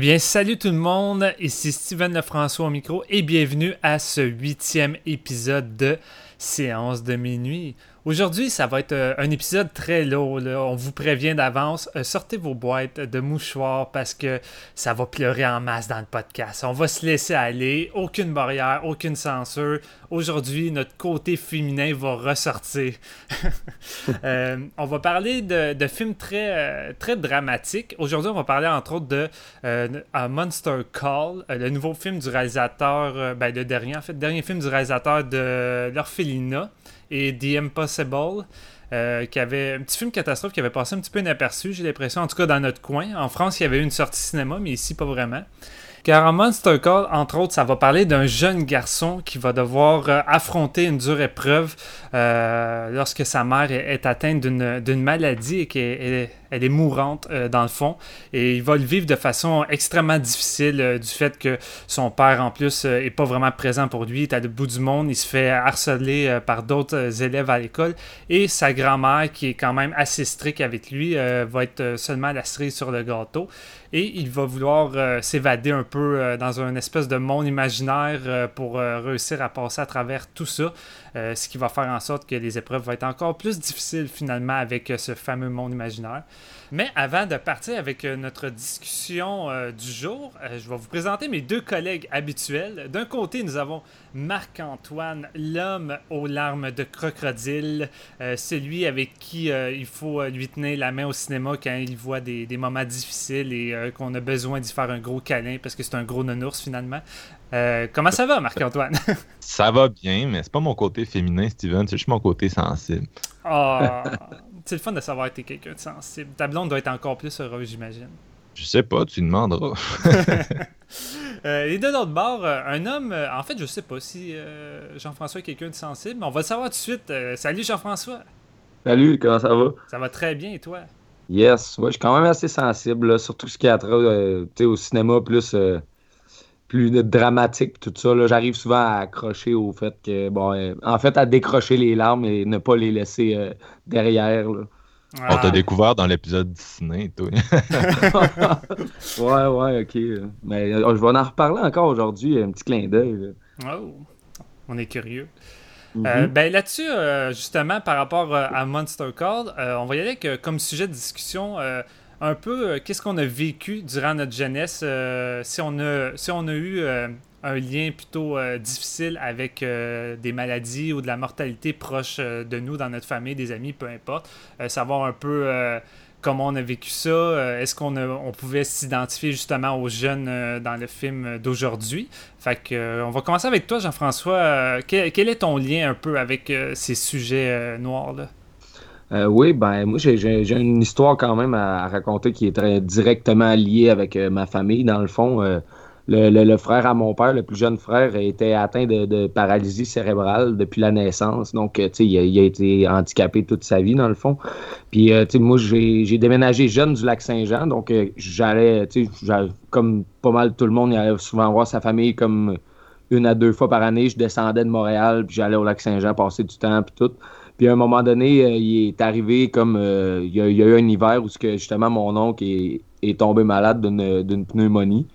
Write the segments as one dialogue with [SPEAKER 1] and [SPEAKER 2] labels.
[SPEAKER 1] Eh bien, salut tout le monde, ici Steven Lefrançois au micro et bienvenue à ce huitième épisode de Séance de minuit. Aujourd'hui, ça va être euh, un épisode très lourd. On vous prévient d'avance. Euh, sortez vos boîtes de mouchoirs parce que ça va pleurer en masse dans le podcast. On va se laisser aller. Aucune barrière, aucune censure. Aujourd'hui, notre côté féminin va ressortir. Euh, on va parler de, films très, très dramatiques. Aujourd'hui, on va parler entre autres de Monster Call, le nouveau film du réalisateur, ben, le dernier, en fait, dernier film du réalisateur de L'Orphelina et The Impossible. Euh, qui avait un petit film catastrophe qui avait passé un petit peu inaperçu, j'ai l'impression, en tout cas dans notre coin. En France, il y avait eu une sortie cinéma, mais ici, pas vraiment. Car en Monster entre autres, ça va parler d'un jeune garçon qui va devoir euh, affronter une dure épreuve euh, lorsque sa mère est, atteinte d'une maladie et qu'elle elle est mourante euh, dans le fond. Et il va le vivre de façon extrêmement difficile du fait que son père, en plus, est pas vraiment présent pour lui. Il est à le bout du monde. Il se fait harceler par d'autres élèves à l'école. Et sa grand-mère, qui est quand même assez stricte avec lui, va être seulement la sur le gâteau et il va vouloir euh, s'évader un peu euh, dans un espèce de monde imaginaire euh, pour réussir à passer à travers tout ça, ce qui va faire en sorte que les épreuves vont être encore plus difficiles finalement avec ce fameux monde imaginaire. Mais avant de partir avec notre discussion du jour, je vais vous présenter mes deux collègues habituels. D'un côté, nous avons Marc-Antoine, l'homme aux larmes de crocodile, celui avec qui il faut lui tenir la main au cinéma quand il voit des, des moments difficiles et euh, qu'on a besoin d'y faire un gros câlin parce que c'est un gros nounours finalement. Euh, comment ça va, Marc-Antoine?
[SPEAKER 2] ça va bien, mais c'est pas mon côté féminin, Steven, c'est juste mon côté sensible.
[SPEAKER 1] Ah, c'est le fun de savoir que t'es quelqu'un de sensible. Ta blonde doit être encore plus heureuse, j'imagine.
[SPEAKER 2] Je sais pas, tu demanderas.
[SPEAKER 1] euh, et de l'autre bord, euh, un homme, en fait, je sais pas si Jean-François est quelqu'un de sensible, mais on va le savoir tout de suite. salut Jean-François.
[SPEAKER 3] Salut, comment ça va?
[SPEAKER 1] Ça va très bien, et toi?
[SPEAKER 3] Yes, ouais, je suis quand même assez sensible, surtout ce qui a trait euh, au cinéma plus, euh, plus dramatique, tout ça. J'arrive souvent à accrocher au fait que, bon, euh, en fait, à décrocher les larmes et ne pas les laisser derrière.
[SPEAKER 2] On t'a découvert dans l'épisode Disney, toi.
[SPEAKER 3] ouais, ouais, ok. Mais je vais en reparler encore aujourd'hui, un petit clin d'œil.
[SPEAKER 1] Oh, on est curieux. Euh, mhm. ben là-dessus, euh, justement, par rapport euh, à Monster Call, on va y aller avec, comme sujet de discussion un peu qu'est-ce qu'on a vécu durant notre jeunesse, si, on a, si on a eu un lien plutôt difficile avec des maladies ou de la mortalité proche de nous dans notre famille, des amis, peu importe. savoir un peu comment on a vécu ça. Euh, est-ce qu'on on pouvait s'identifier justement aux jeunes euh, dans le film d'aujourd'hui? Fait que, euh, on va commencer avec toi, Jean-François. Quel, est ton lien un peu avec ces sujets noirs-là?
[SPEAKER 3] Oui, ben moi j'ai une histoire quand même à, raconter qui est très directement liée avec ma famille, dans le fond le, frère à mon père, le plus jeune frère, était atteint de, paralysie cérébrale depuis la naissance. Donc, euh, tu sais, il, a été handicapé toute sa vie, dans le fond. Puis, euh, moi, j'ai déménagé jeune du lac Saint-Jean. Donc, euh, j'allais, tu sais, comme pas mal tout le monde, il allait souvent voir sa famille comme une à deux fois par année. Je descendais de Montréal, puis j'allais au lac Saint-Jean passer du temps, puis tout. Puis à un moment donné, il est arrivé comme il y, a, eu un hiver où que, justement mon oncle est, est tombé malade d'une pneumonie.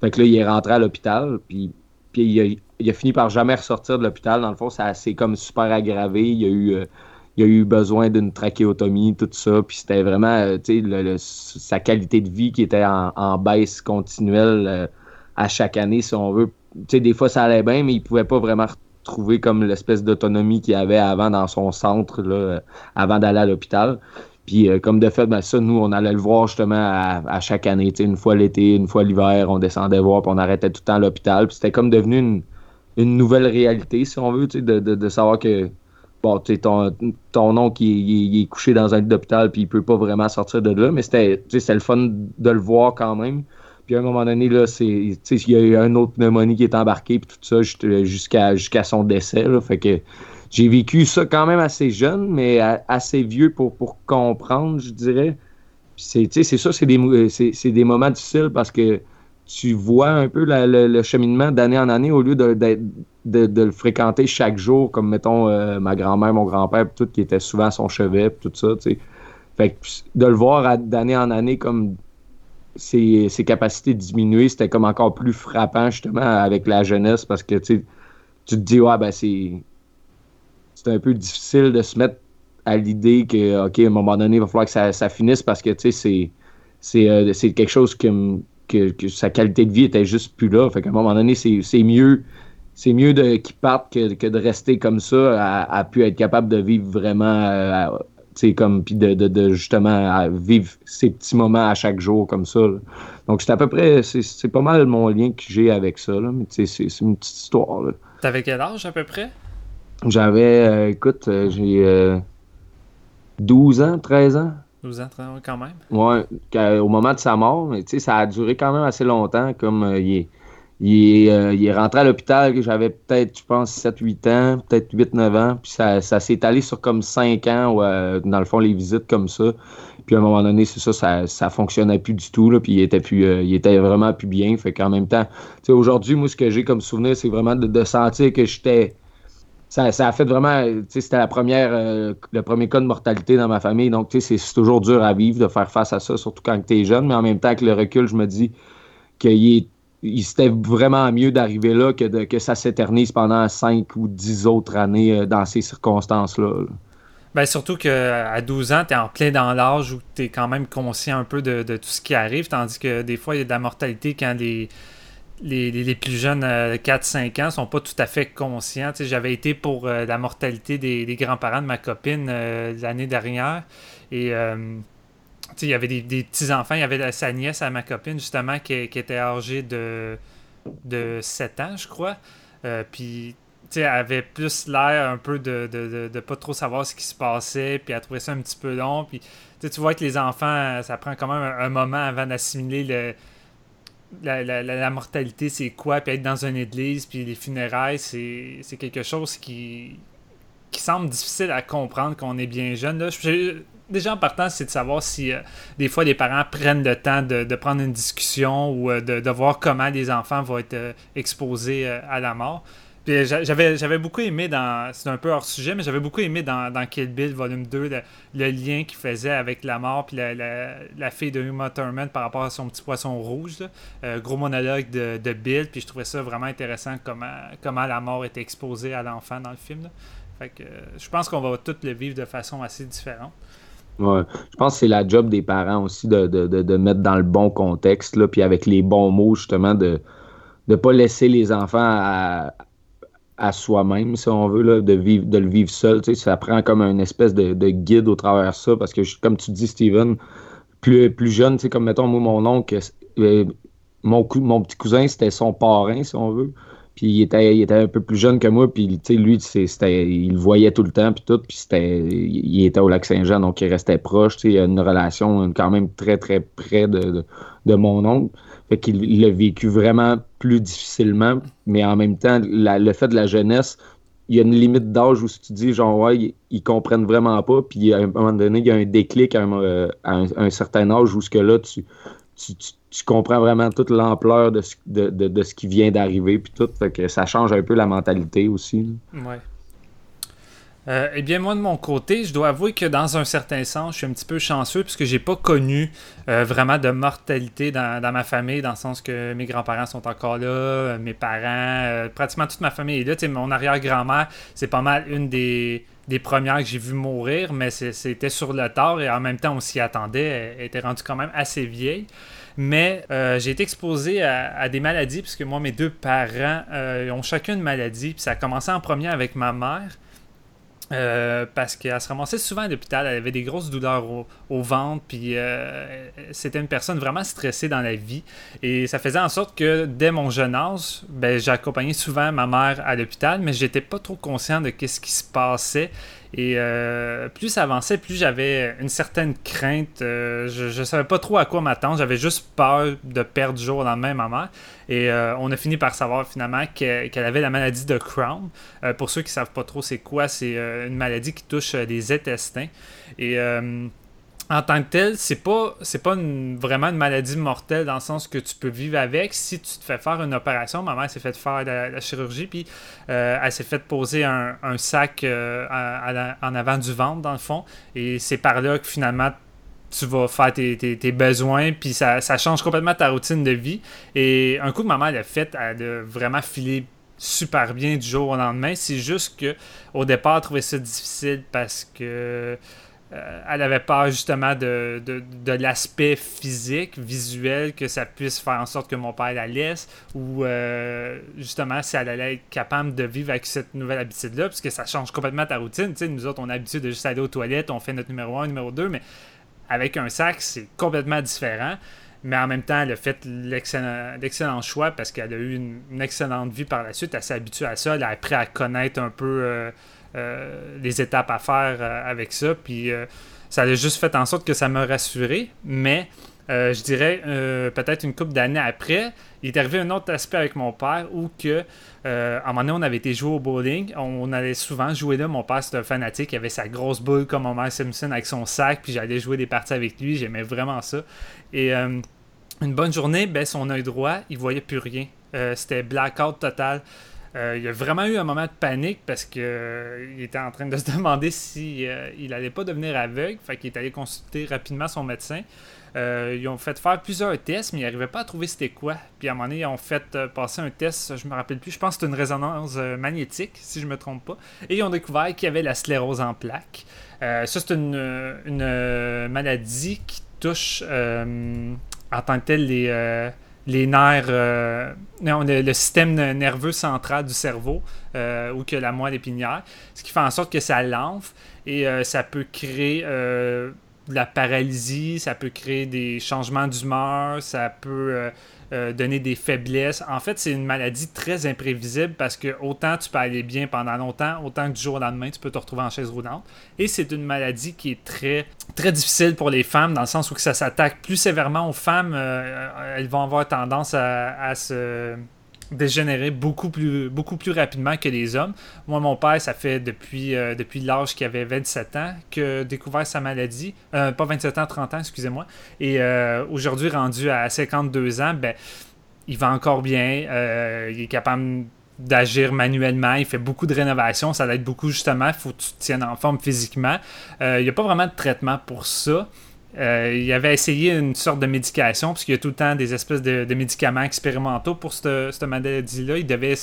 [SPEAKER 3] Fait que là, il est rentré à l'hôpital, puis, puis il, a, fini par jamais ressortir de l'hôpital. Dans le fond, ça s'est comme super aggravé. Il a eu, euh, il a eu besoin d'une trachéotomie, tout ça. Puis c'était vraiment, euh, sa qualité de vie qui était en, baisse continuelle euh, à chaque année, si on veut. Des fois, ça allait bien, mais il pouvait pas vraiment retrouver comme l'espèce d'autonomie qu'il avait avant dans son centre, là, avant d'aller à l'hôpital. Puis euh, comme de fait, ben, ça, nous, on allait le voir justement à, chaque année. Une fois l'été, une fois l'hiver, on descendait voir, puis on arrêtait tout le temps à l'hôpital. Puis c'était comme devenu une, une, nouvelle réalité, si on veut, de, de, de savoir que bon, ton, ton oncle il, est couché dans un lit d'hôpital puis il peut pas vraiment sortir de là. Mais c'était le fun de le voir quand même. Puis à un moment donné, là, c'est, il y a eu un autre pneumonie qui est embarqué, puis tout ça jusqu'à jusqu'à son décès. Là, fait que j'ai vécu ça quand même assez jeune, mais assez vieux pour, pour comprendre, je dirais. C'est, ça, c'est des, c'est, des moments difficiles parce que tu vois un peu le, cheminement d'année en année au lieu de, de, le fréquenter chaque jour, comme mettons euh, ma grand-mère, mon grand-père, tout qui était souvent à son chevet, tout ça. Fait que de le voir d'année en année comme ses, capacités diminuer, c'était comme encore plus frappant justement avec la jeunesse parce que tu te dis, ouais, ben c'est. C'est un peu difficile de se mettre à l'idée que, OK, à un moment donné, il va falloir que ça, finisse parce que, tu sais, c'est euh, quelque chose que, que, sa qualité de vie était juste plus là. Fait qu'à un moment donné, c'est mieux c'est mieux qu'il parte que, de rester comme ça, à, pu être capable de vivre vraiment, euh, comme, puis de, justement vivre ces petits moments à chaque jour comme ça. Donc, c'est à peu près, c'est pas mal mon lien que j'ai avec ça, là, mais c'est une petite histoire.
[SPEAKER 1] T'avais quel âge à peu près?
[SPEAKER 3] J'avais, euh, écoute, euh, j'ai 12 ans, 13 ans.
[SPEAKER 1] 12 ans, 13 ans, quand même.
[SPEAKER 3] Ouais, au moment de sa mort, mais ça a duré quand même assez longtemps, comme il est euh, il est, rentré à l'hôpital, j'avais peut-être, je pense, 7-8 ans, peut-être 8-9 ans. Puis ça, s'est étalé sur comme 5 ans, euh, dans le fond, les visites comme ça. Puis à un moment donné, c'est ça, ça, ça fonctionnait plus du tout. Là, puis il était, plus, euh, il était vraiment plus bien. Fait qu'en même temps, aujourd'hui, moi, ce que j'ai comme souvenir, c'est vraiment de, sentir que j'étais. Ça, a fait vraiment. C'était la première, le premier cas de mortalité dans ma famille. Donc, c'est toujours dur à vivre de faire face à ça, surtout quand tu es jeune. Mais en même temps, avec le recul, je me dis qu'il est c'était vraiment mieux d'arriver là que, de, que ça s'éternise pendant 5 ou 10 autres années euh, dans ces circonstances-là.
[SPEAKER 1] Ben surtout qu'à 12 ans, tu es en plein dans l'âge où tu es quand même conscient un peu de, tout ce qui arrive, tandis que des fois, il y a de la mortalité quand les, les, plus jeunes, 4-5 euh, ans, sont pas tout à fait conscients. J'avais été pour euh, la mortalité des, grands-parents de ma copine l'année dernière et il y avait des, petits-enfants. Il y avait sa nièce à ma copine, justement, qui, était âgée de, de 7 ans, je crois. Euh, puis, elle avait plus l'air un peu de, de, pas trop savoir ce qui se passait, puis elle trouvait ça un petit peu long. Puis, tu vois que les enfants, ça prend quand même un, moment avant d'assimiler le, la, la, mortalité, c'est quoi, puis être dans une église, puis les funérailles, c'est quelque chose qui, qui semble difficile à comprendre qu'on est bien jeune. Là déjà en partant, c'est de savoir si euh, des fois les parents prennent le temps de, prendre une discussion ou euh, de, voir comment les enfants vont être euh, exposés à la mort. j'avais, j'avais beaucoup aimé dans. C'est un peu hors sujet, mais j'avais beaucoup aimé dans, dans Kill Bill volume 2 le, lien qu'il faisait avec la mort puis la, la, fille de Uma Thurman par rapport à son petit poisson rouge. gros monologue de, de, Bill, puis je trouvais ça vraiment intéressant comment, comment la mort était exposée à l'enfant dans le film. Fait que, je pense qu'on va tous le vivre de façon assez différente.
[SPEAKER 3] Ouais. Je pense que c'est la job des parents aussi de, de, de, mettre dans le bon contexte, là, puis avec les bons mots, justement, de ne pas laisser les enfants à, à soi-même, si on veut, là, de, vivre, de le vivre seul. Tu sais, ça prend comme une espèce de, de guide au travers de ça, parce que, comme tu dis, Steven, plus, plus jeune, tu sais, comme mettons, moi, mon oncle, euh, mon, mon petit cousin, c'était son parrain, si on veut. Puis il était, il était un peu plus jeune que moi, puis lui, il le voyait tout le temps, puis tout, puis c'était, il était au lac Saint-Jean, donc il restait proche. Il a une relation quand même très, très près de, de, mon oncle. Fait qu'il l'a vécu vraiment plus difficilement, mais en même temps, le fait de la jeunesse, il y a une limite d'âge où si tu dis, genre, ouais, ils, comprennent vraiment pas, puis à un moment donné, il y a un déclic à un, euh, un certain âge où ce que là, tu, tu, comprends vraiment toute l'ampleur de ce, de, ce qui vient d'arriver, puis tout. Fait que ça change un peu la mentalité aussi.
[SPEAKER 1] Ouais. Euh, eh bien, moi, de mon côté, je dois avouer que dans un certain sens, je suis un petit peu chanceux puisque j'ai pas connu euh, vraiment de mortalité dans, ma famille, dans le sens que mes grands-parents sont encore là, euh, mes parents, pratiquement toute ma famille est là. mon arrière-grand-mère, c'est pas mal une des, des premières que j'ai vu mourir, mais c'était sur le tard et en même temps on s'y attendait. Elle était rendue quand même assez vieille. Mais euh, j'ai été exposé à, des maladies, puisque moi, mes deux parents euh, ont chacun une maladie. Ça a commencé en premier avec ma mère. Euh, parce qu'elle se ramassait souvent à l'hôpital, elle avait des grosses douleurs au, ventre, puis c'était une personne vraiment stressée dans la vie. Et ça faisait en sorte que dès mon jeune âge, ben, j'accompagnais souvent ma mère à l'hôpital, mais j'étais pas trop conscient de ce qui se passait. Et euh, plus ça avançait, plus j'avais une certaine crainte. Euh, je ne savais pas trop à quoi m'attendre. J'avais juste peur de perdre du jour au lendemain ma mère. Et euh, on a fini par savoir finalement qu'elle avait la maladie de Crohn. pour ceux qui savent pas trop c'est quoi, c'est une maladie qui touche les intestins. Et en tant que tel, c'est pas c'est pas vraiment une maladie mortelle dans le sens que tu peux vivre avec si tu te fais faire une opération. Ma mère s'est fait faire la, chirurgie puis euh, elle s'est fait poser un, sac euh, en avant du ventre dans le fond et c'est par là que finalement tu vas faire tes, besoins, puis ça, change complètement ta routine de vie. Et un coup que ma mère l'a fait, elle a vraiment filé super bien du jour au lendemain. C'est juste que au départ, elle trouvait ça difficile parce que euh, elle avait peur justement de, l'aspect physique, visuel, que ça puisse faire en sorte que mon père la laisse, ou euh, justement si elle allait être capable de vivre avec cette nouvelle habitude-là, parce ça change complètement ta routine. nous autres, on a l'habitude de juste aller aux toilettes, on fait notre numéro 1, numéro 2, mais avec un sac, c'est complètement différent. Mais en même temps, elle a fait l'excellent choix parce qu'elle a eu une, excellente vie par la suite. Elle s'est habituée à ça. Elle a appris à connaître un peu euh, les étapes à faire euh, avec ça. Puis euh, ça a juste fait en sorte que ça m'a rassuré. Mais je dirais peut-être une couple d'années après, il est arrivé un autre aspect avec mon père où que à un moment donné, on avait été jouer au bowling. On, allait souvent jouer là. Mon père, c'était un fanatique. Il avait sa grosse boule comme Homer Simpson avec son sac. Puis j'allais jouer des parties avec lui. J'aimais vraiment ça. Et une bonne journée, ben, son œil droit, il voyait plus rien. c'était blackout total. Euh, il a vraiment eu un moment de panique parce qu'il euh, était en train de se demander si euh, il allait pas devenir aveugle. Fait qu'il est allé consulter rapidement son médecin. ils ont fait faire plusieurs tests, mais ils n'arrivaient pas à trouver c'était quoi. Puis à un moment donné, ils ont fait passer un test, je me rappelle plus, je pense que c'était une résonance magnétique, si je me trompe pas. Et ils ont découvert qu'il y avait la sclérose en plaques. ça, c'est une, une, maladie qui touche en tant que tel les les nerfs, euh, le, système nerveux central du cerveau, euh, ou que la moelle épinière, ce qui fait en sorte que ça l'enfle et euh, ça peut créer de la paralysie, ça peut créer des changements d'humeur, ça peut euh, donner des faiblesses. En fait, c'est une maladie très imprévisible parce que autant tu peux aller bien pendant longtemps, autant que du jour au lendemain, tu peux te retrouver en chaise roulante. Et c'est une maladie qui est très, très difficile pour les femmes dans le sens où ça s'attaque plus sévèrement aux femmes. Euh, elles vont avoir tendance à se dégénérer beaucoup plus, beaucoup plus rapidement que les hommes. Moi, mon père, ça fait depuis, euh, depuis l'âge qu'il avait 27 ans que découvert sa maladie. Euh, pas 27 ans, 30 ans, excusez-moi. Et euh, aujourd'hui, rendu à 52 ans, ben, il va encore bien. il est capable d'agir manuellement, il fait beaucoup de rénovation, ça l'aide beaucoup justement, il faut que tu te tiennes en forme physiquement. il n'y a pas vraiment de traitement pour ça. Euh, il avait essayé une sorte de médication, parce qu'il y a tout le temps des espèces de, médicaments expérimentaux pour cette, maladie-là. Il devait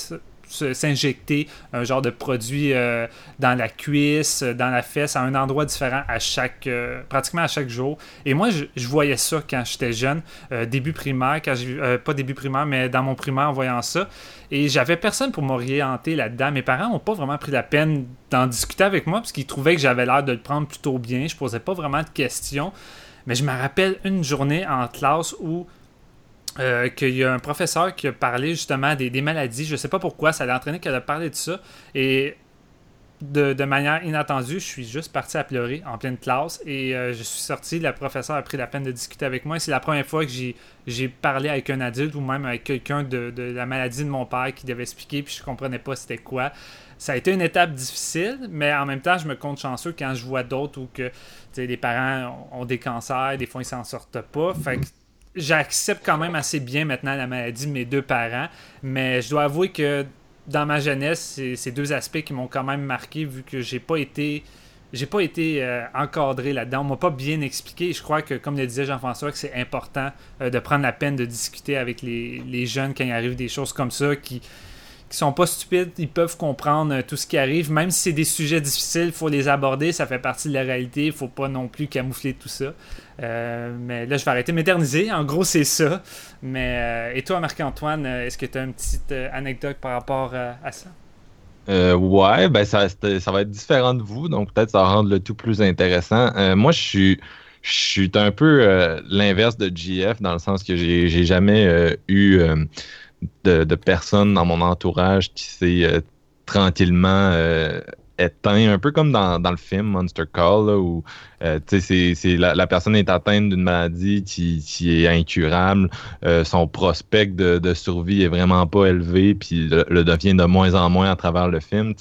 [SPEAKER 1] s'injecter un genre de produit euh, dans la cuisse, dans la fesse, à un endroit différent à chaque, euh, pratiquement à chaque jour. Et moi, je, voyais ça quand j'étais jeune, début primaire, quand pas début primaire, mais dans mon primaire en voyant ça. Et j'avais personne pour m'orienter là-dedans. Mes parents n'ont pas vraiment pris la peine d'en discuter avec moi parce qu'ils trouvaient que j'avais l'air de le prendre plutôt bien. Je posais pas vraiment de questions. Mais je me rappelle une journée en classe où euh, qu'il y a un professeur qui a parlé justement des, maladies. Je ne sais pas pourquoi, ça l'a entraîné qu'elle a parlé de ça. Et de, manière inattendue, je suis juste parti à pleurer en pleine classe et euh, je suis sorti. La professeure a pris la peine de discuter avec moi. C'est la première fois que j'ai parlé avec un adulte ou même avec quelqu'un de, la maladie de mon père qui devait expliquer, puis je comprenais pas c'était quoi ça a été une étape difficile, mais en même temps, je me compte chanceux quand je vois d'autres où que les parents ont des cancers, des fois ils s'en sortent pas. Fait que j'accepte quand même assez bien maintenant la maladie de mes deux parents, mais je dois avouer que dans ma jeunesse, c'est deux aspects qui m'ont quand même marqué vu que j'ai pas été j'ai pas été euh, encadré là-dedans. On m'a pas bien expliqué. Je crois que, comme le disait Jean-François, que c'est important euh, de prendre la peine de discuter avec les, les, jeunes quand il arrive des choses comme ça qui, qui sont pas stupides, ils peuvent comprendre euh, tout ce qui arrive. Même si c'est des sujets difficiles, il faut les aborder, ça fait partie de la réalité, il faut pas non plus camoufler tout ça. Euh, mais là, je vais arrêter de m'éterniser. En gros, c'est ça. Mais, euh, et toi, Marc-Antoine, est-ce que tu as une petite anecdote par rapport à ça?
[SPEAKER 2] Euh, ouais, ben ça, ça va être différent de vous, donc peut-être ça va rendre le tout plus intéressant. Moi, je suis, je suis un peu l'inverse de GF dans le sens que j'ai jamais eu de, de personne dans mon entourage qui s'est tranquillement éteint, un peu comme dans, dans le film Monster Call, où euh, c'est, c'est la, personne est atteinte d'une maladie qui, qui est incurable, euh, son prospect de, de, survie est vraiment pas élevé, puis le, devient de moins en moins à travers le film,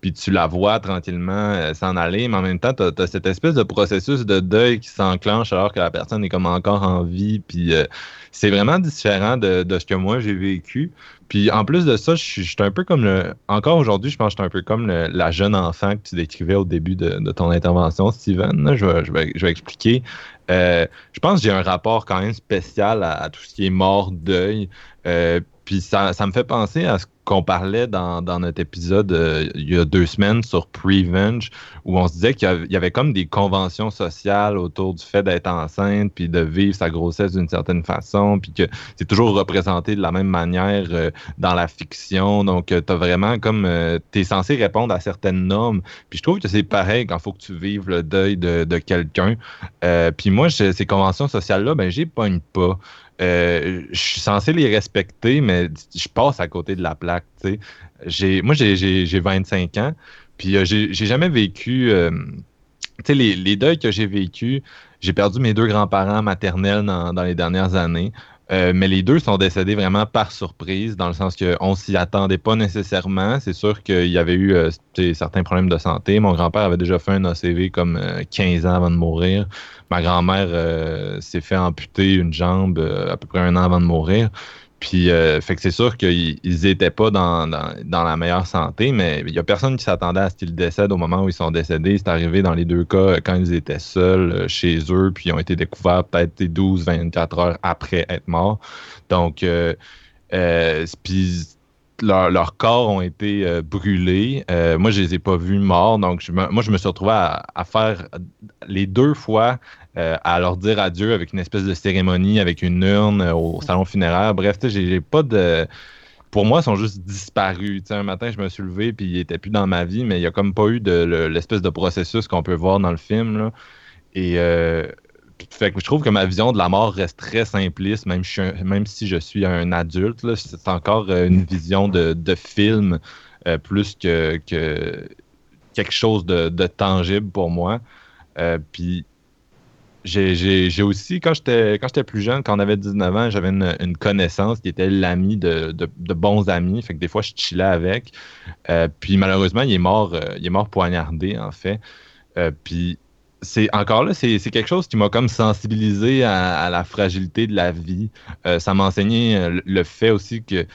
[SPEAKER 2] puis tu la vois tranquillement euh, s'en aller, mais en même temps, tu as, cette espèce de processus de deuil qui s'enclenche alors que la personne est comme encore en vie, puis c'est vraiment différent de, de, ce que moi j'ai vécu. Puis en plus de ça, je suis un peu comme le. Encore aujourd'hui, je pense que je suis un peu comme la jeune enfant que tu décrivais au début de, de ton intervention, Steven. Je, vais, je, vais, je vais expliquer. Euh, je pense que j'ai un rapport quand même spécial à, tout ce qui est mort, deuil. Euh, puis ça, ça, me fait penser à ce qu'on parlait dans, dans, notre épisode euh, il y a deux semaines sur Prevenge, où on se disait qu'il y avait comme des conventions sociales autour du fait d'être enceinte, puis de vivre sa grossesse d'une certaine façon, puis que c'est toujours représenté de la même manière euh, dans la fiction. Donc, euh, tu as vraiment comme... tu es censé répondre à certaines normes. Puis je trouve que c'est pareil quand il faut que tu vives le deuil de, de quelqu'un. puis moi, ces conventions sociales-là, ben pas une pas. Euh, je suis censé les respecter, mais je passe à côté de la plaque. J'ai, moi, j'ai 25 ans, puis euh, j'ai jamais vécu. Euh, les, les, deuils que j'ai vécu, j'ai perdu mes deux grands-parents maternels dans, les dernières années. Euh, mais les deux sont décédés vraiment par surprise, dans le sens qu'on s'y attendait pas nécessairement. C'est sûr qu'il y avait eu euh, certains problèmes de santé. Mon grand-père avait déjà fait un ACV comme 15 euh, ans avant de mourir. Ma grand-mère s'est fait amputer une jambe à peu près un an avant de mourir. Puis, euh, fait que c'est sûr qu'ils n'étaient pas dans, la meilleure santé, mais il n'y a personne qui s'attendait à ce qu'ils décèdent au moment où ils sont décédés. C'est arrivé dans les deux cas quand ils étaient seuls euh, chez eux, puis ils ont été découverts peut-être 12-24 heures après être morts. Donc, euh, puis leurs corps ont été brûlés. moi, je les ai pas vus morts, donc moi, je me suis retrouvé à faire les deux fois euh, à leur dire adieu avec une espèce de cérémonie, avec une urne euh, au salon funéraire. Bref, j'ai pas de. Pour moi, ils sont juste disparus. un matin, je me suis levé puis ils étaient plus dans ma vie, mais il n'y a comme pas eu de l'espèce de processus qu'on peut voir dans le film. Là. Et euh, fait que je trouve que ma vision de la mort reste très simpliste, même, même si je suis un adulte. C'est encore une vision de, de film plus que, que, quelque chose de, de tangible pour moi. puis j'ai aussi, quand j'étais plus jeune, quand on avait 19 ans, j'avais une, connaissance qui était l'ami de, de, bons amis. Fait que des fois, je chillais avec. Euh, puis malheureusement, il est mort, euh, il est mort poignardé, en fait. Euh, puis c'est encore là, c'est quelque chose qui m'a comme sensibilisé à, à, la fragilité de la vie. ça m'a enseigné le fait aussi que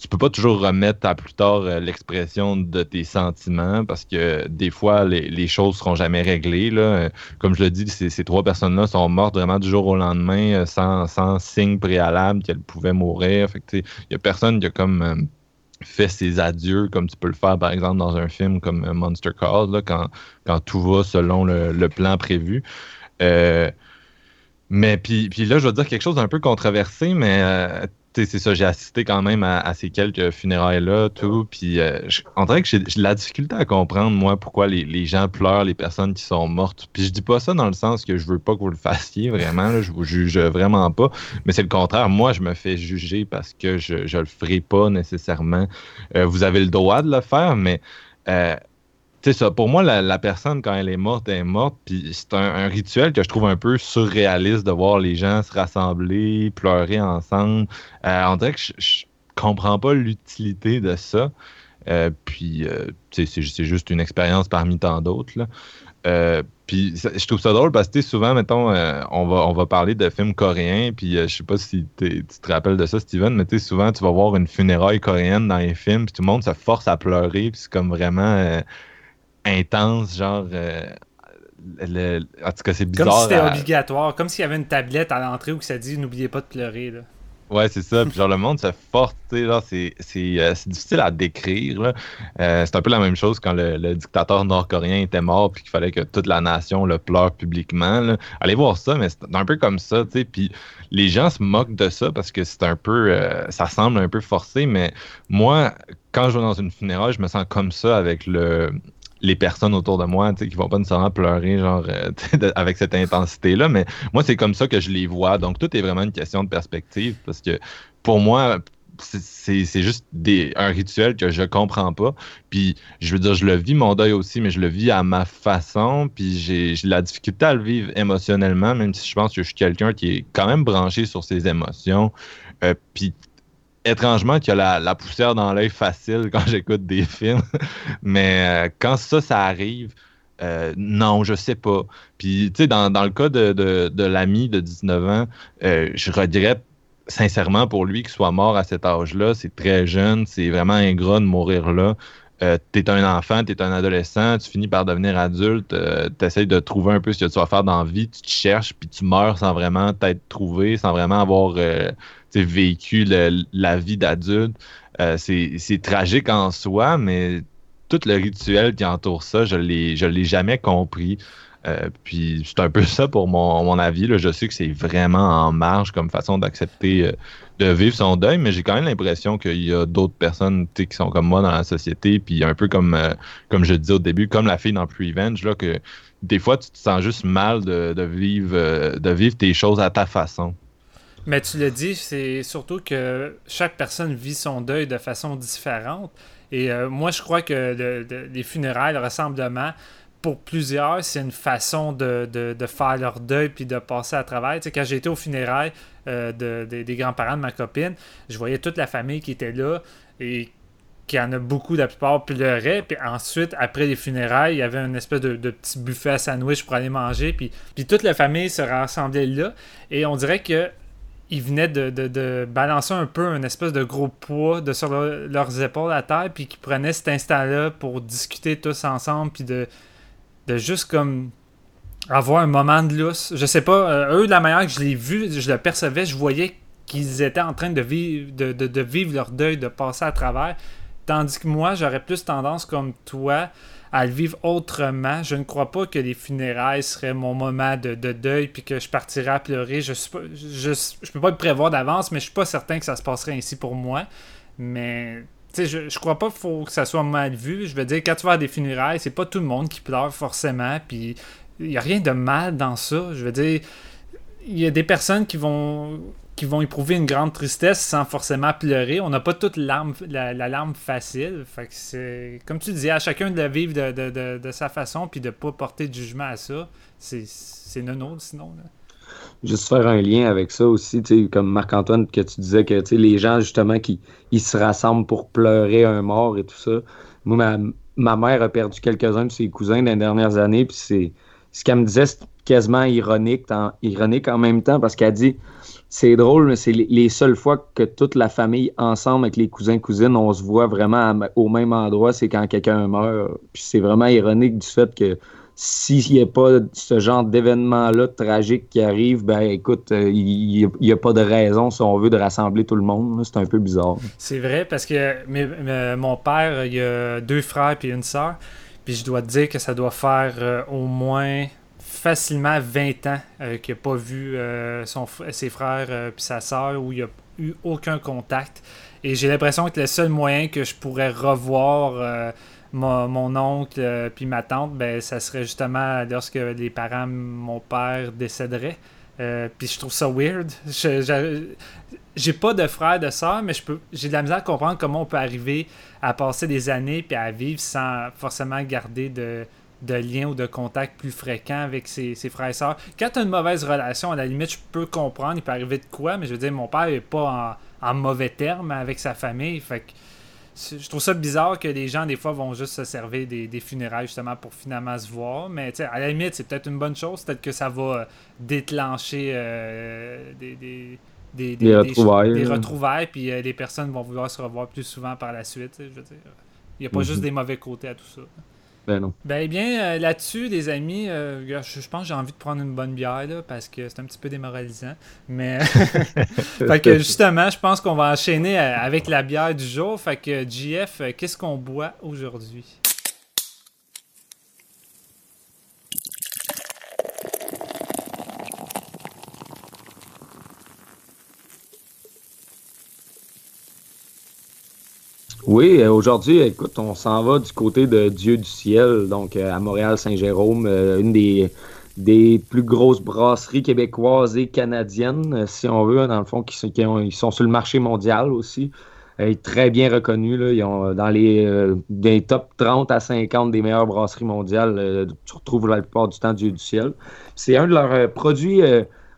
[SPEAKER 2] tu peux pas toujours remettre à plus tard euh, l'expression de tes sentiments parce que des fois, les, les choses seront jamais réglées. Là. Comme je le dis, ces, ces trois personnes-là sont mortes vraiment du jour au lendemain euh, sans, sans signe préalable qu'elles pouvaient mourir. Il y a personne qui a comme euh, fait ses adieux comme tu peux le faire, par exemple, dans un film comme Monster Call, là, quand, quand tout va selon le, le plan prévu. mais puis, puis là, je vais dire quelque chose d'un peu controversé, mais c'est ça, j'ai assisté quand même à, ces quelques funérailles-là, tout. Puis euh, on dirait que j'ai la difficulté à comprendre, moi, pourquoi les, gens pleurent les personnes qui sont mortes. Puis je dis pas ça dans le sens que je veux pas que vous le fassiez, vraiment. je vous juge vraiment pas. Mais c'est le contraire. Moi, je me fais juger parce que je, je le ferai pas nécessairement. Euh, vous avez le droit de le faire, mais euh, sais ça, pour moi, la, personne, quand elle est morte, elle est morte. Puis c'est un, rituel que je trouve un peu surréaliste de voir les gens se rassembler, pleurer ensemble. Euh, on dirait que je, comprends pas l'utilité de ça. Euh, puis, euh, c'est juste une expérience parmi tant d'autres. Euh, puis je trouve ça drôle parce que souvent, mettons, on, va, on va parler de films coréens, puis je sais pas si tu te rappelles de ça, Steven, mais souvent, tu vas voir une funéraille coréenne dans les films, puis tout le monde se force à pleurer, puis c'est comme vraiment intense, genre. Euh, en tout cas, c'est bizarre.
[SPEAKER 1] Comme si c'était obligatoire, comme s'il y avait une tablette à l'entrée où ça dit n'oubliez pas de pleurer. Là.
[SPEAKER 2] Ouais, c'est ça. Puis genre, le monde se force, tu sais, genre, c'est, c'est, euh, c'est difficile à décrire. Euh, c'est un peu la même chose quand le, le dictateur nord-coréen était mort, puis qu'il fallait que toute la nation le pleure publiquement. là. Allez voir ça, mais c'est un peu comme ça, tu sais. Puis les gens se moquent de ça parce que c'est un peu, euh, ça semble un peu forcé, mais moi, quand je vais dans une funéraille, je me sens comme ça avec le, les personnes autour de moi, qui vont pas nécessairement pleurer, genre, euh, de- avec cette intensité-là, mais moi, c'est comme ça que je les vois. Donc, tout est vraiment une question de perspective, parce que pour moi, c'est- juste des, un rituel que je comprends pas. Puis, je veux dire, je le vis mon deuil aussi, mais je le vis à ma façon. Puis, j'ai la difficulté à le vivre émotionnellement, même si je pense que je suis quelqu'un qui est quand même branché sur ses émotions. Euh, puis, étrangement, qu'il y a la, poussière dans l'œil facile quand j'écoute des films. mais euh, quand ça, ça arrive, euh, non, je sais pas. Puis, tu sais, dans, dans le cas de, de, de l'ami de 19 ans, euh, je regrette sincèrement pour lui qu'il soit mort à cet âge-là. C'est très jeune, c'est vraiment ingrat de mourir là. Euh, t'es un enfant, t'es un adolescent, tu finis par devenir adulte, euh, t'essayes de trouver un peu ce que tu vas faire dans la vie, tu te cherches, puis tu meurs sans vraiment t'être trouvé, sans vraiment avoir vécu la vie d'adulte. Euh, c'est tragique en soi, mais tout le rituel qui entoure ça, je je l'ai jamais compris. Euh, puis c'est un peu ça pour mon, mon avis. Là. Je sais que c'est vraiment en marge comme façon d'accepter euh, de vivre son deuil, mais j'ai quand même l'impression qu'il y a d'autres personnes qui sont comme moi dans la société, puis un peu comme, comme je disais au début, comme la fille dans Prevenge, là, que des fois tu te sens juste mal de, de vivre, de vivre tes choses à ta façon.
[SPEAKER 1] Mais tu le dis, c'est surtout que chaque personne vit son deuil de façon différente. Et euh, moi, je crois que le- le- les funérailles, le rassemblement, pour plusieurs, c'est une façon de, de- faire leur deuil puis de passer à travers. Tu sais, quand j'étais aux funérailles euh, de- de- des grands-parents de ma copine, je voyais toute la famille qui était là et qui en a beaucoup, la plupart pleuraient. Puis ensuite, après les funérailles, il y avait une espèce de, de petit buffet à sandwich pour aller manger. Puis, puis toute la famille se rassemblait là. Et on dirait que ils venaient de, de- balancer un peu un espèce de gros poids de sur leur- leurs épaules à terre, puis qu'ils prenaient cet instant-là pour discuter tous ensemble, puis de, de juste comme avoir un moment de lousse. Je sais pas, euh, eux, de la manière que je l'ai vu, je le percevais, je voyais qu'ils étaient en train de vivre, de vivre leur deuil, de passer à travers. Tandis que moi, j'aurais plus tendance, comme toi, à le vivre autrement. Je ne crois pas que les funérailles seraient mon moment de, de deuil puis que je partirais à pleurer. Je pas, je, peux pas le prévoir d'avance, mais je suis pas certain que ça se passerait ainsi pour moi. Mais tu sais, je, je crois pas faut que ça soit mal vu. Je veux dire, quand tu vas à des funérailles, c'est pas tout le monde qui pleure forcément. Puis il y a rien de mal dans ça. Je veux dire, il y a des personnes qui vont qui vont éprouver une grande tristesse sans forcément pleurer. On n'a pas toute la, la larme facile. Fait que c'est, comme tu disais, à chacun de le vivre de, de, de, de sa façon puis de pas porter de jugement à ça. C'est, c'est non sinon.
[SPEAKER 3] Juste faire un lien avec ça aussi, comme Marc-Antoine, que tu disais que les gens, justement, qui ils se rassemblent pour pleurer un mort et tout ça. Moi, ma, ma mère a perdu quelques-uns de ses cousins dans les dernières années, puis c'est ce qu'elle me disait, c'est quasiment ironique, ironique en même temps, parce qu'elle dit c'est drôle, mais c'est les, les seules fois que toute la famille, ensemble avec les cousins-cousines, on se voit vraiment au même endroit, c'est quand quelqu'un meurt. Puis c'est vraiment ironique du fait que s'il n'y a pas ce genre d'événement-là tragique qui arrive, ben écoute, euh, il n'y a, pas de raison, si on veut, de rassembler tout le monde. C'est un peu bizarre.
[SPEAKER 1] C'est vrai parce que mon père, il a deux frères puis une sœur. Je dois te dire que ça doit faire euh, au moins facilement 20 ans euh, qu'il n'a pas vu euh, son, ses frères puis sa sœur où il n'y a eu aucun contact. Et j'ai l'impression que le seul moyen que je pourrais revoir mon, oncle puis ma tante, ben, ça serait justement lorsque les parents mon père décéderaient. Euh, puis je trouve ça weird. J'ai pas de frère, de sœur, mais j'ai de la misère à comprendre comment on peut arriver à passer des années puis à vivre sans forcément garder de, de lien ou de contact plus fréquent avec ses, frères et sœurs. Quand tu as une mauvaise relation, à la limite, je peux comprendre, il peut arriver de quoi, mais je veux dire, mon père est pas en, en mauvais termes avec sa famille. Fait que je trouve ça bizarre que les gens, des fois, vont juste se servir des, des funérailles justement pour finalement se voir. Mais tu sais, à la limite, c'est peut-être une bonne chose. Peut-être que ça va euh, déclencher euh, des, des, des,
[SPEAKER 3] Des retrouvailles,
[SPEAKER 1] des
[SPEAKER 3] là.
[SPEAKER 1] retrouvailles, puis euh, les personnes vont vouloir se revoir plus souvent par la suite. Je veux dire, il n'y a pas
[SPEAKER 3] Mhm.
[SPEAKER 1] juste des mauvais côtés à tout ça.
[SPEAKER 3] Ben.
[SPEAKER 1] Ben bien, euh, là-dessus, les amis, euh, je, pense que j'ai envie de prendre une bonne bière là, parce que c'est un petit peu démoralisant. Mais fait que justement, je pense qu'on va enchaîner avec la bière du jour. Fait que JF, qu'est-ce qu'on boit aujourd'hui?
[SPEAKER 3] Oui, euh, aujourd'hui, écoute, on s'en va du côté de Dieu du ciel, donc euh, à Montréal-Saint-Jérôme, euh, une des, plus grosses brasseries québécoises et canadiennes, si on veut, dans le fond, qui, qui ils sont sur le marché mondial aussi. très bien reconnus. Là. Ils ont dans les, des top 30 à 50 des meilleures brasseries mondiales. tu retrouves la plupart du temps Dieu du ciel. C'est un de leurs produits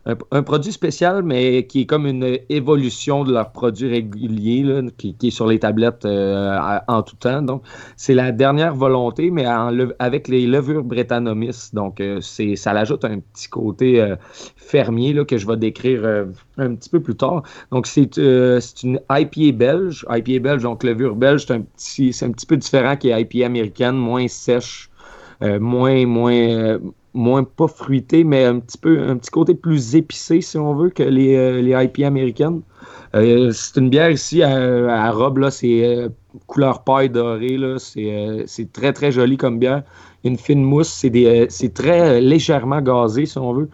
[SPEAKER 3] un, produit spécial, mais qui est comme une évolution de leur produit régulier, qui, est sur les tablettes euh, en tout temps. Donc, c'est la dernière volonté, mais avec les levures Brettanomys. Donc, euh, c'est, ça l'ajoute un petit côté euh, fermier là, que je vais décrire un petit peu plus tard. Donc, c'est, une IPA belge. IPA belge, donc levure belge, c'est un petit, c'est un petit peu différent qui est IPA américaine, moins sèche. moins, moins, moins pas fruité, mais un petit peu un petit côté plus épicé, si on veut, que les, euh, les américaines. Euh, c'est une bière ici à, robe, là, c'est euh, couleur paille dorée, là, c'est, très très joli comme bière. Une fine mousse, c'est, c'est très légèrement gazé, si on veut.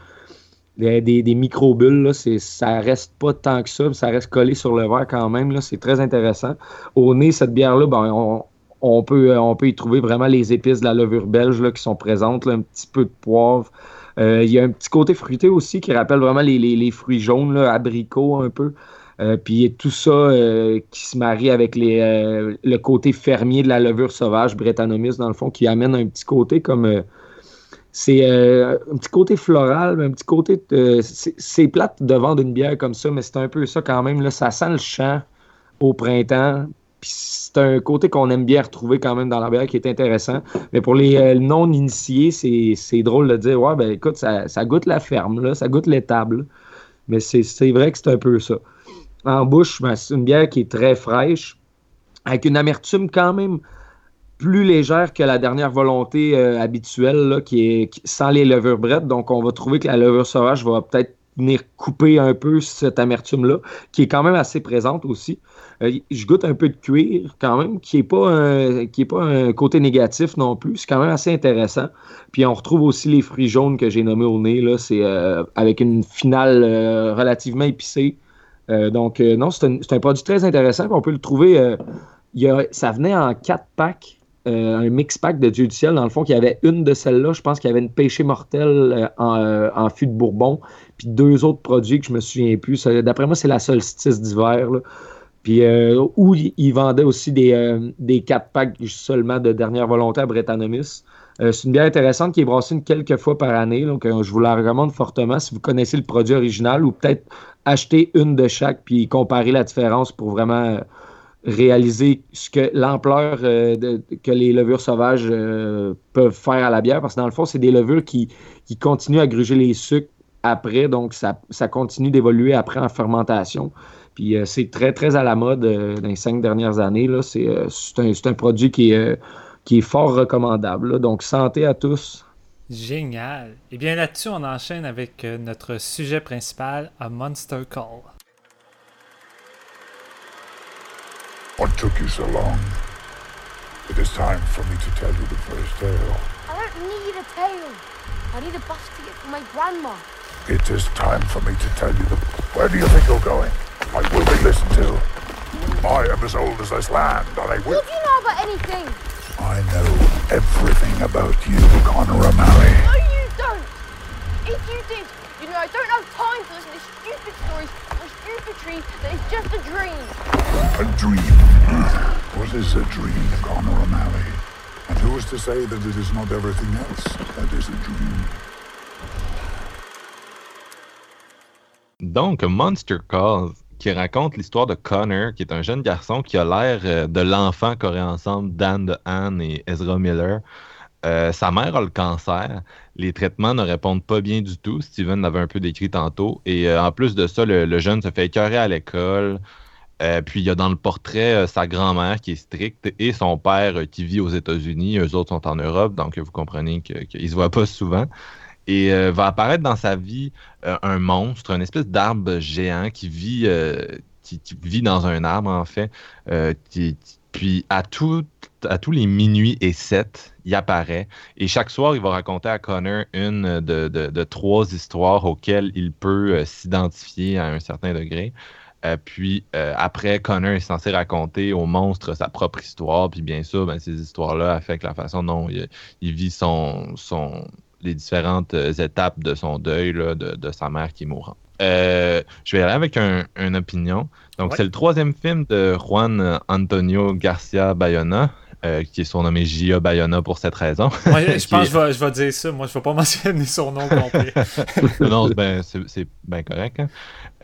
[SPEAKER 3] Des, des, micro-bulles, là, c'est, ça reste pas tant que ça, ça reste collé sur le verre quand même, là, c'est très intéressant. Au nez, cette bière-là, ben, on, on peut, euh, on peut y trouver vraiment les épices de la levure belge là, qui sont présentes, un petit peu de poivre. Euh, il y a un petit côté fruité aussi qui rappelle vraiment les, fruits jaunes, abricots un peu. Euh, puis tout ça qui se marie avec les, le côté fermier de la levure sauvage, Brettanomys, dans le fond, qui amène un petit côté comme. c'est un petit côté floral, un petit côté. c'est plate de vendre une bière comme ça, mais c'est un peu ça quand même. Là, ça sent le champ au printemps. Puis c'est un côté qu'on aime bien retrouver quand même dans la bière qui est intéressant. Mais pour les euh, non-initiés, c'est drôle de dire Ouais, ben écoute, ça, goûte la ferme, là, ça goûte l'étable. Mais c'est vrai que c'est un peu ça. En bouche, ben, c'est une bière qui est très fraîche, avec une amertume quand même plus légère que la dernière volonté euh, habituelle, qui est sans les levures brettes. Donc, on va trouver que la levure sauvage va peut-être venir couper un peu cette amertume-là, qui est quand même assez présente aussi. Euh, je goûte un peu de cuir quand même, qui n'est pas, un, pas un côté négatif non plus. C'est quand même assez intéressant. Puis on retrouve aussi les fruits jaunes que j'ai nommés au nez. Là, c'est euh, avec une finale euh, relativement épicée. donc non, c'est un, produit très intéressant. On peut le trouver. ça venait en quatre packs. un mix pack de Dieu du ciel, dans le fond, qu'il y avait une de celles-là. Je pense qu'il y avait une pêchée mortelle en, fût de Bourbon, puis deux autres produits que je me souviens plus. D'après moi, c'est la solstice d'hiver. Puis euh, où ils vendaient aussi des, euh, des 4 packs seulement de dernière volonté à Brettanomys. Euh, c'est une bière intéressante qui est brassée une quelques fois par année. Donc, je vous la recommande fortement si vous connaissez le produit original ou peut-être acheter une de chaque puis comparer la différence pour vraiment réaliser ce que l'ampleur que les levures sauvages peuvent faire à la bière. Parce que dans le fond, c'est des levures qui, qui continuent à gruger les sucres après. Donc, ça, ça continue d'évoluer après en fermentation. Puis euh, c'est très, très à la mode euh, dans les cinq dernières années. Euh, c'est, un, produit qui est, qui est fort recommandable. Donc, santé à tous.
[SPEAKER 1] Génial. Et eh bien là-dessus, on enchaîne avec notre sujet principal, A Monster Call. What took you so long? It is time for me to tell you the first tale. I don't need a tale. I need a bus ticket for my grandma. It is time for me to tell you the... Where do you think you're going? I will be listened to. I am as old as this land, and I will.
[SPEAKER 4] What do you know about anything?
[SPEAKER 1] I know everything about you, Connor O'Malley.
[SPEAKER 4] No, you don't. If you did, you know I don't have time to listen to stupid stories or stupid dreams that is just a dream.
[SPEAKER 1] A dream? Mm. What is a dream, Connor O'Malley? And who is to say that it is not everything else that is a dream?
[SPEAKER 2] Donc, Monster Calls qui raconte l'histoire de Connor, qui est un jeune garçon qui a l'air euh, de l'enfant qu'aurait ensemble Dan de Anne et Ezra Miller. Euh, sa mère a le cancer. Les traitements ne répondent pas bien du tout. Steven l'avait un peu décrit tantôt. Et euh, en plus de ça, le, jeune se fait écœurer à l'école. Puis il y a dans le portrait sa grand-mère qui est stricte et son père qui vit aux États-Unis. Eux autres sont en Europe, donc vous comprenez qu'ils ne se voient pas souvent. Et va apparaître dans sa vie un monstre, une espèce d'arbre géant qui vit, vit dans un arbre, en fait. puis à, tous les minuit et sept, il apparaît. Et chaque soir, il va raconter à Connor une de, trois histoires auxquelles il peut s'identifier à un certain degré. Euh, puis euh, après, Connor est censé raconter au monstre sa propre histoire. Puis bien sûr, ben, ces histoires-là affectent la façon dont il, vit son, les différentes euh, étapes de son deuil de, de, sa mère qui est mourante. je vais aller avec un, une opinion. Donc, c'est le troisième film de Juan Antonio Garcia Bayona. Euh, qui est surnommé Gia Bayona pour cette raison.
[SPEAKER 1] je pense que je vais, dire ça. Moi, je ne vais pas mentionner son nom complet.
[SPEAKER 2] non, ben, c'est bien correct. Hein.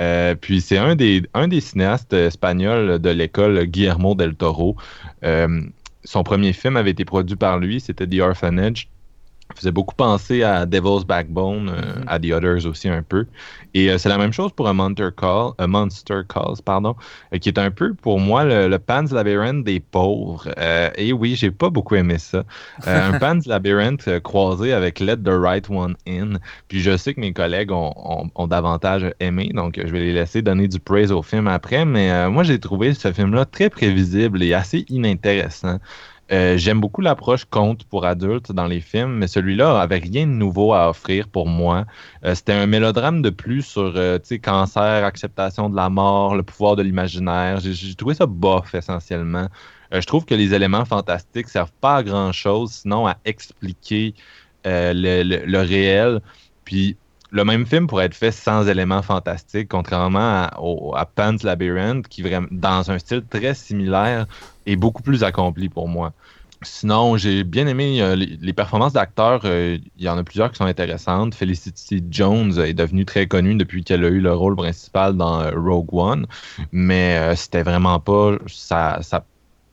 [SPEAKER 2] Euh, puis c'est un des, un des cinéastes espagnols de l'école Guillermo del Toro. Euh, son premier film avait été produit par lui, c'était The Orphanage faisait beaucoup penser à Devil's Backbone, euh, mm-hmm. à The Others aussi un peu. Et euh, c'est la même chose pour un Monster Call, un Monster Calls, pardon, euh, qui est un peu pour moi le, Pan's Labyrinth des pauvres. et oui, j'ai pas beaucoup aimé ça. un Pan's Labyrinth croisé avec Let the Right One In. Puis je sais que mes collègues ont, ont, davantage aimé, donc je vais les laisser donner du praise au film après. Mais moi, j'ai trouvé ce film-là très prévisible et assez inintéressant. Euh, j'aime beaucoup l'approche conte pour adultes dans les films, mais celui-là avait rien de nouveau à offrir pour moi. Euh, c'était un mélodrame de plus sur euh, cancer, acceptation de la mort, le pouvoir de l'imaginaire. J'ai trouvé ça bof essentiellement. je trouve que les éléments fantastiques servent pas à grand chose, sinon à expliquer le, réel. Puis le même film pourrait être fait sans éléments fantastiques, contrairement à, à Pan's Labyrinth, qui vraiment dans un style très similaire est beaucoup plus accompli pour moi. Sinon, j'ai bien aimé euh, les, performances d'acteurs. Euh, il y en a plusieurs qui sont intéressantes. Felicity Jones est devenue très connue depuis qu'elle a eu le rôle principal dans euh, Rogue One, mais c'était vraiment pas sa,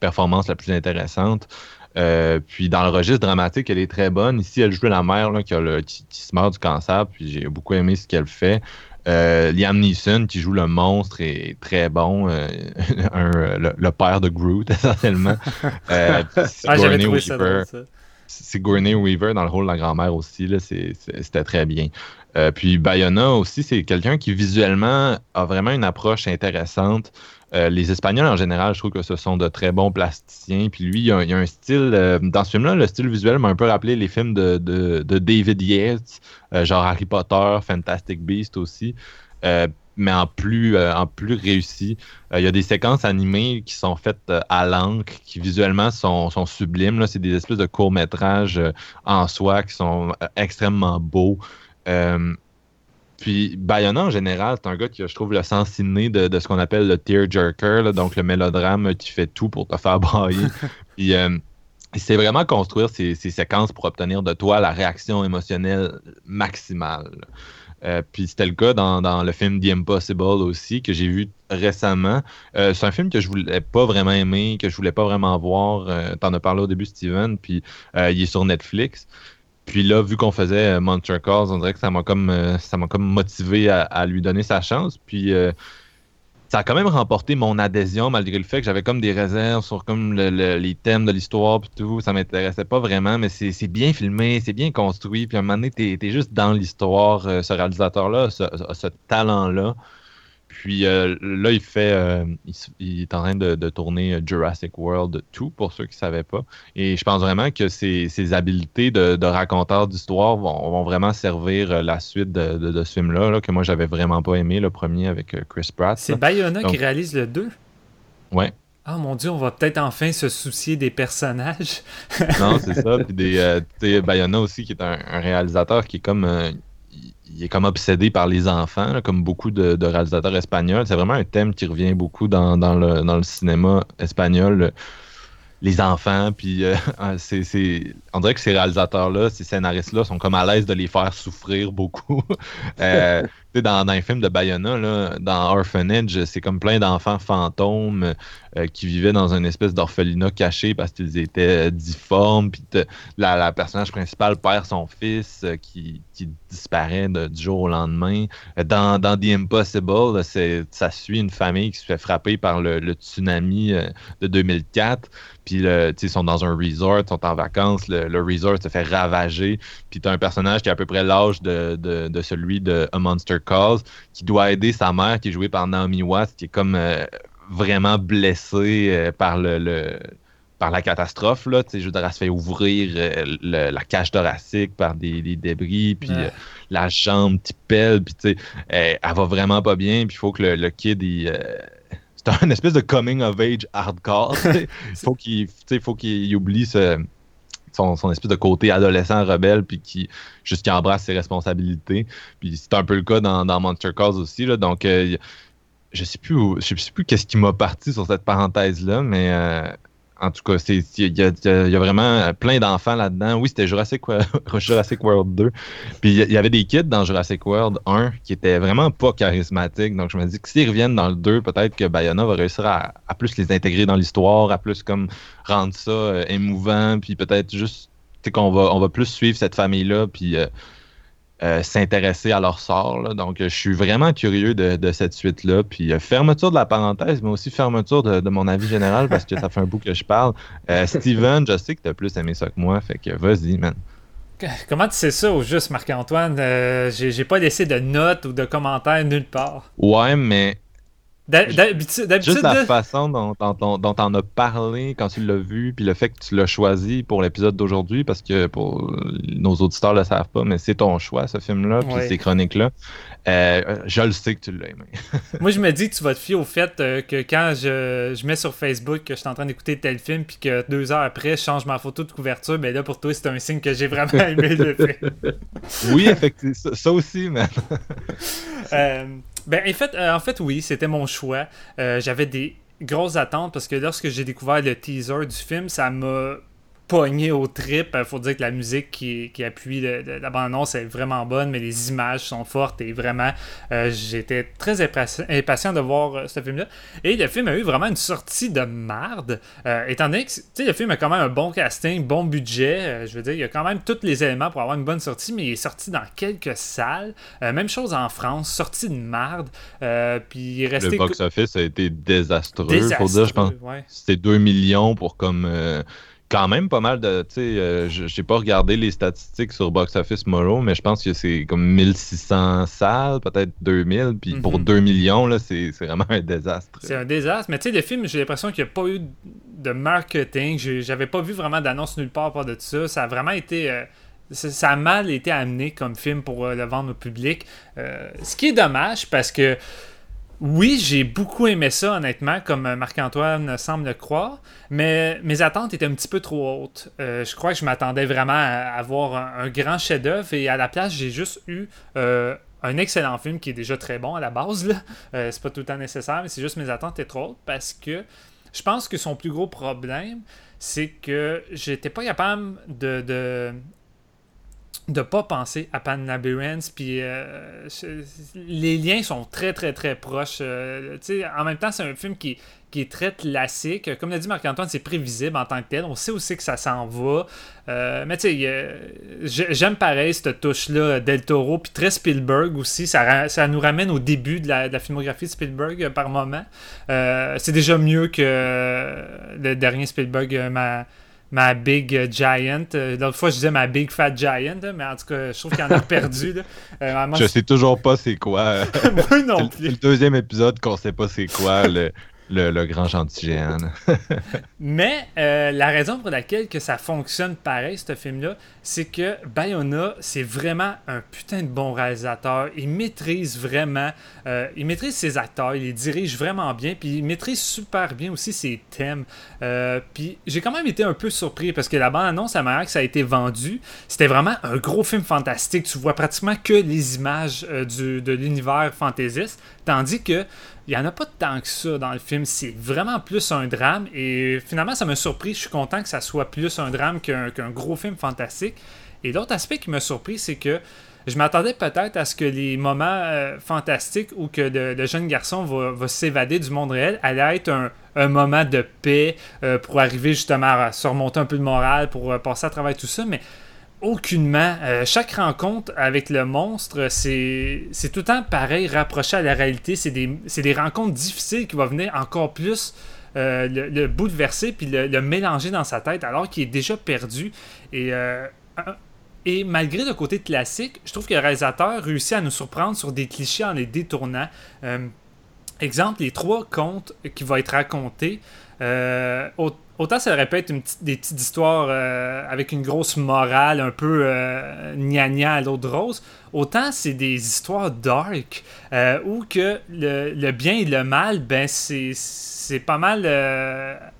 [SPEAKER 2] performance la plus intéressante. Puis dans le registre dramatique, elle est très bonne. Ici, elle joue la mère qui, qui, se meurt du cancer, puis j'ai beaucoup aimé ce qu'elle fait. Euh, Liam Neeson, qui joue le monstre, est très bon. Euh, le, père de Groot, essentiellement.
[SPEAKER 1] Euh, c'est ah, Weaver
[SPEAKER 2] dans le rôle de la grand-mère aussi. C'était très bien. puis Bayona aussi, c'est quelqu'un qui visuellement a vraiment une approche intéressante. Euh, les Espagnols, en général, je trouve que ce sont de très bons plasticiens. Puis lui, il y a, un style. Euh, dans ce film-là, le style visuel m'a un peu rappelé les films de, David Yates, euh, genre Harry Potter, Fantastic Beast aussi. mais en plus, en plus réussi. Il y a des séquences animées qui sont faites à l'encre, qui visuellement sont, sont sublimes. C'est des espèces de courts-métrages en soi qui sont extrêmement beaux. Puis Bayona, en général, c'est un gars qui a, je trouve, le sens inné de, ce qu'on appelle le tearjerker, donc le mélodrame qui fait tout pour te faire brailler. Puis euh, il sait vraiment construire ces, séquences pour obtenir de toi la réaction émotionnelle maximale. Euh, puis c'était le cas dans, le film The Impossible aussi, que j'ai vu récemment. Euh, c'est un film que je voulais pas vraiment aimer, que je voulais pas vraiment voir. T'en as parlé au début, Steven, puis il est sur Netflix. Puis là, vu qu'on faisait euh, Monster Calls, on dirait que ça m'a comme euh, ça m'a comme motivé à, lui donner sa chance. Puis euh, ça a quand même remporté mon adhésion malgré le fait que j'avais comme des réserves sur comme les thèmes de l'histoire puis tout. Ça m'intéressait pas vraiment, mais c'est bien filmé, c'est bien construit. Puis à un moment donné, t'es es juste dans l'histoire. ce réalisateur-là, ce talent-là. Puis euh, là, il fait, euh, il, est en train de, tourner Jurassic World 2 pour ceux qui ne savaient pas. Et je pense vraiment que ses, habiletés de, raconteur d'histoire vont, vraiment servir euh, la suite de, ce film-là, que moi j'avais vraiment pas aimé, le premier avec Chris Pratt.
[SPEAKER 1] C'est Bayona qui réalise le 2
[SPEAKER 2] Ouais.
[SPEAKER 1] Ah mon dieu, on va peut-être enfin se soucier des personnages.
[SPEAKER 2] non, c'est ça. Puis des, Bayona aussi, qui est un, un réalisateur qui est comme il est comme obsédé par les enfants, comme beaucoup de, réalisateurs espagnols. C'est vraiment un thème qui revient beaucoup dans, le, cinéma espagnol. Les enfants, puis euh, c'est on dirait que ces réalisateurs-là, ces scénaristes-là sont comme à l'aise de les faire souffrir beaucoup. euh, dans, dans les films de Bayona, là, dans Orphanage, c'est comme plein d'enfants fantômes euh, qui vivaient dans une espèce d'orphelinat caché parce qu'ils étaient euh, difformes. Puis la, la, personnage principale perd son fils euh, qui, qui, disparaît de, du jour au lendemain. Dans, dans The Impossible, ça suit une famille qui se fait frapper par le, le tsunami de 2004. Puis ils sont dans un resort, ils sont en vacances, le, le resort se fait ravager. Puis tu as un personnage qui a à peu près l'âge de, de, de, celui de A Monster Calls, qui doit aider sa mère, qui est jouée par Naomi Watts, qui est comme euh, vraiment blessée euh, par le, le, par la catastrophe. Là. Je veux dire, elle se fait ouvrir euh, le, la cage thoracique par des, des débris, puis
[SPEAKER 1] Ouais.
[SPEAKER 2] euh, la jambe qui pèle, puis tu sais, elle, elle va vraiment pas bien, puis il faut que le, le kid, il, euh, c'est un espèce de coming of age hardcore. faut qu'il faut qu'il oublie ce- son, son espèce de côté adolescent rebelle, puis qui juste qu'il embrasse ses responsabilités. Puis c'est un peu le cas dans, dans Monster Calls aussi. Là, donc, euh, je sais plus, où- je sais plus qu'est-ce qui m'a parti sur cette parenthèse-là, mais euh, en tout cas, il y a, vraiment plein d'enfants là-dedans. Oui, c'était Jurassic, Wo- Jurassic World 2. Puis il y avait des kids dans Jurassic World 1 qui étaient vraiment pas charismatiques. Donc je me dis que s'ils reviennent dans le 2, peut-être que Bayona va réussir à, plus les intégrer dans l'histoire, à plus comme rendre ça euh, émouvant, puis peut-être juste qu'on va, on va plus suivre cette famille-là, puis euh, euh, s'intéresser à leur sort. là. Donc, je suis vraiment curieux de, de cette suite-là. Puis, euh, fermeture de la parenthèse, mais aussi fermeture de, de mon avis général, parce que ça fait un bout que je parle. Euh, Steven, je sais que tu as plus aimé ça que moi, fait que vas-y, man.
[SPEAKER 1] Comment tu sais ça au juste, Marc-Antoine? Euh, j'ai pas laissé de notes ou de commentaires nulle part.
[SPEAKER 2] Ouais, mais
[SPEAKER 1] D'habitude,
[SPEAKER 2] juste la façon dont dont- dont- as parlé quand tu l'as vu, puis le fait que tu l'as choisi pour l'épisode d'aujourd'hui, parce que pour nos auditeurs le savent pas, mais c'est ton choix, ce film-là, puis
[SPEAKER 1] Ouais.
[SPEAKER 2] ces chroniques-là. Euh, je le sais que tu l'as aimé.
[SPEAKER 1] Moi, je me dis que tu vas te fier au fait euh, que quand je, je mets sur Facebook que je suis en train d'écouter tel film, puis que deux heures après, je change ma photo de couverture, ben là, pour toi, c'est un signe que j'ai vraiment aimé le film.
[SPEAKER 2] Oui, effectivement, ça, ça aussi, man.
[SPEAKER 1] Euh, ben, en fait, euh, en fait, oui, c'était mon choix. Euh, J'avais des grosses attentes parce que lorsque j'ai découvert le teaser du film, ça m'a pogné au trip. Il faut dire que la musique qui, qui appuie le- la bande-annonce est vraiment bonne, mais les images sont fortes et vraiment, euh, j'étais très impatient, impatient de voir euh, ce film-là. Et le film a eu vraiment une sortie de marde, euh, étant donné que tu sais, le film a quand même un bon casting, bon budget. euh, je veux dire, il y a quand même tous les éléments pour avoir une bonne sortie, mais il est sorti dans quelques salles. Euh, même chose en France, sorti de marde. euh, puis resté.
[SPEAKER 2] Le box-office a été désastreux,
[SPEAKER 1] désastreux,
[SPEAKER 2] faut dire, je pense.
[SPEAKER 1] ouais.
[SPEAKER 2] C'était 2 millions pour comme euh, quand même pas mal de tu sais euh, je j'ai pas regardé les statistiques sur Box Office Moro mais je pense que c'est comme 1600 salles peut-être 2000 puis pour
[SPEAKER 1] Mhm.
[SPEAKER 2] 2 millions là c'est vraiment un désastre.
[SPEAKER 1] C'est un désastre. Mais tu sais, le film, j'ai l'impression qu'il n'y a pas eu de marketing. J'avais pas vu vraiment d'annonce nulle part par de ça. Ça a vraiment été. euh, ça a mal été amené comme film pour euh, le vendre au public. Ce qui est dommage parce que. Oui, j'ai beaucoup aimé ça, honnêtement, comme euh, Marc-Antoine semble le croire, mais mes attentes étaient un petit peu trop hautes. Euh, je crois que je m'attendais vraiment à avoir un, grand chef-d'œuvre et à la place, j'ai juste eu euh, un excellent film qui est déjà très bon à la base. Euh, c'est pas tout le temps nécessaire, mais c'est juste mes attentes étaient trop hautes parce que je pense que son plus gros problème, c'est que j'étais pas capable de de pas penser à Pan Labyrinth puis euh, les liens sont très très très proches euh, en même temps c'est un film qui, qui est très classique. Comme l'a dit Marc-Antoine c'est prévisible en tant que tel. On sait aussi que ça s'en va. Euh, mais tu sais j'ai- j'aime pareil cette touche là Del Toro puis très Spielberg aussi. Ça, ça nous ramène au début de la, de la filmographie de Spielberg par moment. C'est déjà mieux que le dernier Spielberg ma ma Big Giant. Euh, L'autre fois, je disais ma Big Fat Giant, mais en tout cas, je trouve qu'il en a perdu. Là. Euh,
[SPEAKER 2] Je sais toujours pas c'est quoi.
[SPEAKER 1] moi
[SPEAKER 2] C'est
[SPEAKER 1] non
[SPEAKER 2] le- c'est
[SPEAKER 1] plus.
[SPEAKER 2] le deuxième épisode qu'on sait pas c'est quoi le, le, grand gentil.
[SPEAKER 1] Mais euh, la raison pour laquelle que ça fonctionne pareil, ce film-là, c'est que Bayona, c'est vraiment un putain de bon réalisateur. Il maîtrise vraiment, euh, il maîtrise ses acteurs, il les dirige vraiment bien, puis il maîtrise super bien aussi ses thèmes. Euh, puis j'ai quand même été un peu surpris parce que la bande-annonce, la manière que ça a été vendu, c'était vraiment un gros film fantastique. Tu vois pratiquement que les images du, de l'univers fantaisiste, tandis que il n'y en a pas tant que ça dans le film. C'est vraiment plus un drame. Et finalement, ça m'a surpris. Je suis content que ça soit plus un drame qu'un gros film fantastique. Et l'autre aspect qui m'a surpris, c'est que je m'attendais peut-être à ce que les moments euh, fantastiques où que le, jeune garçon va, s'évader du monde réel allait être un, moment de paix euh, pour arriver justement à surmonter un peu de morale, pour euh, passer à travers tout ça. Mais aucunement. chaque rencontre avec le monstre, c'est tout le temps pareil, rapproché à la réalité. C'est des, des, rencontres difficiles qui vont venir encore plus le, le, bouleverser puis le, mélanger dans sa tête alors qu'il est déjà perdu. Et et malgré le côté classique, je trouve que le réalisateur réussit à nous surprendre sur des clichés en les détournant. Euh, exemple, les trois contes qui vont être racontés. Euh, autant ça répète une des petites histoires euh, avec une grosse morale un peu gnagna à l'eau de rose, autant c'est des histoires dark où que le, bien et le mal, ben c'est pas mal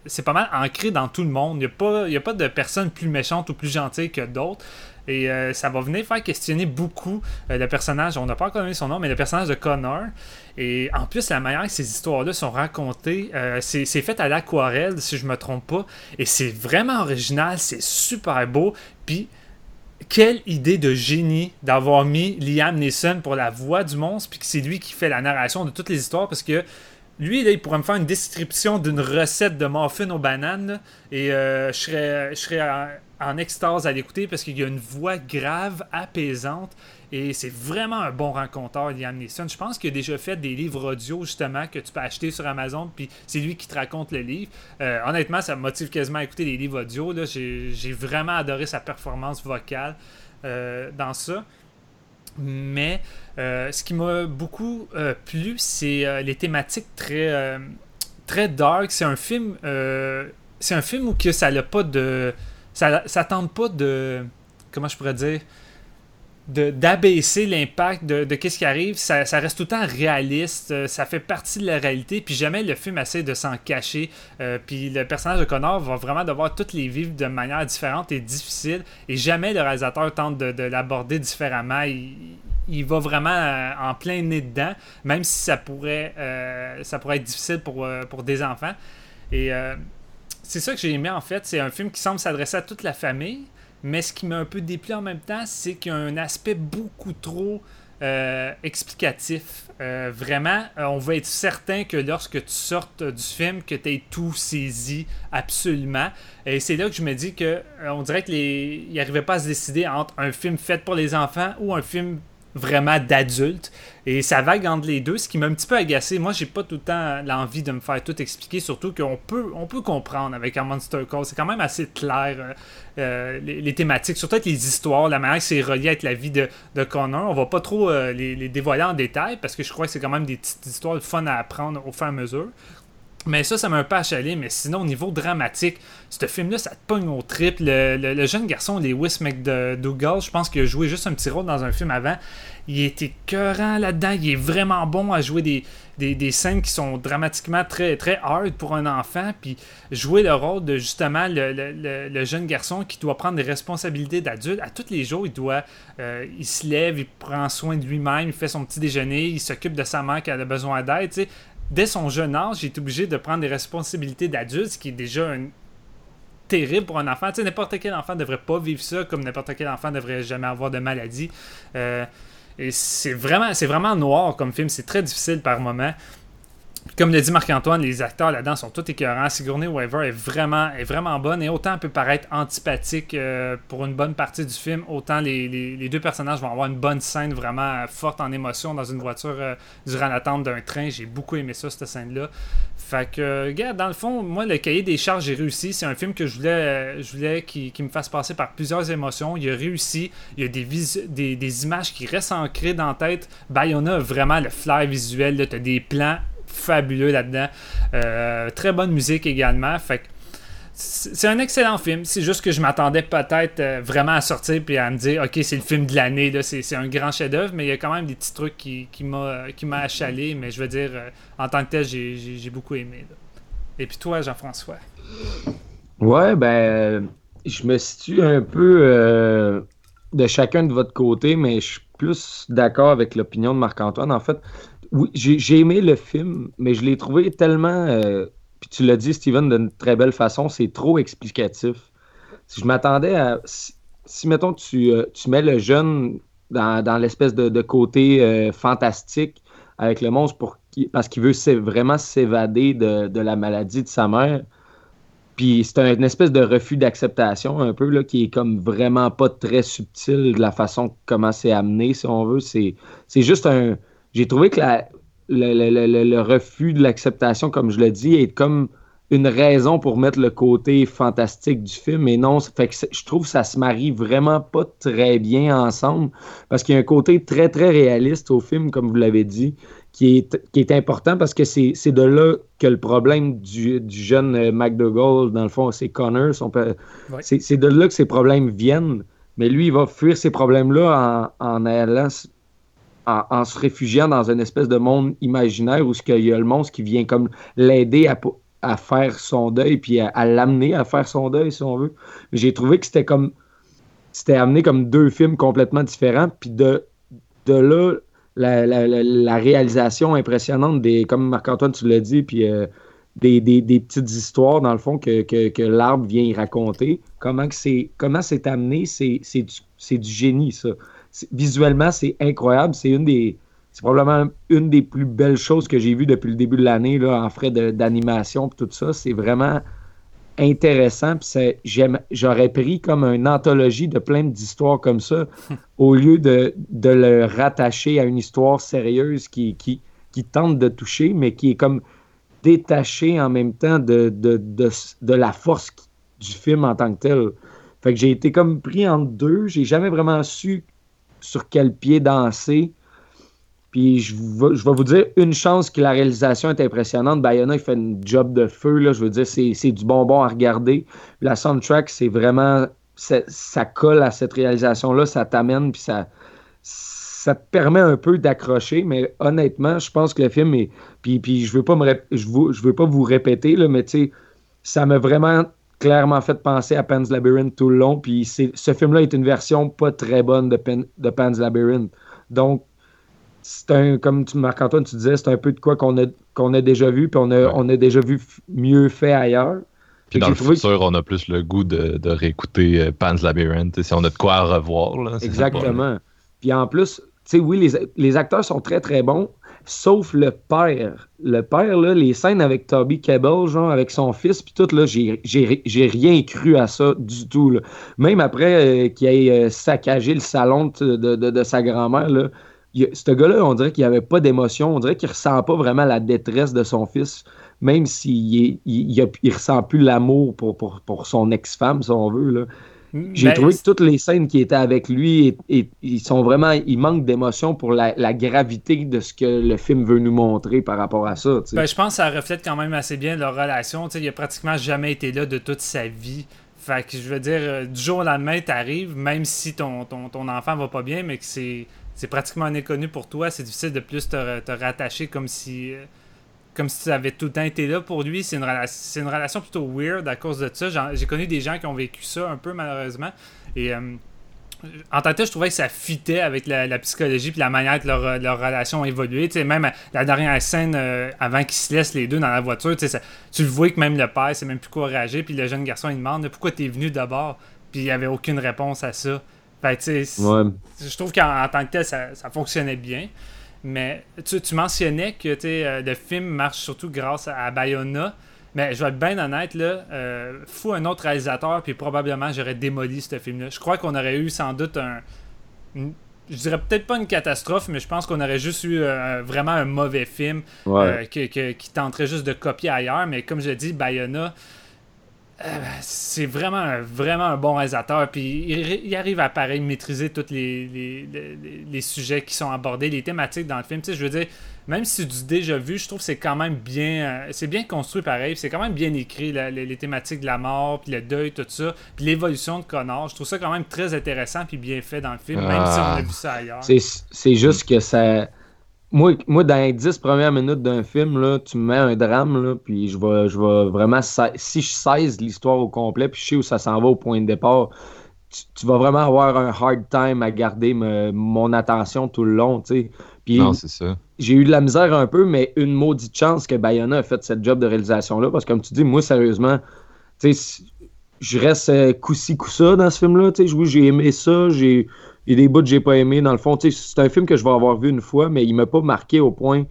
[SPEAKER 1] c'est pas mal ancré dans tout le monde. Il n'y a, a pas de personne plus méchante ou plus gentille que d'autres. Et euh, ça va venir faire questionner beaucoup euh, le personnage, on n'a pas encore donné son nom, mais le personnage de Connor. Et en plus, la manière que ces histoires-là sont racontées, euh, c'est fait à l'aquarelle, si je me trompe pas. Et c'est vraiment original, c'est super beau. Puis, quelle idée de génie d'avoir mis Liam Neeson pour la voix du monstre, puis que c'est lui qui fait la narration de toutes les histoires, parce que lui, là, il pourrait me faire une description d'une recette de muffin aux bananes, et je serais, je serais en extase à l'écouter parce qu'il y a une voix grave, apaisante. Et c'est vraiment un bon rencontreur, Liam Neeson. Je pense qu'il a déjà fait des livres audio, justement, que tu peux acheter sur Amazon, puis c'est lui qui te raconte le livre. Euh, honnêtement, ça me motive quasiment à écouter des livres audio. J'ai vraiment adoré sa performance vocale euh, dans ça. Mais euh, ce qui m'a beaucoup plu, c'est les thématiques très, très dark. C'est un film. c'est un film où que ça n'a pas de ça, ça tente pas de. Comment je pourrais dire d'abaisser l'impact de, de qu'est-ce qui arrive, ça, reste tout le temps réaliste, euh, ça fait partie de la réalité, puis jamais le film essaie de s'en cacher, euh, puis le personnage de Connor va vraiment devoir toutes les vivre de manière différente et difficile, et jamais le réalisateur tente de, l'aborder différemment, il, va vraiment euh, en plein nez dedans, même si ça pourrait, ça pourrait être difficile pour, pour des enfants, et c'est ça que j'ai aimé en fait. C'est un film qui semble s'adresser à toute la famille, mais ce qui m'a un peu déplu en même temps, c'est qu'il y a un aspect beaucoup trop euh, explicatif. Euh, vraiment, euh, on va être certain que lorsque tu sortes du film, que tu aies tout saisi absolument. Et c'est là que je me dis que on dirait qu'il n'arrivait pas à se décider entre un film fait pour les enfants ou un film vraiment d'adulte. Et ça vague entre les deux, ce qui m'a un petit peu agacé. Moi, j'ai pas tout le temps l'envie de me faire tout expliquer, surtout qu'on peut, on peut comprendre avec un Monster Call. C'est quand même assez clair, euh, euh, les, thématiques, surtout avec les histoires, la manière que c'est relié avec la vie de, de Connor. On va pas trop euh, les, les, dévoiler en détail, parce que je crois que c'est quand même des petites histoires fun à apprendre au fur et à mesure. Mais ça, ça m'a un peu achalé. Mais sinon, au niveau dramatique, ce film-là, ça te pogne au triple. Le, jeune garçon, Lewis McDougall, je pense qu'il a joué juste un petit rôle dans un film avant. Il était cœurant là-dedans. Il est vraiment bon à jouer des, des, scènes qui sont dramatiquement très, très hard pour un enfant. Puis jouer le rôle de justement le, jeune garçon qui doit prendre des responsabilités d'adulte. À tous les jours, il doit. Euh, il se lève, il prend soin de lui-même, il fait son petit déjeuner, il s'occupe de sa mère qui a besoin d'aide dès son jeune âge, il est obligé de prendre des responsabilités d'adulte, ce qui est déjà terrible pour un enfant. Tu sais, n'importe quel enfant ne devrait pas vivre ça, comme n'importe quel enfant ne devrait jamais avoir de maladie. Euh, et c'est vraiment, c'est vraiment noir comme film. C'est très difficile par moments comme le dit Marc-Antoine, les acteurs là-dedans sont tous écœurants. Sigourney Weaver est vraiment, est vraiment bonne et autant elle peut paraître antipathique euh, pour une bonne partie du film, autant les, deux personnages vont avoir une bonne scène vraiment forte en émotion dans une voiture euh, durant l'attente d'un train. J'ai beaucoup aimé ça, cette scène-là. Fait que, regarde, dans le fond, moi, le cahier des charges, j'ai réussi. C'est un film que je voulais, je voulais qui, me fasse passer par plusieurs émotions. Il a réussi. Il y a des, des, images qui restent ancrées dans la tête. Bayona a vraiment le flair visuel. Tu as des plans fabuleux là-dedans. Euh, très bonne musique également. Fait c'est un excellent film. C'est juste que je m'attendais peut-être euh, vraiment à sortir puis à me dire ok c'est le film de l'année c'est un grand chef-d'œuvre mais il y a quand même des petits trucs qui, qui m'a achalé mais je veux dire euh, en tant que tel j'ai beaucoup aimé. Et puis toi Jean-François?
[SPEAKER 3] Ouais ben je me situe un peu de chacun de votre côté mais je suis plus d'accord avec l'opinion de Marc-Antoine en fait oui, j'ai aimé le film, mais je l'ai trouvé tellement. Euh, puis tu l'as dit, Steven, d'une très belle façon, c'est trop explicatif. Si je m'attendais à. Si, mettons, tu, euh, tu mets le jeune dans, l'espèce de, côté euh, fantastique avec le monstre pour parce qu'il veut vraiment s'évader de, la maladie de sa mère. Puis c'est une espèce de refus d'acceptation un peu là, qui est comme vraiment pas très subtil de la façon comment c'est amené, si on veut. C'est juste un. J'ai trouvé que la, le, refus de l'acceptation, comme je le dis, est comme une raison pour mettre le côté fantastique du film. Et non, fait que je trouve que ça se marie vraiment pas très bien ensemble parce qu'il y a un côté très, très réaliste au film, comme vous l'avez dit, qui est, qui est important parce que c'est de là que le problème du, du jeune euh, McDougall, dans le fond, c'est Connor. C'est de là que ces problèmes viennent. Mais lui, il va fuir ces problèmes-là en, en allant en, se réfugiant dans une espèce de monde imaginaire où il y a le monstre qui vient comme l'aider à, faire son deuil, puis à, l'amener à faire son deuil, si on veut. J'ai trouvé que c'était comme. C'était amené comme deux films complètement différents, puis de, de là, la, réalisation impressionnante des, comme Marc-Antoine, tu l'as dit, puis euh, des, petites histoires, dans le fond, que, que, l'arbre vient y raconter. Comment c'est amené, c'est du génie, ça visuellement, c'est incroyable. C'est une des. C'est probablement une des plus belles choses que j'ai vues depuis le début de l'année en frais d'animation et tout ça. C'est vraiment intéressant. J'aurais pris comme une anthologie de plein d'histoires comme ça au lieu de, de, le rattacher à une histoire sérieuse qui, qui, qui, tente de toucher, mais qui est comme détachée en même temps de, de, de la force du film en tant que tel. Fait que j'ai été comme pris entre deux. J'ai jamais vraiment su sur quel pied danser. Puis je, vais, je vais vous dire une chance que la réalisation est impressionnante. Bayona, il fait un job de feu. Là, je veux dire, c'est du bonbon à regarder. La soundtrack, c'est vraiment. Ça colle à cette réalisation-là, ça t'amène, puis ça, ça te permet un peu d'accrocher. Mais honnêtement, je pense que le film est. Puis, puis je veux pas me je, veux, je veux pas vous répéter, là, mais tu sais, ça m'a vraiment clairement fait penser à Pan's Labyrinth tout le long. Puis ce film-là est une version pas très bonne de, de Pan's Labyrinth. Donc, c'est un, comme Marc-Antoine, tu disais, c'est un peu de quoi qu'on a, qu'on a déjà vu, puis on a, on a déjà vu mieux fait ailleurs.
[SPEAKER 2] Puis dans le futur, on a plus le goût de, de réécouter euh, Pan's Labyrinth, si on a de quoi revoir. Là,
[SPEAKER 3] Exactement. Puis en plus, tu sais, oui, les, les, acteurs sont très, très bons, sauf le père. Le père, là, les scènes avec Toby Kebbell, genre, avec son fils, puis tout, là, j'ai rien cru à ça du tout. Même après euh, qu'il ait euh, saccagé le salon de, sa grand-mère, là, ce gars-là, on dirait qu'il avait pas d'émotion, on dirait qu'il ressent pas vraiment la détresse de son fils, même s'il il, il, ressent plus l'amour pour, pour, pour, son ex-femme, si on veut. Là. J'ai trouvé que toutes les scènes qui étaient avec lui, et, ils sont vraiment, ils manquent d'émotion pour la, gravité de ce que le film veut nous montrer par rapport à ça.
[SPEAKER 1] Ben, je pense que ça reflète quand même assez bien leur relation. il a pratiquement jamais été là de toute sa vie. Fait que je veux dire, euh, du jour au lendemain, t'arrives, même si ton, ton, ton enfant va pas bien, mais que c'est pratiquement un inconnu pour toi, c'est difficile de plus te, te rattacher comme si euh, comme si tu avais tout le temps été là pour lui. C'est une, une relation plutôt weird à cause de ça. J'ai connu des gens qui ont vécu ça un peu malheureusement. Et euh, en tant que je trouvais que ça fitait avec la, psychologie puis la manière que leur, leur relation a évolué. même la dernière scène euh, avant qu'ils se laissent les deux dans la voiture, ça, tu le vois que même le père c'est même plus courageux. Puis le jeune garçon il demande pourquoi tu es venu d'abord. Puis il n'y avait aucune réponse à ça. Fait, Je trouve qu'en tant que tel, ça, ça fonctionnait bien. Mais tu, mentionnais que euh, le film marche surtout grâce à, Bayona. Mais je vais être bien honnête, là, euh, fou un autre réalisateur, puis probablement j'aurais démoli ce film-là. Je crois qu'on aurait eu sans doute un. je dirais peut-être pas une catastrophe, mais je pense qu'on aurait juste eu euh, vraiment un mauvais film qui, qui, tenterait juste de copier ailleurs. Mais comme je l'ai dit, Bayona, euh, c'est vraiment un, vraiment un bon réalisateur. Puis il, arrive à pareil maîtriser tous les, les, sujets qui sont abordés, les thématiques dans le film. Tu sais, je veux dire, même si c'est du déjà vu, je trouve que c'est quand même bien, euh, c'est bien construit pareil. C'est quand même bien écrit les, thématiques de la mort, puis le deuil, tout ça, puis l'évolution de Connor. Je trouve ça quand même très intéressant puis bien fait dans le film, même si on a vu ça ailleurs.
[SPEAKER 3] C'est juste que ça moi, moi, dans les 10 premières minutes d'un film, là, tu me mets un drame, là, puis je vais, je vais vraiment. Si je saisis l'histoire au complet, puis je sais où ça s'en va au point de départ, tu, vas vraiment avoir un hard time à garder mon attention tout le long, tu sais.
[SPEAKER 2] non, c'est ça.
[SPEAKER 3] j'ai eu de la misère un peu, mais une maudite chance que Bayona a fait cette job de réalisation-là. Parce que, comme tu dis, moi, sérieusement, tu sais, je reste euh, coup-ci, coup-ça dans ce film-là. Tu sais, oui, j'ai aimé ça. J'ai il y a des bouts que j'ai pas aimé. Dans le fond, c'est un film que je vais avoir vu une fois, mais il m'a pas marqué au point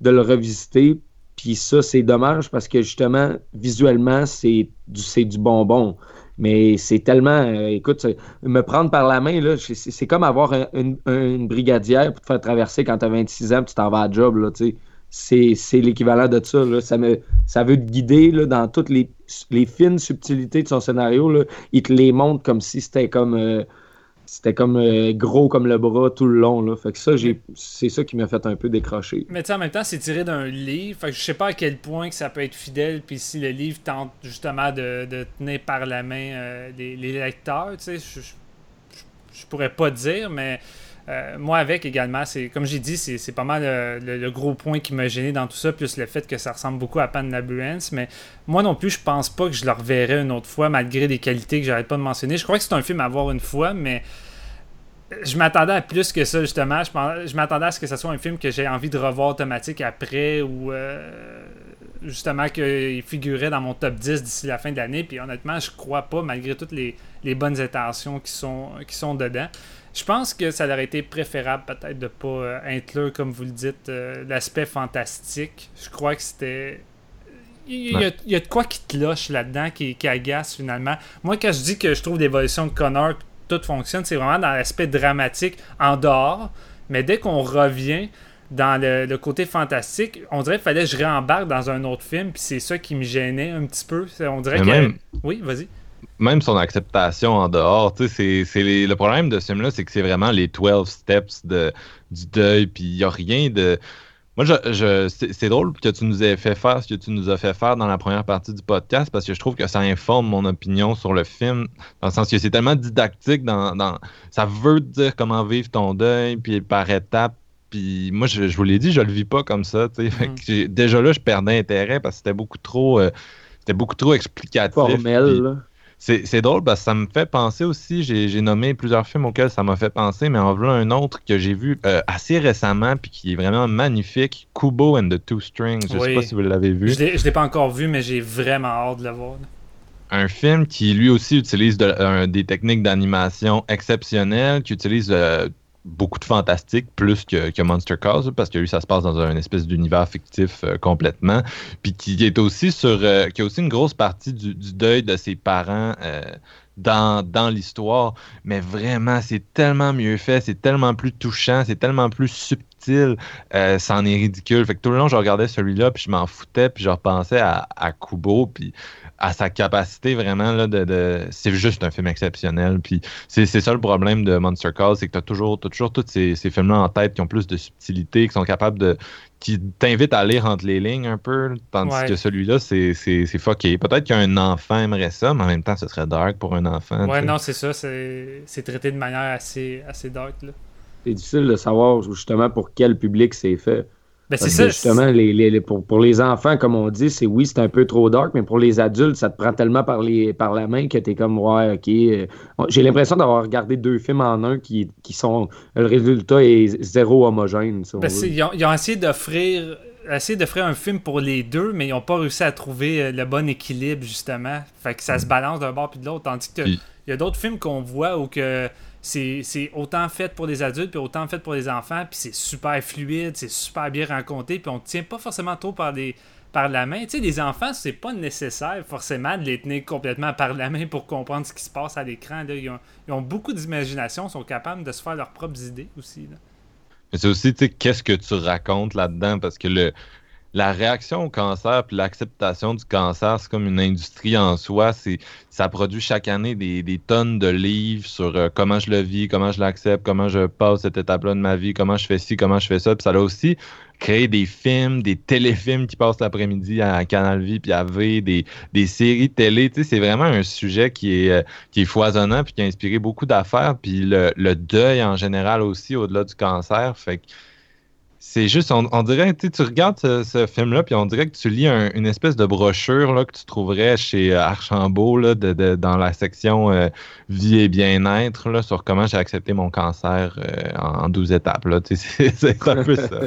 [SPEAKER 3] de le revisiter. Puis ça, c'est dommage parce que justement, visuellement, c'est du, du bonbon. Mais c'est tellement. euh, écoute, me prendre par la main, c'est- comme avoir un- une, brigadière pour te faire traverser quand tu as 26 ans et tu t'en vas à job. Là, c'est l'équivalent de ça. Ça, me, ça veut te guider dans toutes les, les fines subtilités de son scénario. Il te les montre comme si c'était comme. euh, c'était comme euh, gros comme le bras tout le long. Là. Fait que ça, j'ai, c'est ça qui m'a fait un peu décrocher.
[SPEAKER 1] Mais tu sais, en même temps, c'est tiré d'un livre. Fait que je sais pas à quel point que ça peut être fidèle. Puis si le livre tente justement de, de tenir par la main euh, les, les lecteurs, tu sais, je, je, je pourrais pas dire, mais euh, moi avec également, c'est comme j'ai dit, c'est pas mal le, le- gros point qui m'a gêné dans tout ça, plus le fait que ça ressemble beaucoup à Pan Labyrinth. Mais moi non plus, je pense pas que je le reverrai une autre fois, malgré des qualités que j'arrête pas de mentionner. Je crois que c'est un film à voir une fois, mais je m'attendais à plus que ça, justement. Je, m'attendais à ce que ce soit un film que j'ai envie de revoir automatique après ou euh, justement qu'il figurait dans mon top 10 d'ici la fin de l'année. Puis honnêtement, je crois pas, malgré toutes les, les bonnes intentions qui sont dedans. Je pense que ça aurait été préférable peut-être de pas euh, inclure, comme vous le dites, euh, l'aspect fantastique. Je crois que c'était. Il y, a, il y a de quoi qui te loche là-dedans, qui, qui agace finalement. Moi, quand je dis que je trouve l'évolution de Connor, tout fonctionne, c'est vraiment dans l'aspect dramatique en dehors. Mais dès qu'on revient dans le, le côté fantastique, on dirait qu'il fallait que je réembarque dans un autre film, puis c'est ça qui me gênait un petit peu. On dirait que.
[SPEAKER 2] même-
[SPEAKER 1] Oui, vas-y.
[SPEAKER 2] Même son acceptation en dehors, tu sais, c'est, le problème de ce film-là, c'est que c'est vraiment les 12 steps de, du deuil, puis il n'y a rien de... Moi, je, je- c'est, drôle que tu nous aies fait faire ce que tu nous as fait faire dans la première partie du podcast, parce que je trouve que ça informe mon opinion sur le film, dans le sens que c'est tellement didactique, dans, dans- ça veut te dire comment vivre ton deuil, puis par étapes, puis moi, je, je vous l'ai dit, je le vis pas comme ça. Fait que j'ai- déjà là, je perdais intérêt, parce que c'était beaucoup trop... euh, c'était beaucoup trop explicatif.
[SPEAKER 3] Formel.
[SPEAKER 2] C'est drôle parce que ça me fait penser aussi, j'ai nommé plusieurs films auxquels ça m'a fait penser, mais en voilà un autre que j'ai vu euh, assez récemment puis qui est vraiment magnifique, Kubo and the Two Strings. Je
[SPEAKER 1] Oui.
[SPEAKER 2] sais pas si vous l'avez vu.
[SPEAKER 1] Je je l'ai pas encore vu, mais j'ai vraiment hâte de le voir.
[SPEAKER 2] Un film qui lui aussi utilise de- des techniques d'animation exceptionnelles, qui utilise euh, beaucoup de fantastique, plus que, que Monster Calls, parce que lui, ça se passe dans un espèce d'univers fictif euh, complètement, puis qui est aussi sur, euh, qui a aussi une grosse partie du, du deuil de ses parents euh, dans, dans l'histoire, mais vraiment, c'est tellement mieux fait, c'est tellement plus touchant, c'est tellement plus subtil, c'en est ridicule. Fait que tout le long, je regardais celui-là, puis je m'en foutais, puis je repensais à, à Kubo, puis à sa capacité vraiment là, de, de- c'est juste un film exceptionnel puis c'est c'est ça le problème de Monster Call c'est que tu as toujours, t'as toujours tous ces, ces films là en tête qui ont plus de subtilité qui sont capables de qui t'invitent à lire entre les lignes un peu tandis
[SPEAKER 1] Ouais.
[SPEAKER 2] que celui-là c'est c'est c'est fucké peut-être qu'un enfant aimerait ça mais en même temps ce serait dark pour un enfant
[SPEAKER 1] Ouais, non, c'est ça. C'est c'est traité de manière assez, assez dark. Là.
[SPEAKER 3] C'est difficile de savoir justement pour quel public c'est fait.
[SPEAKER 1] Ben, c'est ça.
[SPEAKER 3] justement, les, les- les- pour, pour les enfants, comme on dit, c'est oui, c'est un peu trop dark, mais pour les adultes, ça te prend tellement par, les, par la main que t'es comme, ouais, ok. euh, J'ai l'impression d'avoir regardé deux films en un qui, qui sont. Le résultat est zéro homogène. si
[SPEAKER 1] Ben, ils, ont, ils ont essayé d'offrir essayé d'offrir un film pour les deux, mais ils n'ont pas réussi à trouver euh, le bon équilibre, justement. Fait que ça se balance d'un bord puis de l'autre. Tandis que il y a d'autres films qu'on voit où que c'est autant fait pour les adultes puis autant fait pour les enfants, puis c'est super fluide, c'est super bien raconté, puis on tient pas forcément trop par les par la main. Tu sais, les enfants, c'est pas nécessaire forcément de les tenir complètement par la main pour comprendre ce qui se passe à l'écran. Ils ont, ils ont beaucoup d'imagination, sont capables de se faire leurs propres idées aussi. là.
[SPEAKER 2] Mais c'est aussi, tu sais, qu'est-ce que tu racontes là-dedans? Parce que le, la réaction au cancer puis l'acceptation du cancer, c'est comme une industrie en soi. Ça produit chaque année des, tonnes de livres sur euh, comment je le vis, comment je l'accepte, comment je passe cette étape-là de ma vie, comment je fais ci, comment je fais ça. Puis ça a aussi créé des films, des téléfilms qui passent l'après-midi à Canal Vie puis à V, des, des séries télé. C'est vraiment un sujet qui est, euh, qui est foisonnant puis qui a inspiré beaucoup d'affaires. Puis le, le deuil en général aussi, au-delà du cancer. Fait que C'est juste, on, on dirait, tu regardes ce, ce film-là, puis on dirait que tu lis un- une espèce de brochure là, que tu trouverais chez euh, Archambault là, de, de- dans la section euh, vie et bien-être là, sur comment j'ai accepté mon cancer euh, en, en 12 étapes. Là, c'est c'est un peu ça.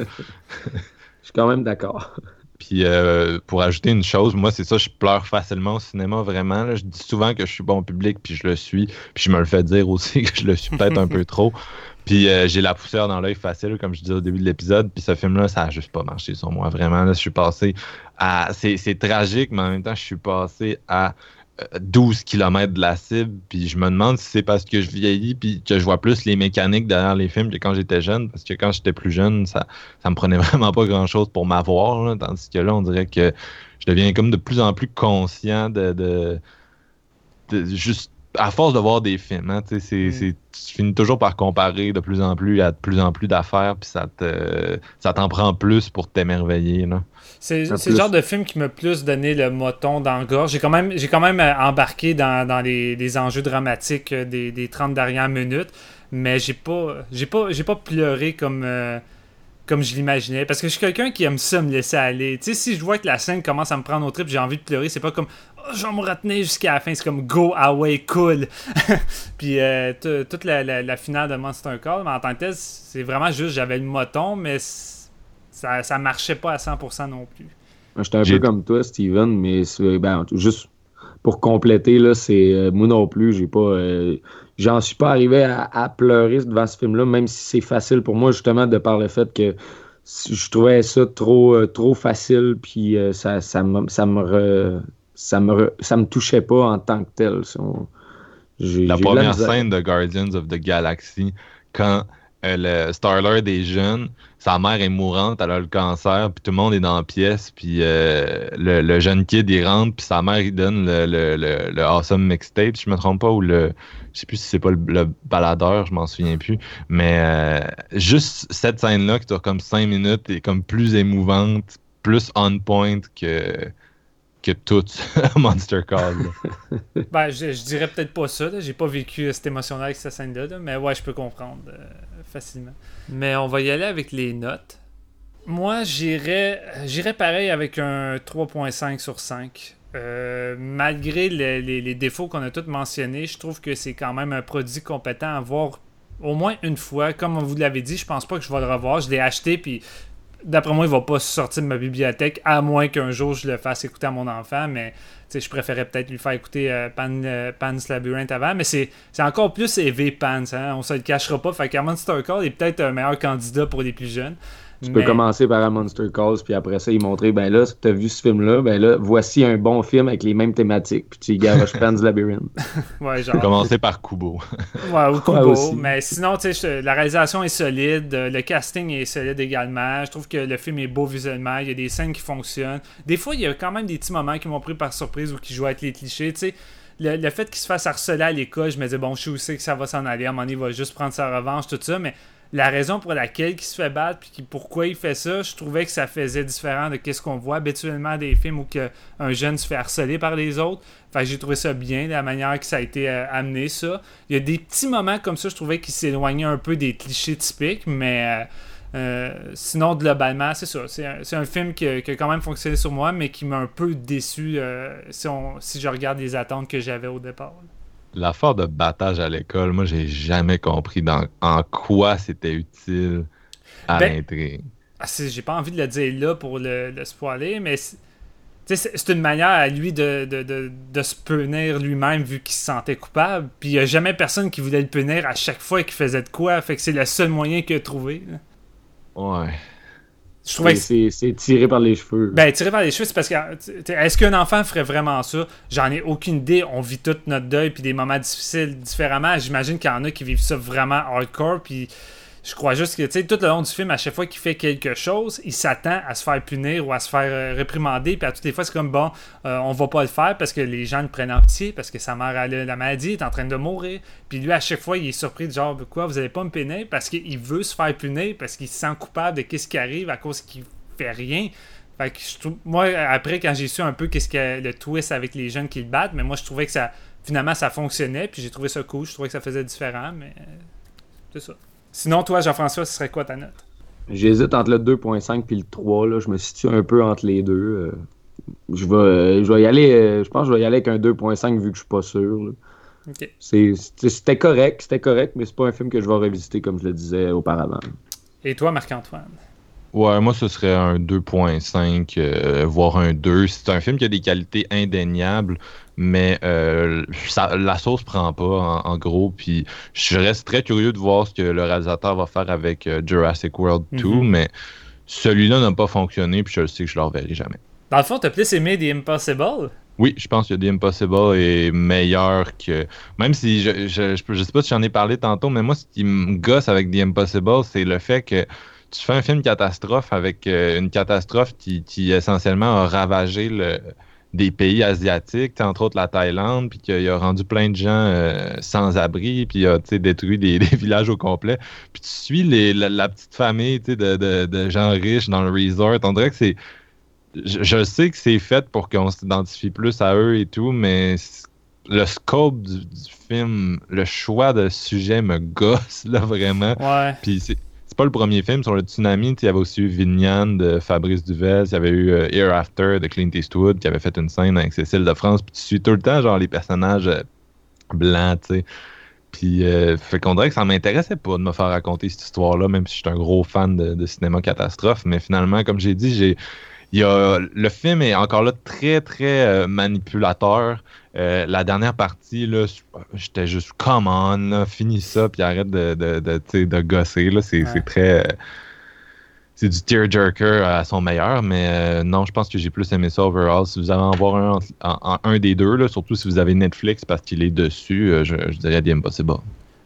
[SPEAKER 3] Je suis quand même d'accord.
[SPEAKER 2] Puis euh, pour ajouter une chose, moi c'est ça, je pleure facilement au cinéma vraiment. là. Je dis souvent que je suis bon public, puis je le suis. Puis je me le fais dire aussi que je le suis peut-être un peu trop. Puis euh, j'ai la poussière dans l'œil facile, comme je disais au début de l'épisode. Puis ce film-là, ça a juste pas marché sur moi. Vraiment, là, je suis passé à. C'est tragique, mais en même temps, je suis passé à euh, 12 km de la cible. Puis je me demande si c'est parce que je vieillis, puis que je vois plus les mécaniques derrière les films que quand j'étais jeune. Parce que quand j'étais plus jeune, ça, ça me prenait vraiment pas grand-chose pour m'avoir. Tandis que là, on dirait que je deviens comme de plus en plus conscient de. de, de- juste à force de voir des films, hein,
[SPEAKER 1] Mm.
[SPEAKER 2] tu finis toujours par comparer de plus en plus à de plus en plus d'affaires, puis ça te ça t'en prend plus pour t'émerveiller.
[SPEAKER 1] C'est le genre de film qui m'a plus donné le moton dans la gorge. J'ai quand même, j'ai quand même euh, embarqué dans, dans les, les enjeux dramatiques euh, des, des 30 dernières minutes, mais j'ai pas, j'ai pas, j'ai pas pleuré comme, euh, comme je l'imaginais. Parce que je suis quelqu'un qui aime ça me laisser aller. Tu sais, si je vois que la scène commence à me prendre au trip, j'ai envie de pleurer, c'est pas comme Oh, je vais me retenir jusqu'à la fin, c'est comme go away cool. Puis euh, toute la, la- la finale de Monster Call, mais en tant que tel, c'est vraiment juste j'avais le moton, mais ça, ça marchait pas à 100% non plus.
[SPEAKER 3] J'étais un peu comme toi, Steven, mais ben, juste pour compléter, là, c'est euh, moi non plus, j'ai pas. euh, J'en suis pas arrivé à, à pleurer devant ce film-là, même si c'est facile pour moi, justement, de par le fait que je trouvais ça trop, euh, trop facile, puis euh, ça, ça, me, ça, me re- ça, me re- ça me touchait pas en tant que tel. On-
[SPEAKER 2] La première scène de Guardians of the Galaxy, quand euh, le Star-Lord est jeune, sa mère est mourante, elle a le cancer, puis tout le monde est dans la pièce, puis euh, le, le jeune kid, il rentre, puis sa mère, il donne le, le, le, le Awesome Mixtape, si je me trompe pas, ou le... Je sais plus si c'est pas le, le baladeur, je m'en souviens plus, mais euh, juste cette scène-là, qui dure comme 5 minutes, est comme plus émouvante, plus on point que que tout Monster Call.
[SPEAKER 1] Ben, je, je dirais peut-être pas ça. J'ai pas vécu euh, cette émotion-là avec cette scène-là. là, Mais ouais, je peux comprendre euh, facilement. Mais on va y aller avec les notes. Moi, j'irais j'irais pareil avec un 3.5 sur 5. Euh, malgré les, défauts qu'on a tous mentionnés, je trouve que c'est quand même un produit compétent à voir au moins une fois. Comme vous l'avez dit, je pense pas que je vais le revoir. Je l'ai acheté, puis d'après moi, il va pas sortir de ma bibliothèque, à moins qu'un jour je le fasse écouter à mon enfant. Mais je préférais peut-être lui faire écouter euh, Pan, euh, Pan's Labyrinth avant. Mais c'est encore plus élevé Pan's. Hein? On se le cachera pas. Fait que Call est peut-être un meilleur candidat pour les plus jeunes.
[SPEAKER 3] Tu
[SPEAKER 1] Mais-
[SPEAKER 3] peux commencer par un Monster Calls, puis après ça, ils montrer, ben là, tu as vu ce film-là, ben là, voici un bon film avec les mêmes thématiques. Puis tu y garoches Pan's Labyrinth.
[SPEAKER 1] Ouais, genre.
[SPEAKER 2] Commencer par Kubo.
[SPEAKER 1] Ouais, ou Kubo.
[SPEAKER 3] Ouais,
[SPEAKER 1] mais sinon, tu sais, la réalisation est solide, euh, le casting est solide également. Je trouve que le film est beau visuellement, il y a des scènes qui fonctionnent. Des fois, il y a quand même des petits moments qui m'ont pris par surprise ou qui jouent avec les clichés. Tu sais, le, le fait qu'il se fasse harceler à l'école, je me disais, bon, je sais où c'est que ça va s'en aller. À un moment donné, il va juste prendre sa revanche, tout ça. Mais la raison pour laquelle il se fait battre, puis pourquoi il fait ça, je trouvais que ça faisait différent de ce qu'on voit habituellement des films où que un jeune se fait harceler par les autres. Fait j'ai trouvé ça bien, la manière que ça a été euh, amené, ça. Il y a des petits moments comme ça, je trouvais qu'ils s'éloignaient un peu des clichés typiques, mais euh, euh, sinon, globalement, c'est ça. C'est un, film qui, a- quand même fonctionné sur moi, mais qui m'a un peu déçu si je regarde les attentes que j'avais au départ.
[SPEAKER 2] L'affaire de battage à l'école, moi, j'ai jamais compris dans, en quoi c'était utile à
[SPEAKER 1] Ben,
[SPEAKER 2] l'intrigue.
[SPEAKER 1] Ah, j'ai pas envie de le dire là pour le, le spoiler, mais c'est- une manière à lui de, de, de, de se punir lui-même vu qu'il se sentait coupable. Puis il n'y a jamais personne qui voulait le punir à chaque fois qu'il faisait de quoi. Fait que c'est le seul moyen qu'il a trouvé. là.
[SPEAKER 2] Ouais.
[SPEAKER 1] Je trouvais que
[SPEAKER 3] C'est tiré par les cheveux.
[SPEAKER 1] Ben, tiré par les cheveux, c'est parce que. Est-ce qu'un enfant ferait vraiment ça? J'en ai aucune idée. On vit tout notre deuil puis des moments difficiles différemment. J'imagine qu'il y en a qui vivent ça vraiment hardcore. Puis je crois juste que, tu sais, tout le long du film, à chaque fois qu'il fait quelque chose, il s'attend à se faire punir ou à se faire euh, réprimander. Puis à toutes les fois, c'est comme bon, euh, on va pas le faire parce que les gens le prennent en pitié, parce que sa mère a la maladie, est en train de mourir. Puis lui, à chaque fois, il est surpris de genre, quoi, vous allez pas me punir? Parce qu'il veut se faire punir, parce qu'il se sent coupable de ce qui arrive à cause qu'il fait rien. Fait que je trouve, moi, après, quand j'ai su un peu qu'est-ce que le twist avec les jeunes qui le battent, mais moi, je trouvais que ça, finalement, ça fonctionnait, puis j'ai trouvé ça cool, je trouvais que ça faisait différent, mais euh, c'est ça. Sinon, toi, Jean-François, ce serait quoi ta note?
[SPEAKER 3] J'hésite entre le 2.5 et le 3. Là. Je me situe un peu entre les deux. Euh, je, vais, euh, je vais y aller. euh, je pense que je vais y aller avec un 2.5 vu que je suis pas sûr. C'était correct, c'était correct, mais c'est pas un film que je vais revisiter comme je le disais auparavant.
[SPEAKER 1] Et toi, Marc-Antoine?
[SPEAKER 2] Ouais, moi, ce serait un 2.5, euh, voire un 2. C'est un film qui a des qualités indéniables, mais euh, ça- la sauce prend pas, en, en gros. Puis je reste très curieux de voir ce que le réalisateur va faire avec euh, Jurassic World 2,
[SPEAKER 1] Mhm.
[SPEAKER 2] mais celui-là n'a pas fonctionné, puis je le sais que je le reverrai jamais.
[SPEAKER 1] Dans le fond, t'as plus aimé The Impossible?
[SPEAKER 2] Oui, je pense que The Impossible est meilleur que. Même si je, je, je sais pas si j'en ai parlé tantôt, mais moi, ce qui me gosse avec The Impossible, c'est le fait que tu fais un film catastrophe avec euh, une catastrophe qui, qui essentiellement a ravagé le, des pays asiatiques, entre autres la Thaïlande, puis qu'il a rendu plein de gens euh, sans abri, puis il a tu sais, détruit des, des villages au complet. Puis tu suis les, la, la petite famille tu sais, de, de, de gens riches dans le resort. On dirait que c'est je, je sais que c'est fait pour qu'on s'identifie plus à eux et tout, mais le scope du, du film, le choix de sujet me gosse, là, vraiment.
[SPEAKER 1] Ouais.
[SPEAKER 2] Puis c'est pas le premier film sur le tsunami. Il y avait aussi eu Vignan de Fabrice Duvel, il y avait eu euh, Hereafter de Clint Eastwood qui avait fait une scène avec Cécile de France. Puis tu suis tout le temps, genre, les personnages euh, blancs, tu sais. Puis, euh, fait qu'on dirait que ça m'intéressait pas de me faire raconter cette histoire-là, même si je suis un gros fan de cinéma catastrophe. Mais finalement, comme j'ai dit, j'ai. Il y a, le film est encore là très, très euh, manipulateur. Euh, la dernière partie, là, j'étais juste, come on, là, finis ça, puis arrête de, de, de, de gosser. Là. C'est,
[SPEAKER 1] Ouais.
[SPEAKER 2] c'est très. euh, c'est du tearjerker à son meilleur, mais non, je pense que j'ai plus aimé ça overall. Si vous allez en voir un, en- en- un des deux, là, surtout si vous avez Netflix parce qu'il est dessus, je, je dirais The Impossible.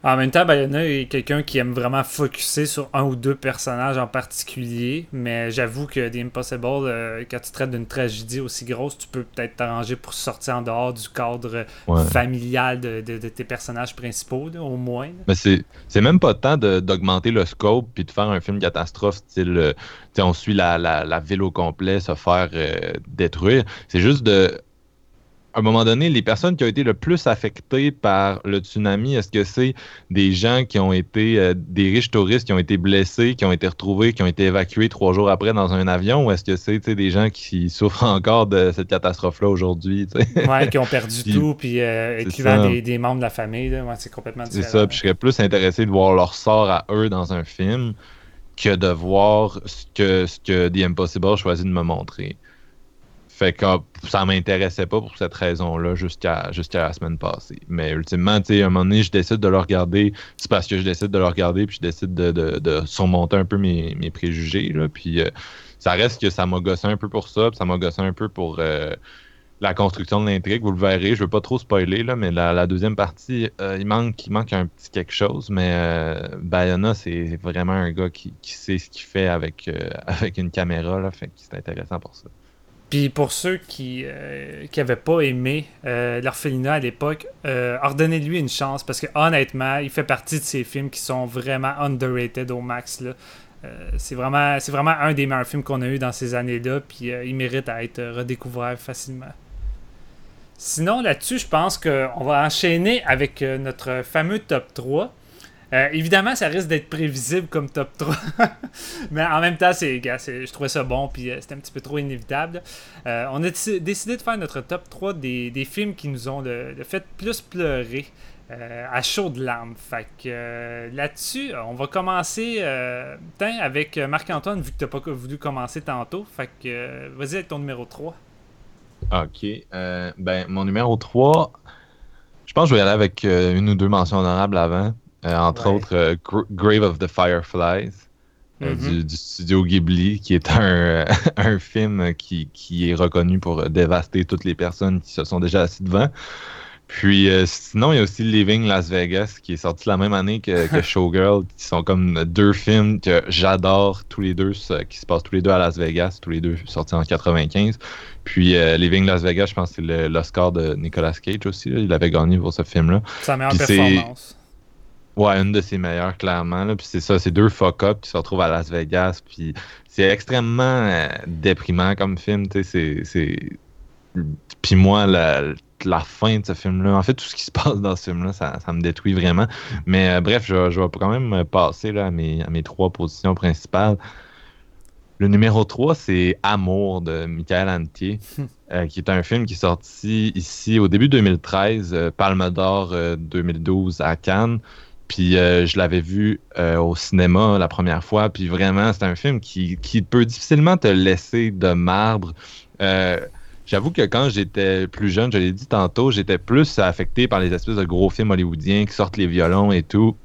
[SPEAKER 1] En même temps, Bayona est quelqu'un qui aime vraiment focuser sur un ou deux personnages en particulier, mais j'avoue que The Impossible, euh, quand tu traites d'une tragédie aussi grosse, tu peux peut-être t'arranger pour sortir en dehors du cadre
[SPEAKER 2] Ouais.
[SPEAKER 1] familial de, de- de tes personnages principaux, là, au moins. là.
[SPEAKER 2] Mais c'est, même pas le temps de- d'augmenter le scope puis de faire un film catastrophe style euh, on suit la, la, la ville au complet se faire euh, détruire. C'est juste de à un moment donné, les personnes qui ont été le plus affectées par le tsunami, est-ce que c'est des gens qui ont été euh, des riches touristes qui ont été blessés, qui ont été retrouvés, qui ont été évacués trois jours après dans un avion, ou est-ce que c'est des gens qui souffrent encore de cette catastrophe-là aujourd'hui?
[SPEAKER 1] Ouais, qui ont perdu
[SPEAKER 2] Puis-
[SPEAKER 1] tout, puis euh,
[SPEAKER 2] c'est ça.
[SPEAKER 1] des, des membres de la famille. Ouais, c'est complètement
[SPEAKER 2] C'est
[SPEAKER 1] différent.
[SPEAKER 2] ça, puis je serais plus intéressé de voir leur sort à eux dans un film que de voir ce que, ce que The Impossible choisit de me montrer. Fait que euh, ça m'intéressait pas pour cette raison-là jusqu'à la semaine passée. Mais ultimement, tu sais, à un moment donné, je décide de le regarder. C'est parce que je décide de le regarder, puis je décide de, de- surmonter un peu mes, mes préjugés. Là, puis euh, ça reste que ça m'a gossé un peu pour ça, puis ça m'a gossé un peu pour euh, la construction de l'intrigue. Vous le verrez, je veux pas trop spoiler, là, mais la, deuxième partie, euh, il, manque, il manque un petit quelque chose. Mais Bayona, c'est vraiment un gars qui, qui sait ce qu'il fait avec, avec une caméra. Là, fait que c'est intéressant pour ça.
[SPEAKER 1] Puis pour ceux qui n'avaient pas aimé euh, l'orphelinat à l'époque, euh, ordonnez-lui une chance parce que honnêtement, il fait partie de ces films qui sont vraiment underrated au max. là. Euh, c'est vraiment, c'est vraiment un des meilleurs films qu'on a eu dans ces années-là, puis euh, il mérite à être redécouvert facilement. Sinon, là-dessus, je pense qu'on va enchaîner avec euh, notre fameux top 3. Euh, évidemment, ça risque d'être prévisible comme top 3. Mais en même temps, je trouvais ça bon, puis euh, c'était un petit peu trop inévitable. Euh, on a déci- décidé de faire notre top 3 des, films qui nous ont le, fait plus pleurer à chaud de larmes. Fait que là-dessus, on va commencer avec Marc-Antoine, vu que tu n'as pas voulu commencer tantôt. Fait que vas-y avec ton numéro 3.
[SPEAKER 2] Ok. ben, mon numéro 3, je pense que je vais y aller avec une ou deux mentions honorables avant. Euh, entre
[SPEAKER 1] Ouais.
[SPEAKER 2] autres, euh, Gr- Grave of the Fireflies. euh,
[SPEAKER 1] Mhm.
[SPEAKER 2] du, du studio Ghibli, qui est un, un film qui, qui est reconnu pour dévaster toutes les personnes qui se sont déjà assis devant. Puis euh, sinon, il y a aussi Living Las Vegas, qui est sorti la même année que, que Showgirl, qui sont comme deux films que j'adore, tous les deux, qui se passent tous les deux à Las Vegas, tous les deux sortis en 95. Puis euh, Living Las Vegas, je pense que c'est l'Oscar de Nicolas Cage aussi, là. il avait gagné pour ce film-là.
[SPEAKER 1] Sa meilleure
[SPEAKER 2] Puis
[SPEAKER 1] performance.
[SPEAKER 2] Ouais, une de ses meilleures, clairement. Là. Puis c'est ça, c'est deux fuck-up qui se retrouvent à Las Vegas. Puis c'est extrêmement euh, déprimant comme film. C'est, c'est... Puis moi, la- la fin de ce film-là. En fait, tout ce qui se passe dans ce film-là, ça, me détruit vraiment. Mais euh, bref, je, je, vais quand même passer là, à, mes, à mes trois positions principales. Le numéro 3, c'est Amour de Michael Antier, euh, qui est un film qui est sorti ici au début 2013, euh, Palme d'Or 2012 à Cannes. Puis je l'avais vu au cinéma la première fois. Puis vraiment, c'est un film qui, qui, peut difficilement te laisser de marbre. J'avoue que quand j'étais plus jeune, je l'ai dit tantôt, j'étais plus affecté par les espèces de gros films hollywoodiens qui sortent les violons et tout.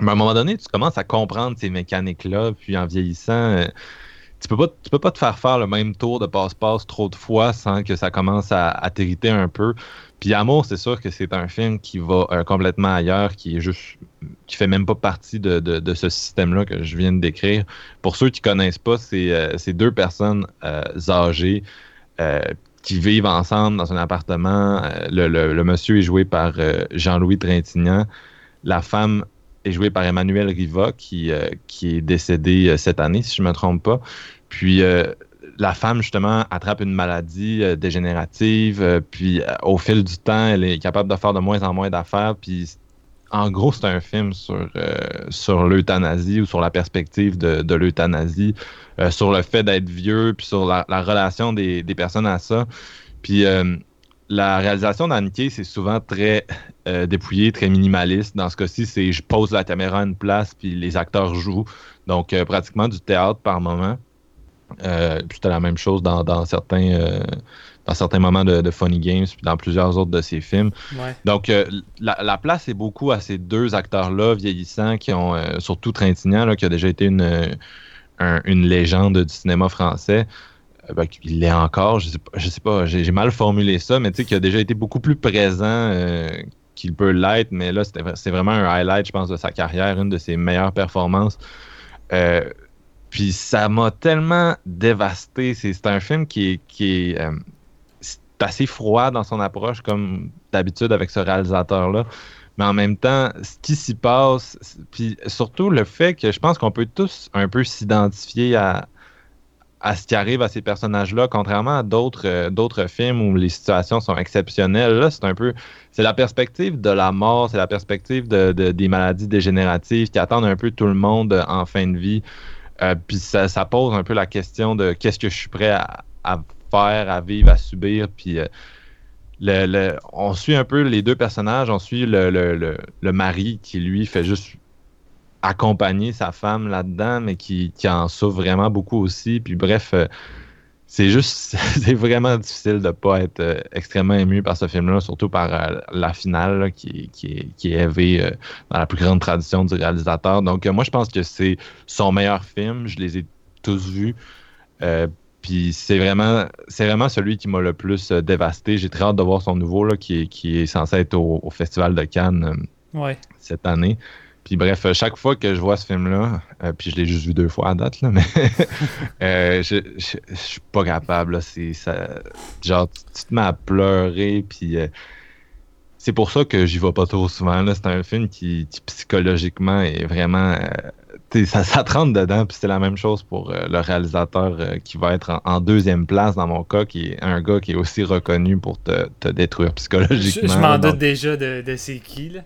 [SPEAKER 2] Mais à un moment donné, tu commences à comprendre ces mécaniques-là, puis en vieillissant, euh, tu peux pas, tu peux pas te faire faire le même tour de passe-passe trop de fois sans que ça commence à, à t'irriter un peu. Puis Amour, c'est sûr que c'est un film qui va euh, complètement ailleurs, qui est juste, qui fait même pas partie de, de, ce système-là que je viens de décrire. Pour ceux qui connaissent pas, c'est euh, deux personnes âgées qui vivent ensemble dans un appartement. Euh, le, monsieur est joué par euh, Jean-Louis Trintignant. La femme est jouée par Emmanuel Riva, qui, euh, qui est décédé cette année, si je ne me trompe pas. Puis la femme, justement, attrape une maladie dégénérative. puis au fil du temps, elle est capable de faire de moins en moins d'affaires. Puis en gros, c'est un film sur, sur l'euthanasie ou sur la perspective de, de l'euthanasie. Euh, sur le fait d'être vieux, puis sur la, relation des, personnes à ça. Puis euh, la réalisation d'Anniké, c'est souvent très euh, dépouillé, très minimaliste. Dans ce cas-ci, c'est je pose la caméra à une place, puis les acteurs jouent. Donc, pratiquement du théâtre par moment. c'était la même chose dans, certains dans certains moments de, Funny Games, puis dans plusieurs autres de ses films. Donc, la, place est beaucoup à ces deux acteurs-là vieillissants qui ont, surtout Trintignant, qui a déjà été une, une légende du cinéma français. Euh, ben, il l'est encore, je sais pas, sais pas, j'ai mal formulé ça, mais tu sais, qu'il a déjà été beaucoup plus présent euh, qu'il peut l'être, mais là, c'est vraiment un highlight, je pense, de sa carrière, une de ses meilleures performances. Euh, puis ça m'a tellement dévasté. C'est un film qui est, qui est assez froid dans son approche, comme d'habitude avec ce réalisateur-là mais en même temps, ce qui s'y passe, puis surtout le fait que je pense qu'on peut tous un peu s'identifier à, à ce qui arrive à ces personnages-là, contrairement à d'autres euh, d'autres films où les situations sont exceptionnelles. Là, c'est un peu, c'est la perspective de la mort, c'est la perspective de, des maladies dégénératives qui attendent un peu tout le monde en fin de vie. Euh, puis ça, ça, pose un peu la question de qu'est-ce que je suis prêt à, à vivre, à subir. Puis euh, on suit un peu les deux personnages. On suit le, mari qui, lui, fait juste accompagner sa femme là-dedans, mais qui, en souffre vraiment beaucoup aussi. Puis bref, euh, c'est juste, c'est vraiment difficile de ne pas être euh, extrêmement ému par ce film-là, surtout par la finale qui, qui, est, élevée dans la plus grande tradition du réalisateur. Donc moi, je pense que c'est son meilleur film. Je les ai tous vus. Puis c'est vraiment, c'est vraiment celui qui m'a le plus euh, dévasté. J'ai très hâte de voir son nouveau là, qui, est, qui est censé être au, Festival de Cannes
[SPEAKER 1] euh,
[SPEAKER 2] cette année. Puis bref, euh, chaque fois que je vois ce film-là, puis je l'ai juste vu deux fois à date, là, mais je, je, suis pas capable. C'est ça, genre, tu, te mets à pleurer, puis c'est pour ça que j'y vais pas trop souvent. C'est un film qui, psychologiquement est vraiment ça, ça te rentre dedans, puis c'est la même chose pour euh, le réalisateur euh, qui va être en, deuxième place dans mon cas, qui est un gars qui est aussi reconnu pour te, te détruire psychologiquement.
[SPEAKER 1] Je, m'en doute déjà de, de c'est qui, là.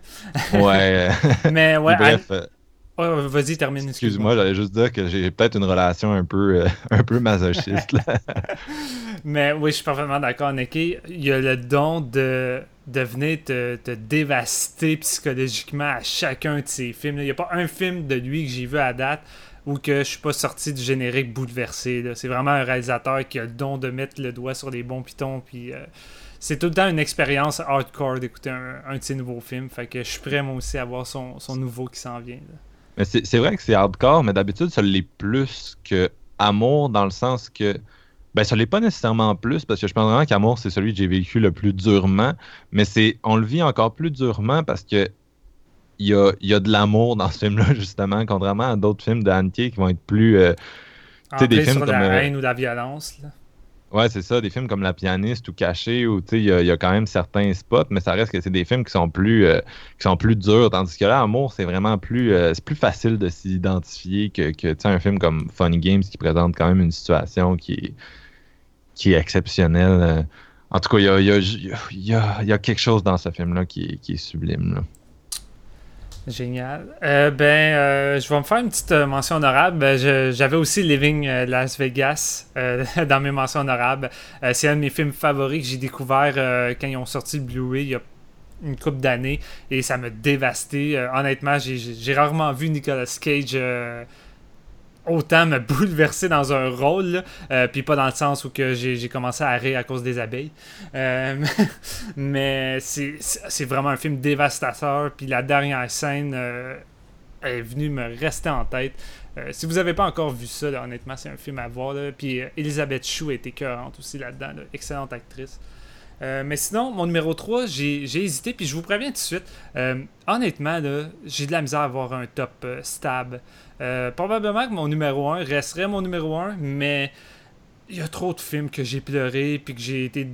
[SPEAKER 2] ouais.
[SPEAKER 1] Mais ouais. Bref. Vas-y, termine.
[SPEAKER 2] Excuse-moi, j'allais juste dire que j'ai peut-être une relation un peu, euh, un peu masochiste. Là.
[SPEAKER 1] Mais oui, je suis parfaitement d'accord, Nicky. Il y a le don de de venir te, dévaster psychologiquement à chacun de ses films. Il n'y a pas un film de lui que j'ai vu à date où que je suis pas sorti du générique bouleversé. C'est vraiment un réalisateur qui a le don de mettre le doigt sur les bons pitons. Puis euh, c'est tout le temps une expérience hardcore d'écouter un, de ses nouveaux films. Fait que je suis prêt moi aussi à voir son, nouveau qui s'en vient.
[SPEAKER 2] c'est vrai que c'est hardcore, mais d'habitude ça l'est plus que Amour dans le sens que ben, ça l'est pas nécessairement plus, parce que je pense vraiment qu'Amour, c'est celui que j'ai vécu le plus durement, mais c'est on le vit encore plus durement parce que il y a, y a, de l'amour dans ce film-là, justement, contrairement à d'autres films de qui vont être plus. Euh,
[SPEAKER 1] des films sur comme, la euh, haine ou la violence. Là.
[SPEAKER 2] Ouais, c'est ça, des films comme La pianiste ou Caché, où il y, y, a quand même certains spots, mais ça reste que c'est des films qui sont plus euh, qui sont plus durs. Tandis que là, Amour, c'est vraiment plus c'est plus facile de s'identifier que, que un film comme Funny Games qui présente quand même une situation qui est qui est exceptionnel. Euh, En tout cas, il y a, quelque chose dans ce film-là qui est, sublime.
[SPEAKER 1] Génial. Euh, ben, euh, je vais me faire une petite mention honorable. Ben, J'avais aussi Living Las Vegas dans mes mentions honorables. C'est un de mes films favoris que j'ai découvert quand ils ont sorti le Blu-ray il y a une couple d'années et ça m'a dévasté. Honnêtement, j'ai- rarement vu Nicolas Cage autant me bouleverser dans un rôle. Euh, puis pas dans le sens où que j'ai commencé à rire à cause des abeilles. Euh, mais c'est vraiment un film dévastateur. Puis la dernière scène euh, est venue me rester en tête. Si vous n'avez pas encore vu ça, honnêtement, c'est un film à voir. Puis Elisabeth Chou est écœurante aussi là-dedans. là. Excellente actrice. Mais sinon, mon numéro 3, j'ai hésité, puis je vous préviens tout de suite. Honnêtement, j'ai de la misère à avoir un top stable. Euh, probablement que mon numéro 1 resterait mon numéro 1, mais il y a trop de films que j'ai pleuré, puis que j'ai été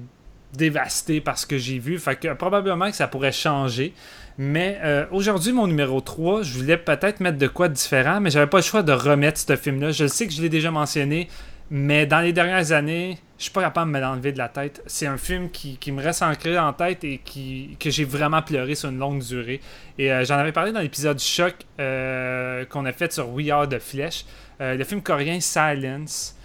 [SPEAKER 1] dévasté par ce que j'ai vu. Fait que probablement que ça pourrait changer. Mais euh, aujourd'hui, mon numéro 3, je voulais peut-être mettre de quoi de différent, mais j'avais pas le choix de remettre ce film-là. Je sais que je l'ai déjà mentionné, mais dans les dernières années, je suis pas capable de me l'enlever de la tête. C'est un film qui, me reste ancré en tête et qui, que j'ai vraiment pleuré sur une longue durée. Et euh, j'en avais parlé dans l'épisode Choc euh, qu'on a fait sur We Are de Flèche. Euh, le film coréen Silence,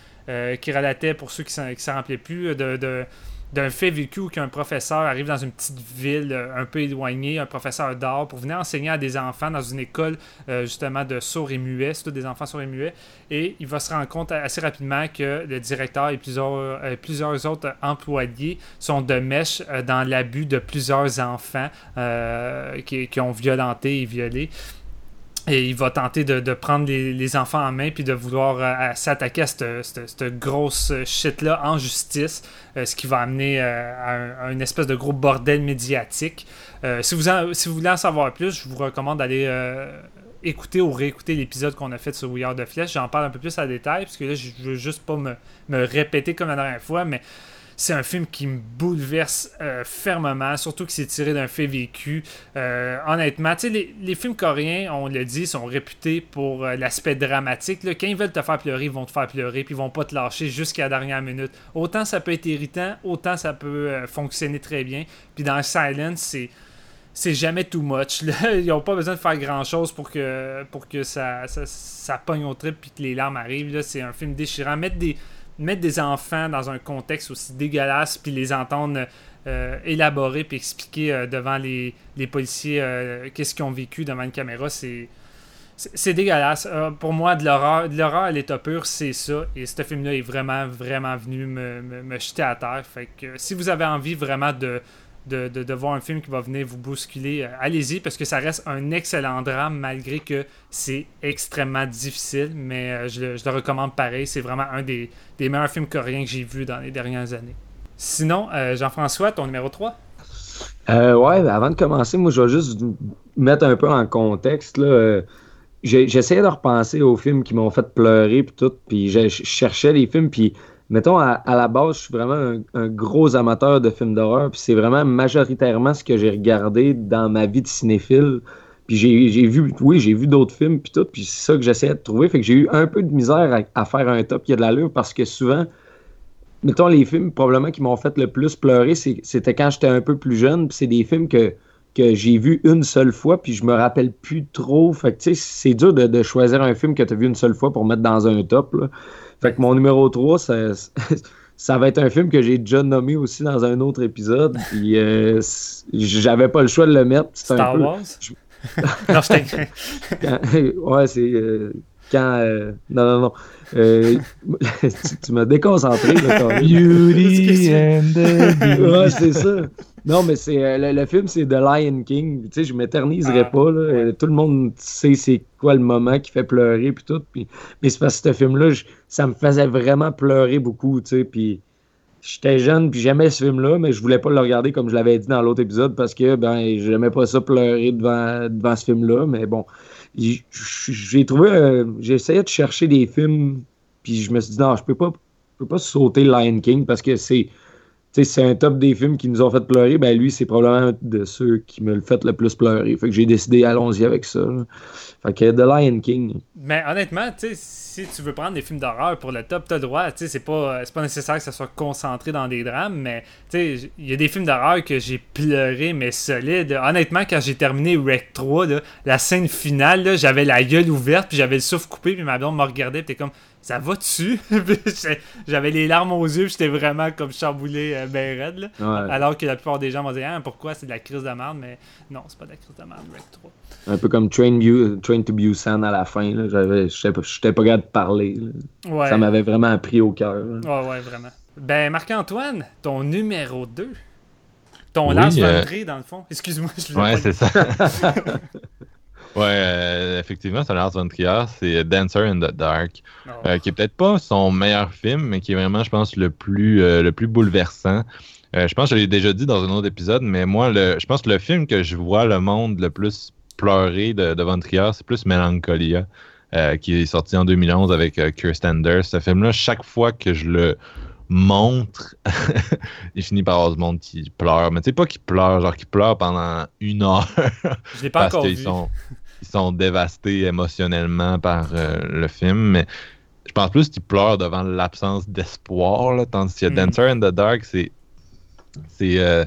[SPEAKER 1] qui relatait, pour ceux qui ne s'en rappelaient plus, de- d'un fait vécu où qu'un professeur arrive dans une petite ville euh, un peu éloignée, un professeur d'art, pour venir enseigner à des enfants dans une école euh, justement de sourds et muets, tous des enfants sourds et muets, et il va se rendre compte assez rapidement que le directeur et plusieurs, euh, plusieurs autres employés sont de mèche dans l'abus de plusieurs enfants qui ont violenté et violé. Et il va tenter de, prendre les, enfants en main puis de vouloir euh, s'attaquer à cette, grosse shit-là en justice, euh, ce qui va amener euh, à, un, une espèce de gros bordel médiatique. Si, vous voulez en savoir plus, je vous recommande d'aller écouter ou réécouter l'épisode qu'on a fait sur We Are de Flèche. J'en parle un peu plus à détail, parce que là, je veux juste pas me répéter comme la dernière fois, mais c'est un film qui me bouleverse euh, fermement, surtout que c'est tiré d'un fait vécu. Euh, honnêtement, les, les films coréens, on le dit, sont réputés pour euh, l'aspect dramatique. là. Quand ils veulent te faire pleurer, ils vont te faire pleurer, puis ils vont pas te lâcher jusqu'à la dernière minute. Autant ça peut être irritant, autant ça peut euh, fonctionner très bien. Puis dans Silence, c'est c'est jamais too much. là. Ils n'ont pas besoin de faire grand chose pour que, pour que ça, ça, ça pogne au trip puis que les larmes arrivent. C'est un film déchirant. Mettre des, mettre des enfants dans un contexte aussi dégueulasse puis les entendre euh, élaborer puis expliquer euh, devant les, les policiers euh, qu'est-ce qu'ils ont vécu devant une caméra, c'est. C'est dégueulasse. Pour moi, de l'horreur, à l'état pur, c'est ça. Et ce film-là est vraiment, vraiment venu me, me, me jeter à terre. Fait que si vous avez envie vraiment de, de, de, voir un film qui va venir vous bousculer, euh, allez-y parce que ça reste un excellent drame malgré que c'est extrêmement difficile. Mais euh, je, le, je le recommande pareil. C'est vraiment un des, des meilleurs films coréens que j'ai vus dans les dernières années. Sinon, euh, Jean-François, ton numéro 3
[SPEAKER 3] Euh, ouais, ben, avant de commencer, moi, je vais juste mettre un peu en contexte. Là. J'essayais de repenser aux films qui m'ont fait pleurer, puis tout, puis je je cherchais les films, puis mettons, à, la base, je suis vraiment un, gros amateur de films d'horreur, puis c'est vraiment majoritairement ce que j'ai regardé dans ma vie de cinéphile. Puis j'ai vu, oui, j'ai vu d'autres films, puis tout, puis c'est ça que j'essayais de trouver. Fait que j'ai eu un peu de misère à, faire un top qui a de l'allure, parce que souvent, mettons, les films probablement qui m'ont fait le plus pleurer, c'était quand j'étais un peu plus jeune. C'est des films que, que j'ai vus une seule fois, puis je me rappelle plus trop. Fait que tu sais, c'est dur de, choisir un film que tu as vu une seule fois pour mettre dans un top. Fait que mon numéro 3, ça, ça va être un film que j'ai déjà nommé aussi dans un autre épisode. Puis euh, j'avais pas le choix de le mettre. C'est un
[SPEAKER 1] Star
[SPEAKER 3] peu-
[SPEAKER 1] Wars? Non, je
[SPEAKER 3] quand- ouais, c'est euh, quand. euh, non, non, non. Euh, tu tu m'as déconcentré. Là, quand même.
[SPEAKER 2] Beauty and the Beast.
[SPEAKER 3] ouais, c'est ça. Non, mais c'est euh, le, le film, c'est The Lion King. Tu sais, je m'éterniserai
[SPEAKER 1] Ah,
[SPEAKER 3] pas. Là.
[SPEAKER 1] ouais.
[SPEAKER 3] Tout le monde sait c'est quoi le moment qui fait pleurer puis tout. Puis, mais c'est parce que ce film-là, je- ça me faisait vraiment pleurer beaucoup. Tu sais, puis j'étais jeune puis j'aimais ce film-là, mais je voulais pas le regarder comme je l'avais dit dans l'autre épisode parce que ben j'aimais pas ça pleurer devant, devant ce film-là. Mais bon, j'ai trouvé, euh, essayé de chercher des films puis je me suis dit non, je peux pas, je peux pas sauter Lion King parce que c'est c'est un top des films qui nous ont fait pleurer, ben lui, c'est probablement de ceux qui me le fait le plus pleurer. Fait que j'ai décidé, allons-y avec ça. Fait que The Lion King.
[SPEAKER 1] Mais honnêtement, si tu veux prendre des films d'horreur pour le top, t'as droit. C'est pas, pas nécessaire que ça soit concentré dans des drames, mais il y a des films d'horreur que j'ai pleuré, mais solide. Honnêtement, quand j'ai terminé Wreck 3, là, la scène finale, j'avais la gueule ouverte, puis j'avais le souffle coupé, puis ma blonde me regardait, puis t'es comme, ça va dessus? j'avais les larmes aux yeux, j'étais vraiment comme chamboulé, euh, ben raide, là.
[SPEAKER 3] Ouais.
[SPEAKER 1] Alors que la plupart des gens vont dire, ah, pourquoi? C'est de la crise de merde, mais non, c'est pas de la crise de merde, Wreck 3.
[SPEAKER 3] Un peu comme Train, Bu- Train to Busan à la fin. là. J'avais- J'étais pas, capable de parler.
[SPEAKER 1] Ouais.
[SPEAKER 3] Ça m'avait vraiment pris au cœur. là.
[SPEAKER 1] Ouais, ouais, vraiment. Ben, Marc-Antoine, ton numéro 2. Ton
[SPEAKER 2] Oui,
[SPEAKER 1] von
[SPEAKER 2] euh,
[SPEAKER 1] dans le fond. Excuse-moi, je l'ai
[SPEAKER 2] Ouais, c'est ça. ouais, euh, effectivement, c'est Lars von Trier, c'est Dancer in the Dark,
[SPEAKER 1] Non.
[SPEAKER 2] euh, qui est peut-être pas son meilleur film, mais qui est vraiment, je pense, le plus, euh, le plus bouleversant. Euh, je pense que je l'ai déjà dit dans un autre épisode, mais moi, le, je pense que le film que je vois le monde le plus pleurer de, de Von Trier, c'est plus Melancholia, qui est sorti en 2011 avec Kirsten Dunst. Ce film-là, chaque fois que je le montre, il finit par avoir du monde qui pleure. Mais tu sais, pas qui pleure, genre qui pleure pendant une heure
[SPEAKER 1] je l'ai pas
[SPEAKER 2] parce
[SPEAKER 1] encore vu.
[SPEAKER 2] sont, ils sont dévastés émotionnellement par euh, le film. Mais je pense plus qu'ils pleurent devant l'absence d'espoir, tandis que
[SPEAKER 1] Mhm.
[SPEAKER 2] Dancer in the Dark, c'est c'est euh,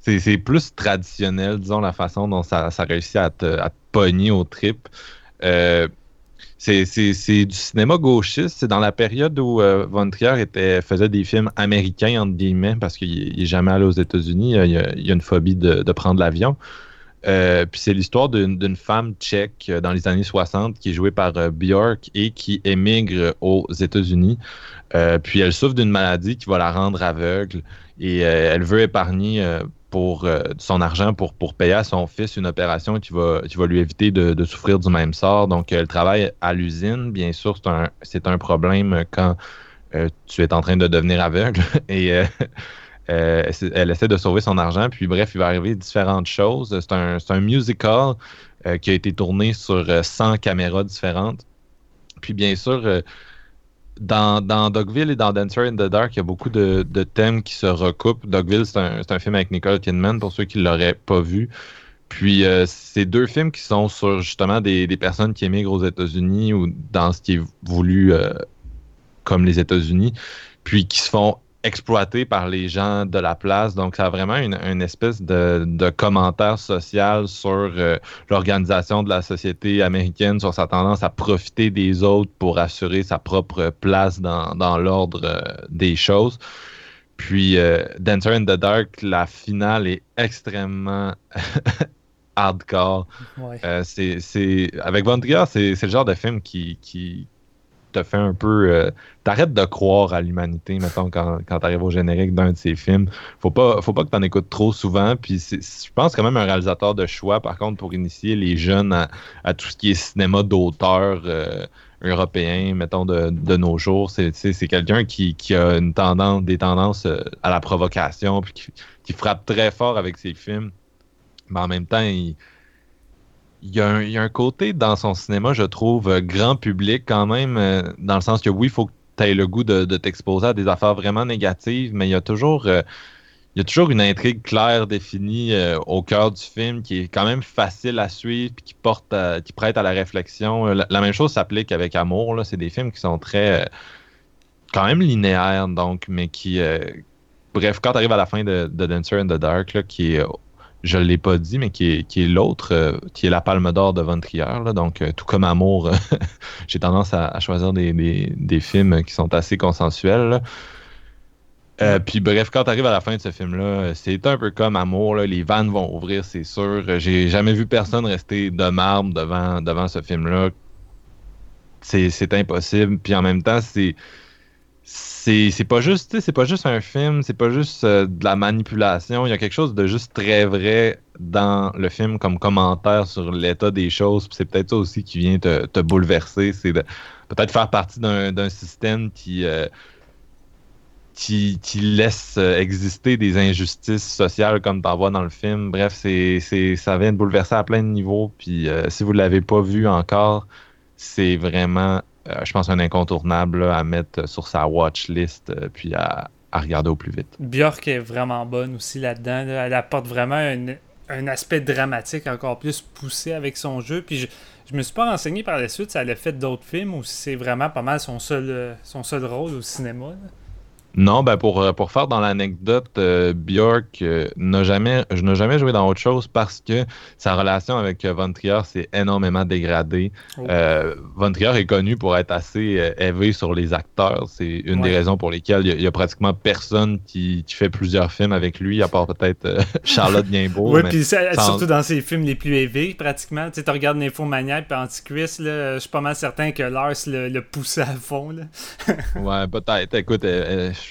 [SPEAKER 2] c'est c'est plus traditionnel, disons, la façon dont ça, ça réussit à te, à te pogner au trip. Euh, c'est du cinéma gauchiste. C'est dans la période où euh, Von Trier était, faisait des films américains, entre guillemets, parce qu'il n'est jamais allé aux États-Unis. Il y a, il y a une phobie de, de prendre l'avion. Euh, puis c'est l'histoire d'une femme tchèque euh, dans les années 60 qui est jouée par euh, Björk et qui émigre aux États-Unis. Puis elle souffre d'une maladie qui va la rendre aveugle et elle veut épargner son argent pour, payer à son fils une opération qui va, lui éviter de, souffrir du même sort. Donc elle travaille à l'usine. Bien sûr, c'est un, problème quand tu es en train de devenir aveugle et euh, euh, elle essa- elle essaie de sauver son argent. Puis bref, il va arriver différentes choses. C'est un, musical euh, qui a été tourné sur euh, 100 caméras différentes. Puis bien sûr, euh, dans, Dogville et dans Dancer in the Dark, il y a beaucoup de, thèmes qui se recoupent. Dogville, c'est un, film avec Nicole Kidman, pour ceux qui ne l'auraient pas vu. Puis euh, c'est deux films qui sont sur justement des, des personnes qui émigrent aux États-Unis ou dans ce qui est voulu euh, comme les États-Unis, puis qui se font exploiter par les gens de la place. Donc, ça a vraiment une, une espèce de, de commentaire social sur euh, l'organisation de la société américaine, sur sa tendance à profiter des autres pour assurer sa propre place dans, dans l'ordre euh, des choses. Puis, euh, Dancer in the Dark, la finale est extrêmement hardcore.
[SPEAKER 1] Ouais.
[SPEAKER 2] Euh, c'est, Avec Von Trier, c'est le genre de film qui, qui te fait un peu. euh, T'arrêtes de croire à l'humanité, mettons, quand, quand t'arrives au générique d'un de ses films. Faut pas, faut pas que t'en écoutes trop souvent. Puis je pense quand même un réalisateur de choix, par contre, pour initier les jeunes à, tout ce qui est cinéma d'auteur. euh, européen, mettons, de, de nos jours. C'est quelqu'un qui, qui a une tendance, des tendances euh, à la provocation, puis qui, qui frappe très fort avec ses films. Mais en même temps, il, il y, a un, côté dans son cinéma, je trouve, euh, grand public quand même, euh, dans le sens que oui, il faut que tu aies le goût de, t'exposer à des affaires vraiment négatives, mais il y a toujours, euh, il y a toujours une intrigue claire, définie au cœur du film, qui est quand même facile à suivre, puis qui porte, à- qui prête à la réflexion. La, même chose s'applique avec Amour. C'est des films qui sont très, quand même linéaires, donc, mais qui, bref, quand tu arrives à la fin de, de Dancer in the Dark, là, qui est je ne l'ai pas dit, mais qui est, qui est l'autre, euh, qui est la Palme d'Or de Von Trier. là. donc, euh, tout comme Amour, j'ai tendance à, à choisir des, des- des films qui sont assez consensuels. Euh, puis bref, quand tu arrives à la fin de ce film-là, euh, c'est un peu comme Amour. là. les vannes vont ouvrir, c'est sûr. Euh, J'ai jamais vu personne rester de marbre devant, devant ce film-là. C'est impossible. Puis en même temps, c'est c'est pas juste c'est pas juste un film c'est pas juste euh, de la manipulation. Il y a quelque chose de juste très vrai dans le film comme commentaire sur l'état des choses. C'est peut-être ça aussi qui vient te, bouleverser. C'est peut-être faire partie d'un système qui euh, laisse euh, exister des injustices sociales comme t'en vois dans le film. Bref c'est ça vient de bouleverser à plein de niveaux. Puis si vous l'avez pas vu encore c'est vraiment je pense, un incontournable à mettre sur sa watch list, euh, puis à, regarder au plus vite.
[SPEAKER 1] Björk est vraiment bonne aussi là-dedans. là. Elle apporte vraiment un, aspect dramatique encore plus poussé avec son jeu. Puis je, je me suis pas renseigné par la suite si elle a fait d'autres films ou si c'est vraiment pas mal son seul, euh, son seul rôle au cinéma.
[SPEAKER 2] Non, ben pour, euh, pour faire dans l'anecdote, euh, Björk euh, n'a jamais, je n'ai jamais joué dans autre chose parce que sa relation avec euh, Von Trier s'est énormément dégradée.
[SPEAKER 1] Oh.
[SPEAKER 2] Euh, Von Trier est connu pour être assez élevé sur les acteurs. C'est une
[SPEAKER 1] Ouais.
[SPEAKER 2] des raisons pour lesquelles il y a, pratiquement personne qui, qui fait plusieurs films avec lui, à part peut-être Charlotte Gainsbourg.
[SPEAKER 1] Oui, puis
[SPEAKER 2] sans-
[SPEAKER 1] surtout dans ses films les plus élevés, pratiquement. Tu regardes Nymphomaniac puis Antiquist, je suis pas mal certain que Lars le, le poussait à fond. Là.
[SPEAKER 2] Ouais, peut-être. Écoute,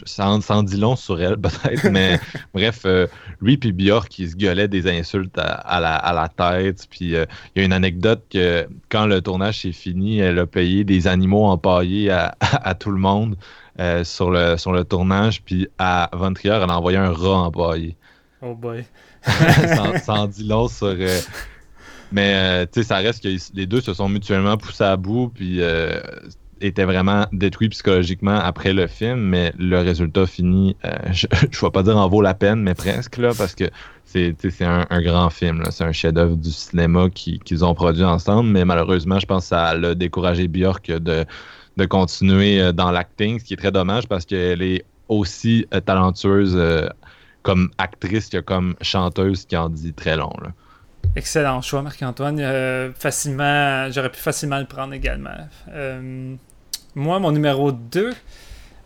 [SPEAKER 2] ça, en, ça en dit long sur elle, peut-être. Mais bref, euh, lui puis Björk, qui se gueulaient des insultes à, à la, à la tête. Puis euh, il y a une anecdote que quand le tournage s'est fini, elle a payé des animaux empaillés à, tout le monde euh, sur, le, sur le tournage. Puis à Von Trier, elle a envoyé un rat empaillé.
[SPEAKER 1] Oh boy.
[SPEAKER 2] ça, ça en dit long sur. euh, mais euh, tu sais, ça reste que les deux se sont mutuellement poussés à bout, puis euh, étaient vraiment détruits psychologiquement après le film, mais le résultat fini, euh, je ne vais pas dire en vaut la peine, mais presque, là, parce que c'est un, un grand film, c'est un chef-d'œuvre du cinéma qui- qu'ils ont produit ensemble, mais malheureusement, je pense que ça l'a découragé Björk de, de continuer euh, dans l'acting, ce qui est très dommage parce qu'elle est aussi euh, talentueuse comme actrice que comme chanteuse qui en dit très long.
[SPEAKER 1] Excellent choix, Marc-Antoine. Facilement, j'aurais pu facilement le prendre également. Moi, mon numéro 2,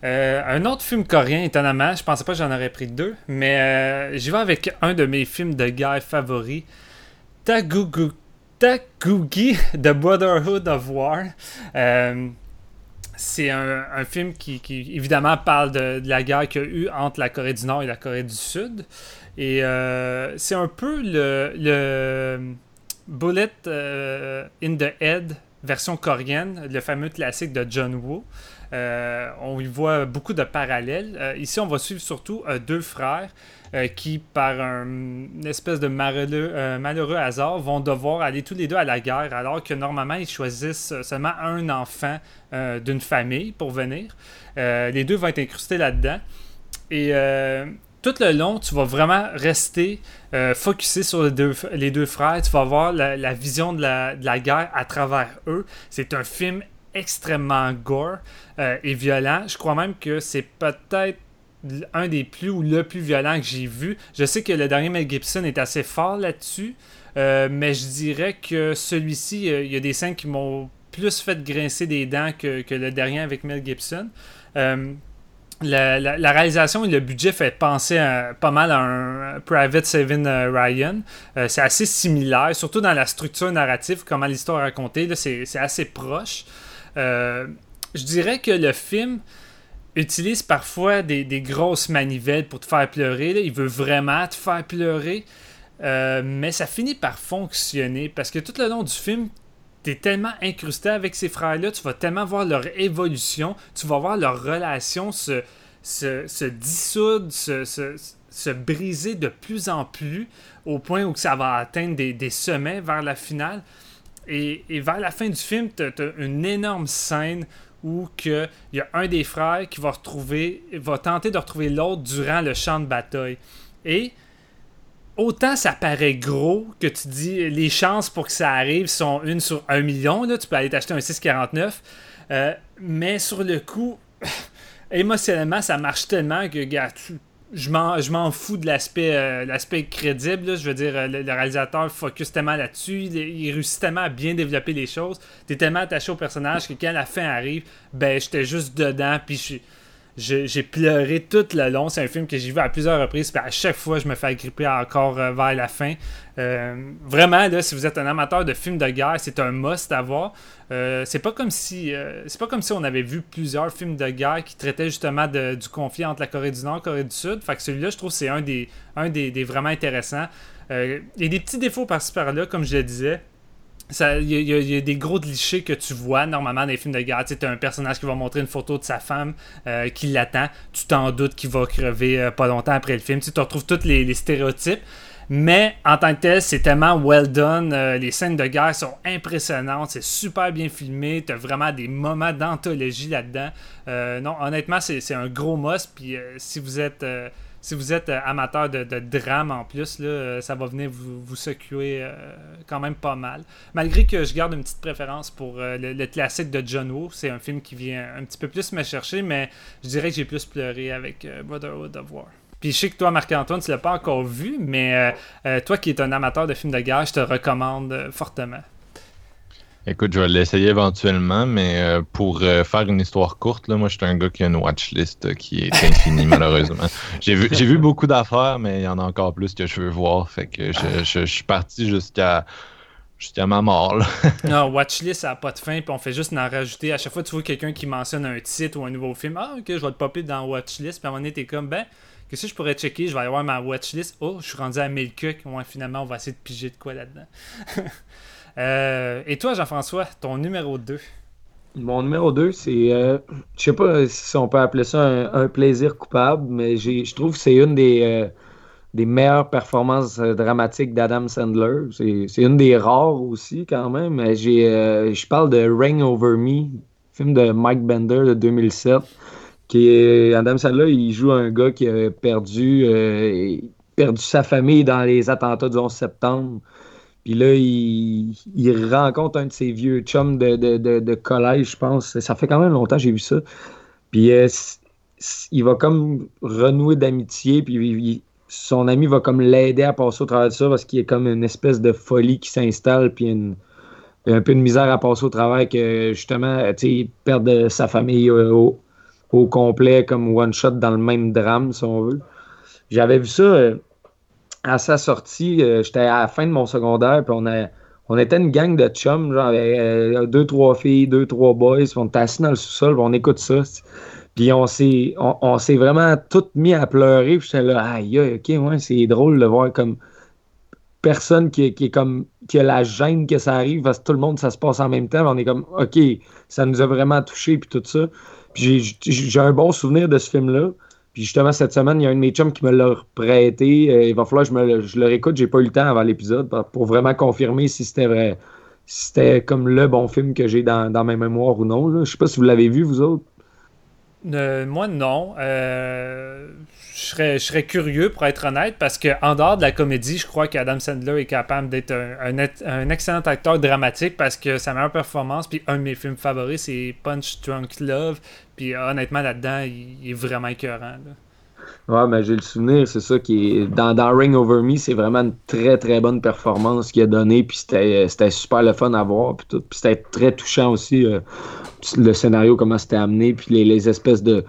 [SPEAKER 1] euh, un autre film coréen, étonnamment. Je pensais pas que j'en aurais pris deux, mais euh, j'y vais avec un de mes films de guerre favoris, Tagugu, Takugi, The Brotherhood of War. Euh, c'est un, film qui, évidemment, parle de, la guerre qu'il y a eu entre la Corée du Nord et la Corée du Sud. Et c'est un peu le, le Bullet in the Head version coréenne, le fameux classique de John Woo. Euh, on y voit beaucoup de parallèles. Euh, ici, on va suivre surtout euh, deux frères qui, par un, une espèce de malheureux, malheureux hasard, vont devoir aller tous les deux à la guerre, alors que normalement, ils choisissent seulement un enfant d'une famille pour venir. Les deux vont être incrustés là-dedans. Et tout le long, tu vas vraiment rester euh, focusé sur les deux, frères. Tu vas voir la, vision de la, guerre à travers eux. C'est un film extrêmement gore euh, et violent. Je crois même que c'est peut-être un des plus ou le plus violent que j'ai vu. Je sais que le dernier Mel Gibson est assez fort là-dessus, euh, mais je dirais que celui-ci, il y a des scènes qui m'ont plus fait grincer des dents que, le dernier avec Mel Gibson. La, réalisation et le budget fait penser pas mal à un Private Saving euh, Ryan. Euh, c'est assez similaire, surtout dans la structure narrative, comment l'histoire est racontée. C'est assez proche. Euh, je dirais que le film utilise parfois des, grosses manivelles pour te faire pleurer. Il veut vraiment te faire pleurer. Mais ça finit par fonctionner parce que tout le long du film, tu es tellement incrusté avec ces frères-là, tu vas tellement voir leur évolution, tu vas voir leur relation se, dissoudre, se, se, se briser de plus en plus au point où ça va atteindre des, sommets vers la finale. Et, et vers la fin du film, tu as, une énorme scène où il y a un des frères qui va retrouver, va tenter de retrouver l'autre durant le champ de bataille. Et autant ça paraît gros que tu dis les chances pour que ça arrive sont une sur un million. Là, tu peux aller t'acheter un 649. Euh, mais sur le coup, émotionnellement, ça marche tellement que je m'en, fous de l'aspect, euh, crédible. Je veux dire, euh, le, réalisateur focus tellement là-dessus. Il, réussit tellement à bien développer les choses. T'es tellement attaché au personnage que quand la fin arrive, ben j'étais juste dedans. Puis je- j'ai pleuré tout le long. C'est un film que j'ai vu à plusieurs reprises. Puis à chaque fois, je me fais agripper encore euh, vers la fin. Euh, vraiment, là, si vous êtes un amateur de films de guerre, c'est un must à voir. Euh, c'est pas comme si c'est pas comme si on avait vu plusieurs films de guerre qui traitaient justement du conflit entre la Corée du Nord et la Corée du Sud. Fait que celui-là, je trouve c'est un des un des, des vraiment intéressants. Il y a des petits défauts par-ci par-là, comme je le disais. Il y, a- des gros clichés que tu vois normalement dans les films de guerre. Tu t'as un personnage qui va montrer une photo de sa femme euh, qui l'attend. Tu t'en doutes qu'il va crever euh, pas longtemps après le film. Tu, retrouves tous les, stéréotypes. Mais en tant que tel, c'est tellement well done. Euh, les scènes de guerre sont impressionnantes. C'est super bien filmé. Tu as vraiment des moments d'anthologie là-dedans. Non, honnêtement, c'est un gros must. Puis si vous êtes si vous êtes euh, amateur de, drame en plus, euh, ça va venir vous, secouer euh, quand même pas mal. Malgré que je garde une petite préférence pour le, classique de John Woo, c'est un film qui vient un petit peu plus me chercher, mais je dirais que j'ai plus pleuré avec Brotherhood of War. Puis je sais que toi, Marc-Antoine, tu l'as pas encore vu, mais toi qui es un amateur de films de guerre, je te recommande fortement.
[SPEAKER 2] Écoute, je vais l'essayer éventuellement, mais euh, pour euh, faire une histoire courte, là, moi, je suis un gars qui a une watchlist euh, qui est infinie, malheureusement. J'ai vu, j'ai vu beaucoup d'affaires, mais il y en a encore plus que je veux voir. Fait que je, je, suis parti jusqu'à jusqu'à ma mort. Là.
[SPEAKER 1] non, watchlist, ça n'a pas de fin, puis on fait juste en rajouter. À chaque fois, tu vois quelqu'un qui mentionne un titre ou un nouveau film. Ah, ok, je vais te popper dans watchlist, puis à un moment donné, t'es comme, ben, qu'est-ce que je pourrais checker? Je vais aller voir ma watchlist. Oh, je suis rendu à 1000 cucs. Ouais, finalement, on va essayer de piger de quoi là-dedans. Euh, et toi, Jean-François, ton numéro 2
[SPEAKER 3] Mon numéro 2, c'est. Euh, je sais pas si on peut appeler ça un, plaisir coupable, mais je trouve que c'est une des, euh, des meilleures performances dramatiques d'Adam Sandler. C'est une des rares aussi, quand même. Je parle de Rain Over Me, film de Mike Bender de 2007. Qui Adam Sandler, il joue un gars qui a perdu, perdu sa famille dans les attentats du 11 septembre. Puis là, il, rencontre un de ses vieux chums de, collège, je pense. Ça fait quand même longtemps que j'ai vu ça. Puis euh, il va comme renouer d'amitié, puis son ami va comme l'aider à passer au travers de ça parce qu'il y a comme une espèce de folie qui s'installe, puis une, un peu de misère à passer au travail que justement, tu sais, il perd sa famille au, complet comme one shot dans le même drame, si on veut. J'avais vu ça. Euh, à sa sortie, euh, j'étais à la fin de mon secondaire, puis on, a, on était une gang de chums, genre avec euh, deux, trois filles, deux, trois boys, on était assis dans le sous-sol, on écoute ça. Puis on s'est, on, s'est vraiment tout mis à pleurer, puis j'étais là, aïe, ok, ouais, c'est drôle de voir comme personne qui, qui, est comme qui a la gêne que ça arrive parce que tout le monde ça se passe en même temps on est comme ok ça nous a vraiment touché puis tout ça puis j'ai un bon souvenir de ce film là puis justement, cette semaine, il y a un de mes chums qui me l'a prêté. Euh, il va falloir que je, me je le réécoute. J'ai pas eu le temps avant l'épisode pour vraiment confirmer si c'était vrai. Si c'était comme le bon film que j'ai dans, dans, mes mémoires ou non. Je sais pas si vous l'avez vu, vous autres.
[SPEAKER 1] Euh, moi, non. Euh, je serais curieux, pour être honnête, parce qu'en dehors de la comédie, je crois qu'Adam Sandler est capable d'être un, excellent acteur dramatique parce que sa meilleure performance, puis un de mes films favoris, c'est Punch Drunk Love. Puis honnêtement, là-dedans, il, est vraiment écœurant.
[SPEAKER 3] Ouais, mais j'ai le souvenir, c'est ça qui est. Dans, Ring Over Me, c'est vraiment une très très bonne performance qu'il a donnée, puis c'était super le fun à voir, puis tout. Puis c'était très touchant aussi, euh, le scénario, comment c'était amené, puis les, espèces de.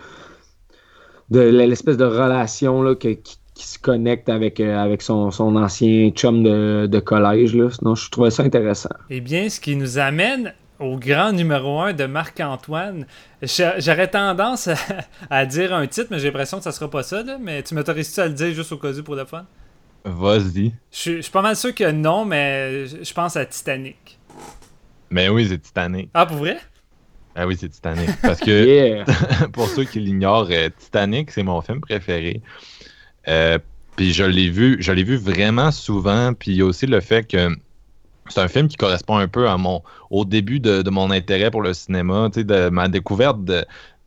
[SPEAKER 3] De l'espèce de relation là, qui, se connecte avec, euh, avec son, son, ancien chum de, de collège. Là. Sinon, je trouvais ça intéressant.
[SPEAKER 1] Eh bien, ce qui nous amène au grand numéro 1 de Marc-Antoine. J'aurais tendance à, dire un titre, mais j'ai l'impression que ça sera pas ça. Là. Mais tu m'autorises-tu à le dire juste au cas où pour le fun?
[SPEAKER 2] Vas-y.
[SPEAKER 1] Je suis pas mal sûr que non, mais je pense à Titanic.
[SPEAKER 2] Mais oui, c'est Titanic.
[SPEAKER 1] Ah, pour vrai?
[SPEAKER 2] Ah oui, c'est Titanic. Parce que, pour ceux qui l'ignorent, euh, Titanic, c'est mon film préféré. Euh, puis je l'ai vu, je l'ai vu vraiment souvent. Puis il y a aussi le fait que c'est un film qui correspond un peu à mon au début de, mon intérêt pour le cinéma, de ma découverte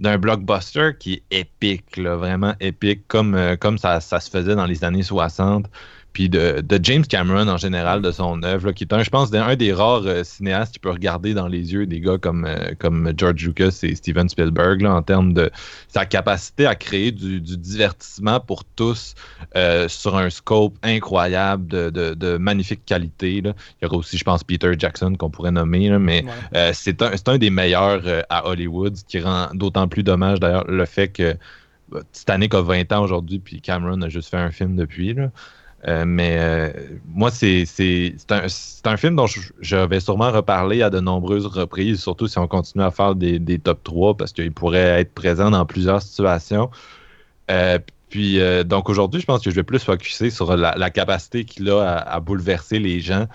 [SPEAKER 2] d'un blockbuster qui est épique, vraiment épique, comme, euh, comme ça, ça, se faisait dans les années 60 puis de, James Cameron en général, de son œuvre, qui est un, je pense, un des rares euh, cinéastes qui peut regarder dans les yeux des gars comme, euh, comme George Lucas et Steven Spielberg, en termes de sa capacité à créer du, divertissement pour tous euh, sur un scope incroyable de, de, magnifique qualité. Il y aura aussi, je pense, Peter Jackson qu'on pourrait nommer, mais c'est un, un, des meilleurs à Hollywood, ce qui rend d'autant plus dommage d'ailleurs le fait que bah, Titanic a 20 ans aujourd'hui, puis Cameron a juste fait un film depuis. Là. Euh, mais euh, moi, c'est un, un, film dont je, vais sûrement reparler à de nombreuses reprises, surtout si on continue à faire des, des top 3, parce qu'il pourrait être présent dans plusieurs situations. Euh, puis, donc aujourd'hui, je pense que je vais plus focuser sur la, capacité qu'il a à, bouleverser les gens.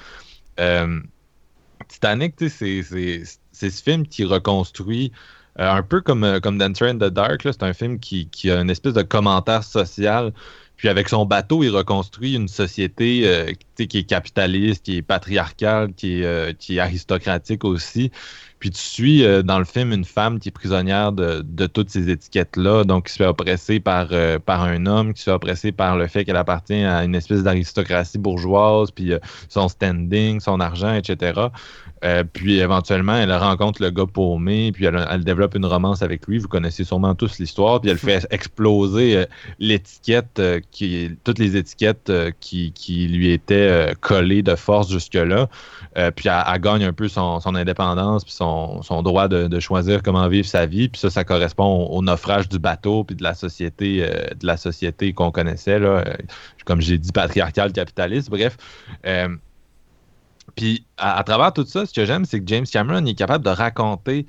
[SPEAKER 2] Titanic, c'est ce film qui reconstruit un peu comme, comme Dancer in the Dark. C'est un film qui, qui, a une espèce de commentaire social Puis avec son bateau, il reconstruit une société euh, qui est capitaliste, qui est patriarcale, qui est, euh, qui est aristocratique aussi. Puis tu suis euh, dans le film une femme qui est prisonnière de, de toutes ces étiquettes-là, donc qui se fait oppresser par, euh, par un homme, qui se fait oppresser par le fait qu'elle appartient à une espèce d'aristocratie bourgeoise, puis euh, son standing, son argent, etc. Euh, puis éventuellement, elle rencontre le gars paumé, puis elle, elle développe une romance avec lui. Vous connaissez sûrement tous l'histoire, puis elle fait exploser euh, l'étiquette, euh, qui, toutes les étiquettes qui, qui lui étaient collées de force jusque-là. Puis elle, elle gagne un peu son, son indépendance, puis son, son droit de, de choisir comment vivre sa vie. Puis ça, ça correspond au, au naufrage du bateau, puis de la société, de la société qu'on connaissait là. Comme j'ai dit, patriarcale, capitaliste. Bref. Puis à, travers tout ça, ce que j'aime, c'est que James Cameron est capable de raconter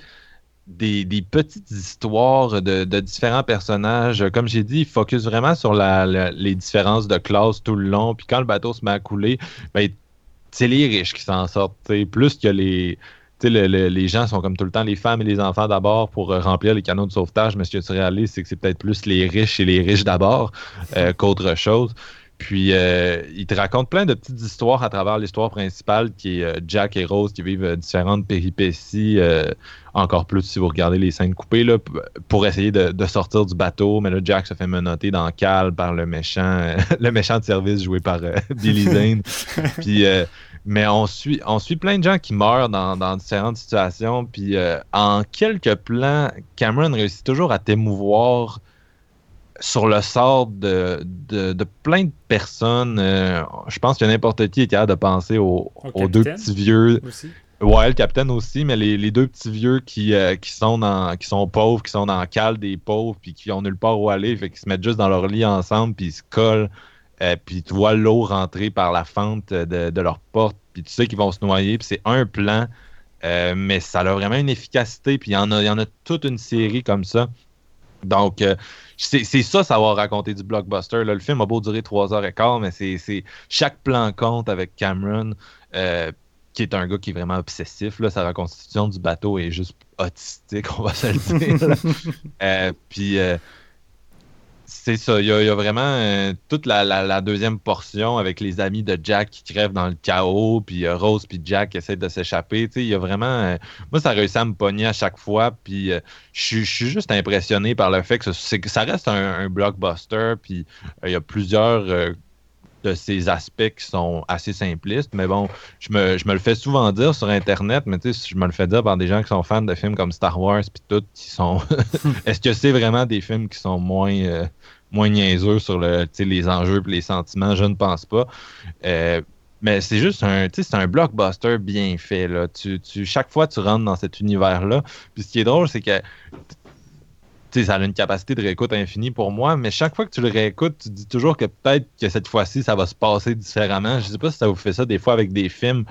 [SPEAKER 2] des, petites histoires de, différents personnages. Comme j'ai dit, il focus vraiment sur les différences de classe tout le long. Puis quand le bateau se met à couler, ben, c'est les riches qui s'en sortent. Plus que les. les gens sont comme tout le temps les femmes et les enfants d'abord pour euh, remplir les canaux de sauvetage, mais ce que tu réalises, c'est que c'est peut-être plus les riches et les riches d'abord euh, qu'autre chose. Puis euh, il te raconte plein de petites histoires à travers l'histoire principale qui est euh, Jack et Rose qui vivent euh, différentes péripéties, euh, encore plus si vous regardez les scènes coupées, là, pour essayer de, de sortir du bateau. Mais là, Jack se fait menotter dans le cale par le méchant, le méchant de service joué par Billy Zane. Puis, euh, mais on suit, on suit plein de gens qui meurent dans, dans différentes situations. Puis euh, en quelques plans, Cameron réussit toujours à t'émouvoir sur le sort de, de, de plein de personnes. Euh, je pense que n'importe qui est capable de penser aux,
[SPEAKER 1] Au
[SPEAKER 2] aux deux petits vieux.
[SPEAKER 1] aussi.
[SPEAKER 2] Ouais, le capitaine aussi, mais les, les deux petits vieux qui, euh, qui, sont dans, qui sont pauvres, qui sont dans le cale des pauvres, puis qui ont nulle part où aller, fait qu'ils se mettent juste dans leur lit ensemble, puis ils se collent, euh, puis tu vois l'eau rentrer par la fente de, de leur porte, puis tu sais qu'ils vont se noyer, puis c'est un plan, mais ça a vraiment une efficacité, puis il y, en a- il y en a toute une série comme ça. Donc, euh, c'est c'est ça, savoir raconter du blockbuster. là. Le film a beau durer trois heures et quart, mais c'est chaque plan compte avec Cameron. euh, qui est un gars qui est vraiment obsessif. Là. Sa reconstitution du bateau est juste autistique, on va se le dire. Euh, puis c'est ça, il y, a- vraiment euh, toute la, deuxième portion avec les amis de Jack qui crèvent dans le chaos, puis euh, Rose puis Jack essaient de s'échapper. Il y a vraiment... euh, moi, ça a réussi à me pogner à chaque fois, puis je suis- juste impressionné par le fait que, ça- reste un, un blockbuster, puis il y a plusieurs... de ces aspects qui sont assez simplistes. Mais bon, je me, je me le fais souvent dire sur Internet, mais tu sais, je me le fais dire par des gens qui sont fans de films comme Star Wars puis tout, qui sont. Est-ce que c'est vraiment des films qui sont moins, euh, moins niaiseux sur le, les enjeux et les sentiments? Je ne pense pas. Euh, mais c'est juste un, tu sais, c'est un blockbuster bien fait. Là. Tu, tu, chaque fois, tu rentres dans cet univers-là. Puis ce qui est drôle, c'est que sais, ça a une capacité de réécoute infinie pour moi, mais chaque fois que tu le réécoutes, tu dis toujours que peut-être que cette fois-ci, ça va se passer différemment. Je sais pas si ça vous fait ça des fois avec des films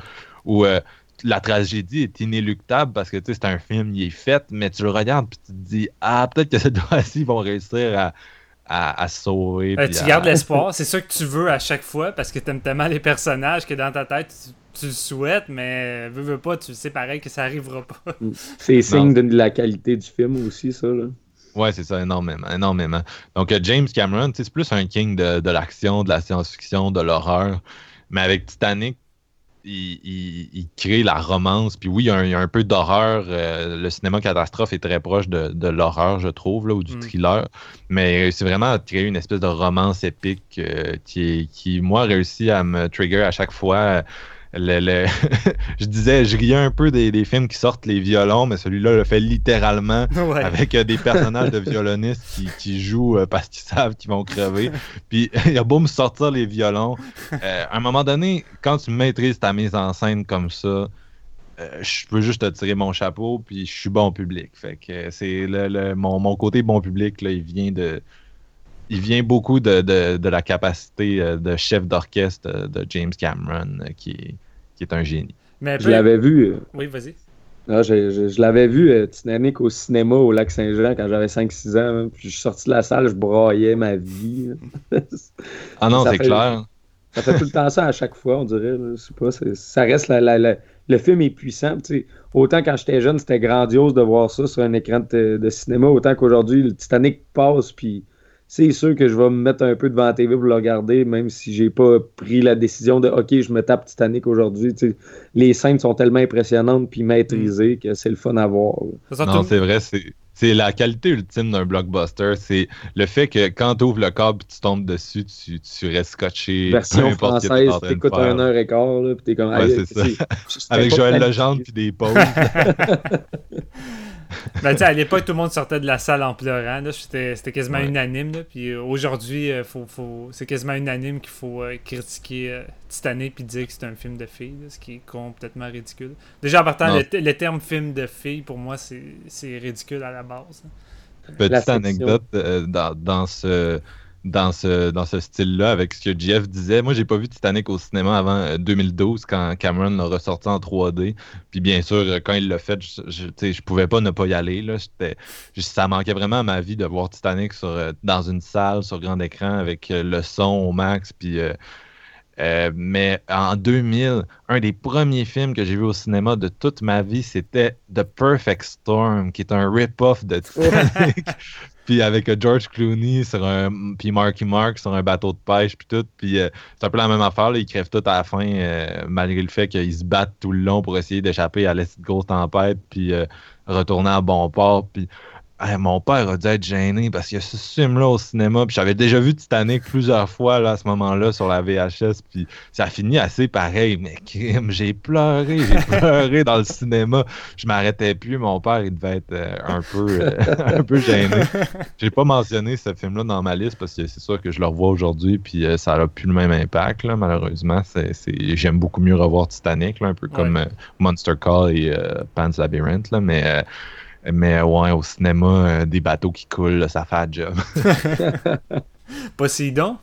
[SPEAKER 2] où euh, la tragédie est inéluctable parce que tu sais, c'est un film, il est fait, mais tu le regardes puis tu te dis Ah, peut-être que cette fois-ci, ils vont réussir à, à, sauver.
[SPEAKER 1] Euh, tu
[SPEAKER 2] à-
[SPEAKER 1] gardes l'espoir, c'est ça que tu veux à chaque fois parce que t'aimes tellement les personnages que dans ta tête tu, tu le souhaites, mais veux, veux pas, tu sais pareil que ça arrivera pas.
[SPEAKER 3] C'est signe de la qualité du film aussi, ça. Là.
[SPEAKER 2] Ouais, c'est ça, énormément, énormément. Donc, euh, James Cameron, c'est plus un king de, de l'action, de la science-fiction, de l'horreur. Mais avec Titanic, il, il- il crée la romance. Puis oui, il y a un, il y a un peu d'horreur. euh, le cinéma catastrophe est très proche de, de l'horreur, je trouve, là, ou du
[SPEAKER 1] Mm.
[SPEAKER 2] thriller. Mais c'est vraiment à créer une espèce de romance épique euh, qui, qui, moi, réussit à me trigger à chaque fois. Le- le- je disais, je riais un peu des, des films qui sortent les violons, mais celui-là le fait littéralement
[SPEAKER 1] ouais.
[SPEAKER 2] avec euh, des personnages de violonistes qui, qui jouent euh, parce qu'ils savent qu'ils vont crever. Puis il a beau me sortir les violons. euh, à un moment donné, quand tu maîtrises ta mise en scène comme ça, je peux juste te tirer mon chapeau, puis je suis bon public. Fait que c'est le, le- mon, mon côté bon public, là, il vient de. Il vient beaucoup de, de- de la capacité euh, de chef d'orchestre euh, de James Cameron, euh, qui, est, qui est un génie.
[SPEAKER 1] Mais
[SPEAKER 3] Je l'avais vu.
[SPEAKER 1] Oui, vas-y.
[SPEAKER 3] ah, je, je- je l'avais vu, euh, Titanic, au cinéma au Lac Saint-Jean quand j'avais 5-6 ans. hein, puis je suis sorti de la salle, je broyais ma vie.
[SPEAKER 2] Ah non, c'est clair.
[SPEAKER 3] Ça fait tout le temps ça à chaque fois, on dirait. là. Je sais pas, ça reste la, la- la- le film est puissant. tu sais. Autant quand j'étais jeune, c'était grandiose de voir ça sur un écran de, de cinéma, autant qu'aujourd'hui, le Titanic passe, puis c'est sûr que je vais me mettre un peu devant la TV pour le regarder, même si j'ai pas pris la décision de OK, je me tape Titanic aujourd'hui. Les scènes sont tellement impressionnantes puis maîtrisées que c'est le fun à voir.
[SPEAKER 2] Non, c'est vrai, c'est. C'est la qualité ultime d'un blockbuster. C'est le fait que quand tu ouvres le câble et tu tombes dessus, tu, tu restes scotché.
[SPEAKER 3] Version française, t'écoutes un heure et quart, là, puis t'es comme...
[SPEAKER 2] Ouais,
[SPEAKER 3] Aïe,
[SPEAKER 2] c'est ça. Avec Joël. Legendre puis des pauses.
[SPEAKER 1] Ben, à l'époque, tout le monde sortait de la salle en pleurant. là. C'était c'était quasiment
[SPEAKER 2] Ouais.
[SPEAKER 1] unanime. là. Puis euh, aujourd'hui, euh, faut, faut... c'est quasiment unanime qu'il faut euh, critiquer Titanic puis dire que c'est un film de filles, là, ce qui est complètement ridicule. Déjà, en partant, le, te- le terme film de filles, pour moi, c'est c'est ridicule à la base.
[SPEAKER 2] Petite anecdote euh, dans, dans ce dans ce dans ce style-là avec ce que Jeff disait. Moi, j'ai pas vu Titanic au cinéma avant euh, 2012 quand Cameron l'a ressorti en 3D. Puis bien sûr, euh, quand il l'a fait, je, je, pouvais pas ne pas y aller. Là. Ça manquait vraiment à ma vie de voir Titanic sur, euh, dans une salle sur grand écran avec euh, le son au max. Puis euh, euh, mais en 2000, un des premiers films que j'ai vu au cinéma de toute ma vie, c'était The Perfect Storm, qui est un rip-off de Titanic. Puis avec euh, George Clooney sur un, puis Marky Mark sur un bateau de pêche, puis tout. Puis euh, c'est un peu la même affaire, là, ils crèvent tout à la fin, euh, malgré le fait qu'ils se battent tout le long pour essayer d'échapper à la grosse tempête, puis euh, retourner à bon port. Puis Hey, mon père a dû être gêné parce qu'il y a ce film-là au cinéma. Puis j'avais déjà vu Titanic plusieurs fois là, à ce moment-là sur la VHS. Puis ça a fini assez pareil. Mais crime, j'ai pleuré, j'ai pleuré dans le cinéma. Je m'arrêtais plus. Mon père, il devait être euh, un, peu, euh, un peu gêné. J'ai pas mentionné ce film-là dans ma liste parce que c'est sûr que je le revois aujourd'hui. Puis euh, ça n'a plus le même impact, là, malheureusement. C'est, c'est- J'aime beaucoup mieux revoir Titanic, là, un peu comme
[SPEAKER 1] Ouais.
[SPEAKER 2] euh, Monster Call et Pan's Labyrinth. Là, mais. Euh, mais ouais, au cinéma, euh, des bateaux qui coulent, là, ça fait un job.
[SPEAKER 1] Poséidon.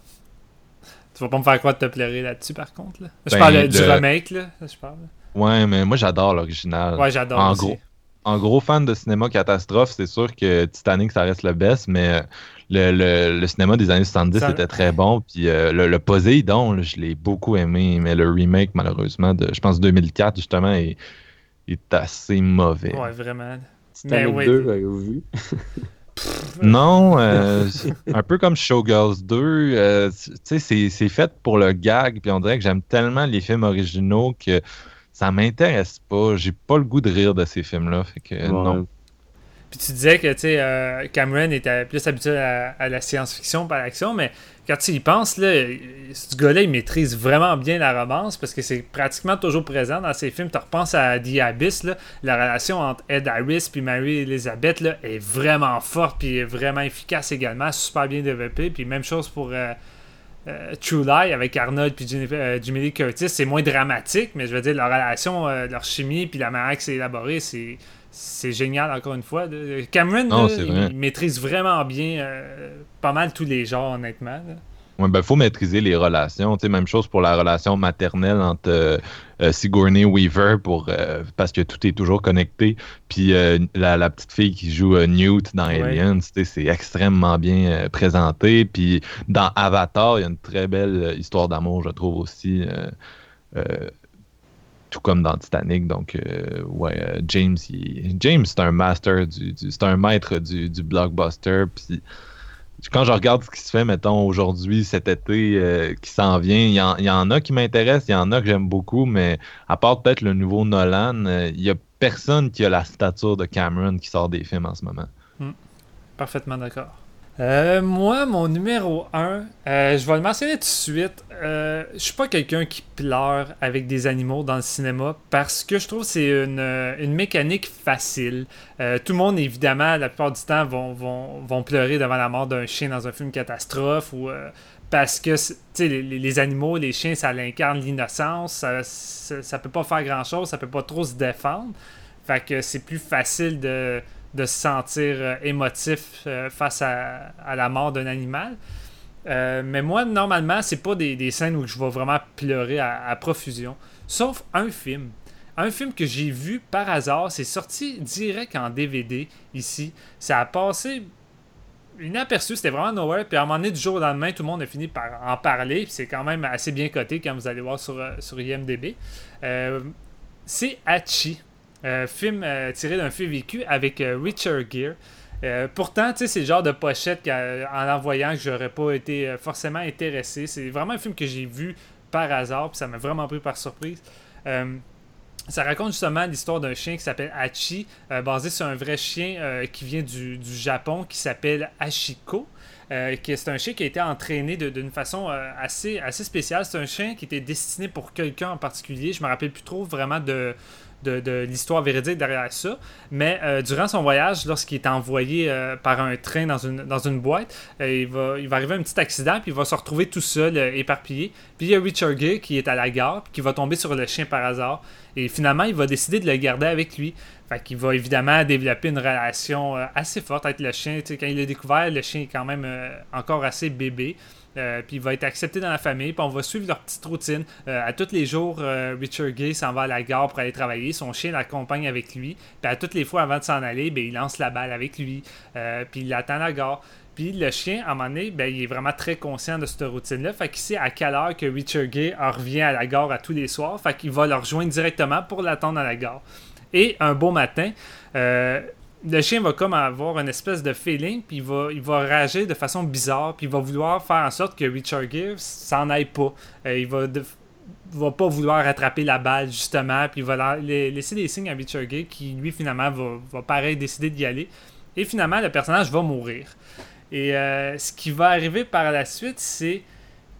[SPEAKER 1] Tu vas pas me faire croire de te pleurer là-dessus, par contre. Là. Je
[SPEAKER 2] Ben,
[SPEAKER 1] parle euh, du remake, là. Je parle.
[SPEAKER 2] Ouais, mais moi j'adore l'original.
[SPEAKER 1] Ouais, j'adore
[SPEAKER 2] en
[SPEAKER 1] aussi.
[SPEAKER 2] gros. En gros fan de cinéma catastrophe, c'est sûr que Titanic, ça reste le best, mais euh, le, le- le cinéma des années 70
[SPEAKER 1] Ça-
[SPEAKER 2] était très bon. Puis euh, le, le Poséidon, je l'ai beaucoup aimé, mais le remake, malheureusement, de, je pense 2004, justement, est, est assez mauvais.
[SPEAKER 1] Ouais, vraiment.
[SPEAKER 3] Titanic
[SPEAKER 1] Mais ouais.
[SPEAKER 3] 2, avez-vous vu?
[SPEAKER 2] Non, euh, un peu comme Showgirls 2, euh, tu sais, c'est- c'est fait pour le gag, puis on dirait que j'aime tellement les films originaux que ça m'intéresse pas. J'ai pas le goût de rire de ces films-là, fait que
[SPEAKER 3] Ouais.
[SPEAKER 2] non.
[SPEAKER 1] Puis tu disais que euh, Cameron était plus habitué à, la science-fiction par l'action, mais quand tu y penses, là, ce gars-là, il maîtrise vraiment bien la romance parce que c'est pratiquement toujours présent dans ses films. Tu repenses à The Abyss, là, la relation entre Ed Harris puis Mary Elizabeth là, est vraiment forte puis est vraiment efficace également, super bien développée. Puis même chose pour euh, euh, True Lie avec Arnold puis Jennifer- euh, Jimmy Lee Curtis, c'est moins dramatique, mais je veux dire, leur relation, leur chimie puis la manière que c'est élaboré, c'est c'est génial encore une fois. Cameron,
[SPEAKER 2] Non,
[SPEAKER 1] là,
[SPEAKER 2] c'est
[SPEAKER 1] il,
[SPEAKER 2] vrai.
[SPEAKER 1] il maîtrise vraiment bien euh, pas mal tous les genres, honnêtement. là.
[SPEAKER 2] Ouais, ben, faut maîtriser les relations. Même chose pour la relation maternelle entre euh, euh, Sigourney Weaver, pour, euh, parce que tout est toujours connecté. Puis euh, la, la petite fille qui joue Newt dans
[SPEAKER 1] Ouais.
[SPEAKER 2] Aliens, c'est extrêmement bien présenté. Puis dans Avatar, il y a une très belle histoire d'amour, je trouve aussi. Tout comme dans Titanic. Donc, euh, ouais, euh, James, il- James, c'est un master, du, c'est un maître du, du blockbuster. Puis quand je regarde ce qui se fait, mettons, aujourd'hui, cet été euh, qui s'en vient, il y, y en a qui m'intéressent, il y en a que j'aime beaucoup, mais à part peut-être le nouveau Nolan, il y a personne qui a la stature de Cameron qui sort des films en ce moment.
[SPEAKER 1] Parfaitement d'accord. Euh, moi, mon numéro 1, je vais le mentionner tout de suite. Euh, je suis pas quelqu'un qui pleure avec des animaux dans le cinéma parce que je trouve que c'est une, euh, une mécanique facile. Euh, tout le monde, évidemment, la plupart du temps, vont, pleurer devant la mort d'un chien dans un film catastrophe ou euh, parce que les- les animaux, les chiens, ça l'incarne l'innocence, ça, ça, ça peut pas faire grand chose, ça peut pas trop se défendre. Fait que c'est plus facile de, de se sentir euh, émotif euh, face à, la mort d'un animal. Euh, mais moi, normalement, c'est pas des, scènes où je vais vraiment pleurer à, à profusion. Sauf un film. Un film que j'ai vu par hasard, c'est sorti direct en DVD ici. Ça a passé inaperçu, c'était vraiment nowhere. Puis à un moment donné, du jour au lendemain, tout le monde a fini par en parler. Puis c'est quand même assez bien coté quand vous allez voir sur, sur IMDB. C'est Hachi. Euh, film euh, tiré d'un fait vécu avec euh, Richard Gere. Pourtant, tu sais, c'est le genre de pochette qu'en l'envoyant que j'aurais pas été forcément intéressé. C'est vraiment un film que j'ai vu par hasard, puis ça m'a vraiment pris par surprise. Ça raconte justement l'histoire d'un chien qui s'appelle Hachi, basé sur un vrai chien qui vient du, du Japon qui s'appelle Hachiko. c'est un chien qui a été entraîné d'une façon assez, assez spéciale. C'est un chien qui était destiné pour quelqu'un en particulier. Je me rappelle plus trop vraiment de, de, l'histoire véridique derrière ça. Mais euh, durant son voyage, lorsqu'il est envoyé euh, par un train dans une, boîte, euh, il, va, il va arriver un petit accident, puis il va se retrouver tout seul, éparpillé. Puis il y a Richard Gere qui est à la gare, puis qui va tomber sur le chien par hasard. Et finalement, il va décider de le garder avec lui. Fait qu'il va évidemment développer une relation assez forte avec le chien. quand il l'a découvert, le chien est quand même encore assez bébé. Euh, puis il va être accepté dans la famille, puis on va suivre leur petite routine. Euh, à tous les jours, euh, Richard Gay s'en va à la gare pour aller travailler. Son chien l'accompagne avec lui. Puis à toutes les fois avant de s'en aller, ben, il lance la balle avec lui. puis il attend à la gare. Puis le chien, à un moment donné, ben, il est vraiment très conscient de cette routine-là. Fait qu'il sait à quelle heure que Richard Gay revient à la gare à tous les soirs. Fait qu'il va le rejoindre directement pour l'attendre à la gare. Et un beau matin, le chien va comme avoir une espèce de feeling, puis il va, il va de façon bizarre, puis il va vouloir faire en sorte que Richard Gibbs s'en aille pas. Euh, il va, va pas vouloir attraper la balle, justement, puis il va laisser des signes à Richard Gibbs qui, lui, finalement, va, va pareil décider d'y aller. Et finalement, le personnage va mourir. Et euh, ce qui va arriver par la suite, c'est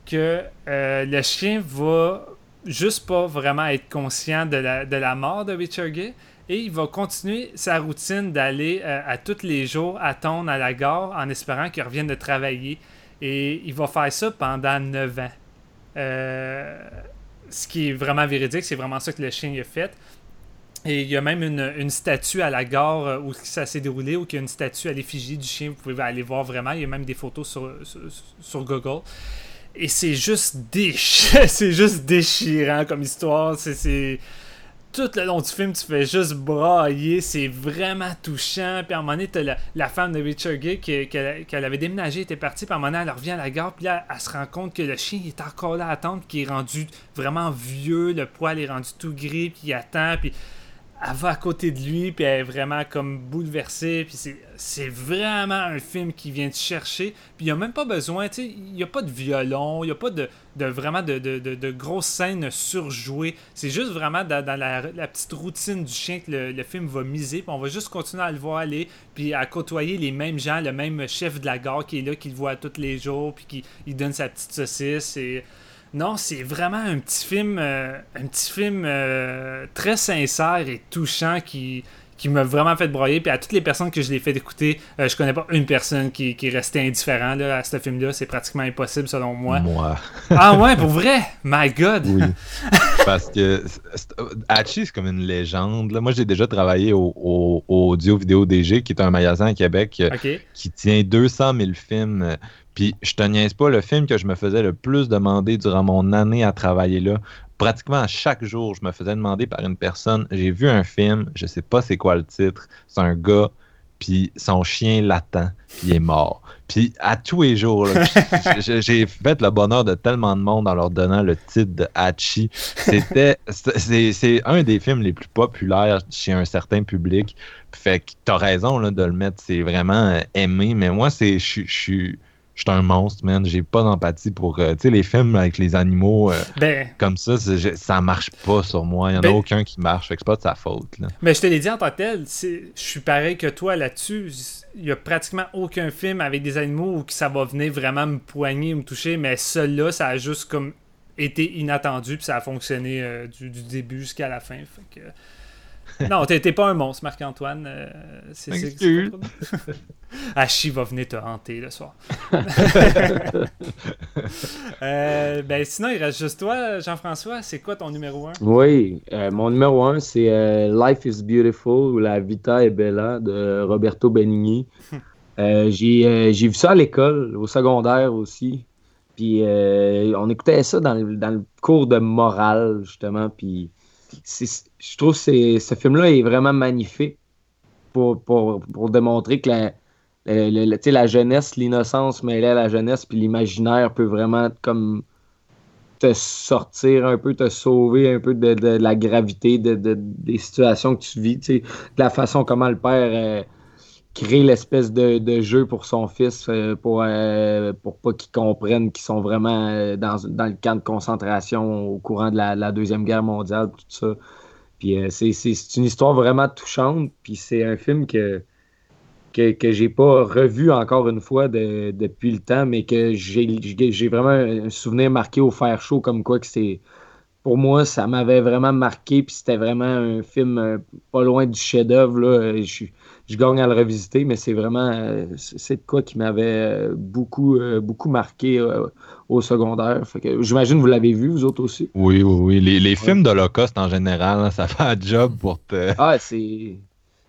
[SPEAKER 1] que euh, le chien va juste pas vraiment être conscient de la, de la mort de Richard Gibbs et il va continuer sa routine d'aller euh, à tous les jours attendre à la gare en espérant qu'il revienne de travailler. Et il va faire ça pendant 9 ans. Euh, ce qui est vraiment véridique, c'est vraiment ça que le chien a fait. Et il y a même une, statue à la gare euh, où ça s'est déroulé, où il y a une statue à l'effigie du chien. Vous pouvez aller voir vraiment. Il y a même des photos sur, sur, Google. Et c'est juste, c'est juste déchirant comme histoire. C'est tout le long du film, tu fais juste brailler. C'est vraiment touchant. Puis à un moment donné, t'as la, femme de Richard Gay qu'elle avait déménagé, était partie. Puis à un moment donné, elle revient à la gare. Puis là, elle se rend compte que le chien est encore là à attendre. Qui est rendu vraiment vieux. Le poil est rendu tout gris. Puis il attend. Puis elle va à côté de lui, puis elle est vraiment comme bouleversée, puis c'est vraiment un film qui vient te chercher, puis il n'y a même pas besoin, tu sais, il n'y a pas de violon, il n'y a pas de, vraiment de, de, grosses scènes surjouées, c'est juste vraiment dans, la, petite routine du chien que le, film va miser, on va juste continuer à le voir aller, puis à côtoyer les mêmes gens, le même chef de la gare qui est là, qui le voit tous les jours, puis qui il donne sa petite saucisse, et non, c'est vraiment un petit film, euh, un petit film euh, très sincère et touchant qui, qui m'a vraiment fait broyer. Puis à toutes les personnes que je l'ai fait écouter, euh, je connais pas une personne qui, qui est restée indifférent à ce film-là. C'est pratiquement impossible selon moi.
[SPEAKER 2] Moi.
[SPEAKER 1] ah ouais, pour vrai? My God!
[SPEAKER 2] Oui. Parce que Hachi, c'est comme une légende. Moi, j'ai déjà travaillé au, Audio Vidéo DG, qui est un magasin à Québec qui tient 200 000 films puis je te niaise pas, le film que je me faisais le plus demander durant mon année à travailler là, pratiquement chaque jour, je me faisais demander par une personne, j'ai vu un film, je sais pas c'est quoi le titre, c'est un gars, puis son chien l'attend, puis il est mort. Puis à tous les jours, j'ai fait le bonheur de tellement de monde en leur donnant le titre de Hachi. C'était, c'est un des films les plus populaires chez un certain public. Fait que t'as raison là, de le mettre, c'est vraiment aimé. Mais moi, c'est, je suis je suis un monstre, man. J'ai pas d'empathie pour. Euh, tu sais, les films avec les animaux euh, ben, comme ça, ça marche pas sur moi. Il y en a ben aucun qui marche. Fait que c'est pas de sa faute. Là.
[SPEAKER 1] Mais je te l'ai dit en tant que tel, je suis pareil que toi là-dessus. Il y a pratiquement aucun film avec des animaux où ça va venir vraiment me poigner, me toucher. Mais celui-là, ça a juste comme été inattendu. Puis ça a fonctionné euh, du, du, début jusqu'à la fin. Fait que non, t'es pas un monstre, Marc-Antoine. Euh, c'est Hachi va venir te hanter le soir. Euh, ben, sinon, il reste juste toi, Jean-François. C'est quoi ton numéro 1
[SPEAKER 3] Oui, euh, mon numéro 1, c'est Life is Beautiful ou La Vita est Bella de Roberto Benigni. J'ai vu ça à l'école, au secondaire aussi. Puis on écoutait ça dans dans le cours de morale, justement. Puis je trouve que ce film-là est vraiment magnifique pour, démontrer que la, la, jeunesse, l'innocence mêlée à la jeunesse, puis l'imaginaire peut vraiment comme te sortir un peu, te sauver un peu de, la gravité de, des situations que tu vis, de la façon comment le père crée l'espèce de, jeu pour son fils euh, pour, euh, pour pas qu'il comprenne qu'ils sont vraiment euh, dans, dans le camp de concentration au courant de la, Deuxième Guerre mondiale, tout ça. Puis euh, c'est- une histoire vraiment touchante, puis c'est un film que que, que j'ai pas revu encore une fois de- depuis le temps, mais que j'ai vraiment un souvenir marqué au fer chaud, comme quoi que c'est. Pour moi, ça m'avait vraiment marqué, puis c'était vraiment un film pas loin du chef-d'œuvre. Euh, Je, gagne à le revisiter, mais c'est vraiment. euh, c'est de quoi qui m'avait euh, beaucoup, euh, beaucoup marqué au secondaire. Fait que j'imagine que vous l'avez vu, vous autres aussi.
[SPEAKER 2] Oui, oui, oui. Les, les films d'Holocauste en général, hein, ça fait un job pour te.
[SPEAKER 3] Ah, c'est.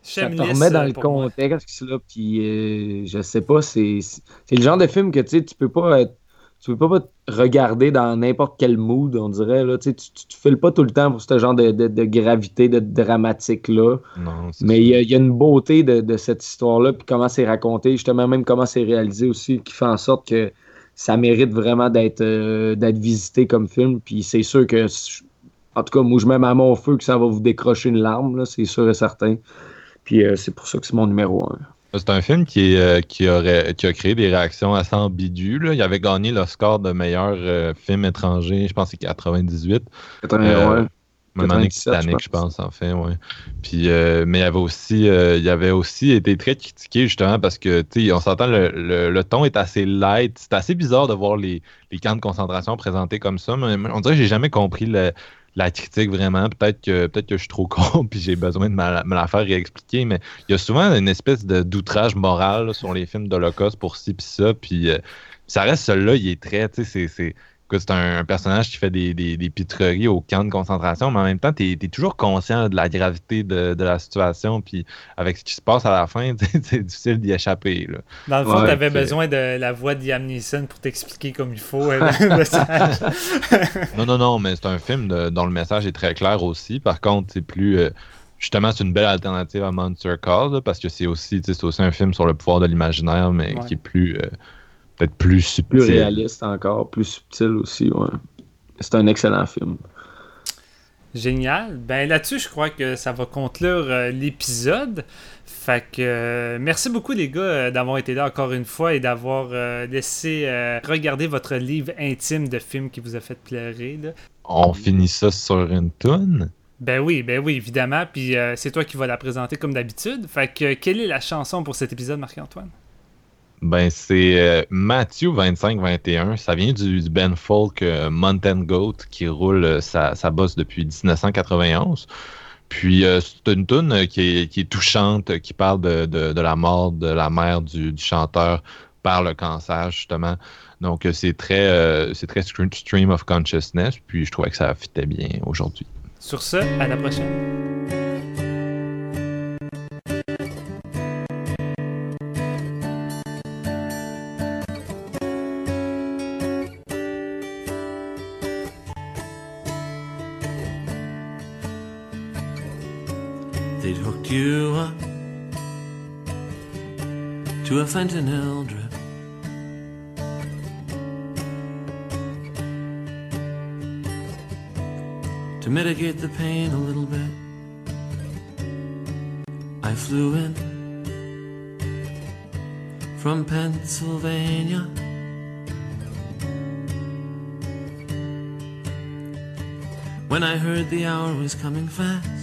[SPEAKER 3] Ça te remet dans le
[SPEAKER 1] pour moi.
[SPEAKER 3] contexte, là, puis euh, je sais pas, c'est c'est le genre de film que tu sais, tu peux pas être- tu peux pas regarder dans n'importe quel mood, on dirait, là, tu te files pas tout le temps pour ce genre de, de- de gravité, de dramatique-là, mais il y, a- il y a une beauté de, de cette histoire-là, puis comment c'est raconté, justement, même comment c'est réalisé aussi, qui fait en sorte que ça mérite vraiment d'être euh, d'être visité comme film, puis c'est sûr que, en tout cas, moi, je mets ma main au feu que ça va vous décrocher une larme, c'est sûr et certain. Puis euh, c'est pour ça que c'est mon numéro un.
[SPEAKER 2] C'est un film qui, euh, qui, aurait, qui a créé des réactions assez ambiguës. là. Il avait gagné l'Oscar de meilleur euh, film étranger, je pense c'est 98.
[SPEAKER 3] 81.
[SPEAKER 2] Euh, Même année que
[SPEAKER 3] 97,
[SPEAKER 2] Titanic,
[SPEAKER 3] je
[SPEAKER 2] je pense, en fait, ouais. Puis, euh, mais il avait aussi, il avait aussi été très critiqué justement parce que, tu sais, on s'entend, le, le, le ton est assez light. C'est assez bizarre de voir les, les camps de concentration présentés comme ça. Mais on dirait que j'ai jamais compris le- la critique vraiment. Peut-être que, peut-être que je suis trop con puis j'ai besoin de me la faire réexpliquer. Mais il y a souvent une espèce d'outrage moral sur les films d'Holocauste pour ci puis ça. Puis euh, ça reste celui-là, il est très, c'est- c'est un, un personnage qui fait des, des, des pitreries au camp de concentration, mais en même temps, tu es, toujours conscient de la gravité de, de la situation, puis avec ce qui se passe à la fin, c'est difficile d'y échapper. Là.
[SPEAKER 1] Dans le fond,
[SPEAKER 3] Ouais,
[SPEAKER 1] tu avais besoin de la voix de Liam Neeson pour t'expliquer comme il faut euh, le message.
[SPEAKER 2] Non, non, non, mais c'est un film de- dont le message est très clair aussi. Par contre, c'est plus. euh, justement, c'est une belle alternative à Monster Call, là, parce que c'est aussi, aussi un film sur le pouvoir de l'imaginaire, mais
[SPEAKER 1] Ouais.
[SPEAKER 2] qui est plus. euh, peut-être plus subtil.
[SPEAKER 3] Plus réaliste encore, plus subtil aussi. Ouais. C'est un excellent film.
[SPEAKER 1] Génial. Ben là-dessus, je crois que ça va conclure euh, l'épisode. Fait que euh, merci beaucoup les gars euh, d'avoir été là encore une fois et d'avoir euh, laissé euh, regarder votre livre intime de films qui vous a fait pleurer. là.
[SPEAKER 2] On finit ça sur une toune?
[SPEAKER 1] Ben oui, ben oui, évidemment. Puis euh, c'est toi qui vas la présenter comme d'habitude. Fait que euh, quelle est la chanson pour cet épisode, Marc-Antoine?
[SPEAKER 2] Ben, c'est euh, Matthew 2521. Ça vient du, Ben Folk euh, Mountain Goat qui roule euh, sa, bosse depuis 1991. Puis euh, c'est une tune qui est, qui est touchante, qui parle de, de- la mort de la mère du, chanteur par le cancer, justement. Donc c'est très, c'est très stream of consciousness. Puis je trouvais que ça fitait bien aujourd'hui.
[SPEAKER 1] Sur ce, à la prochaine.
[SPEAKER 5] Fentanyl drip. To mitigate the pain a little bit, I flew in from Pennsylvania. When I heard the hour was coming fast.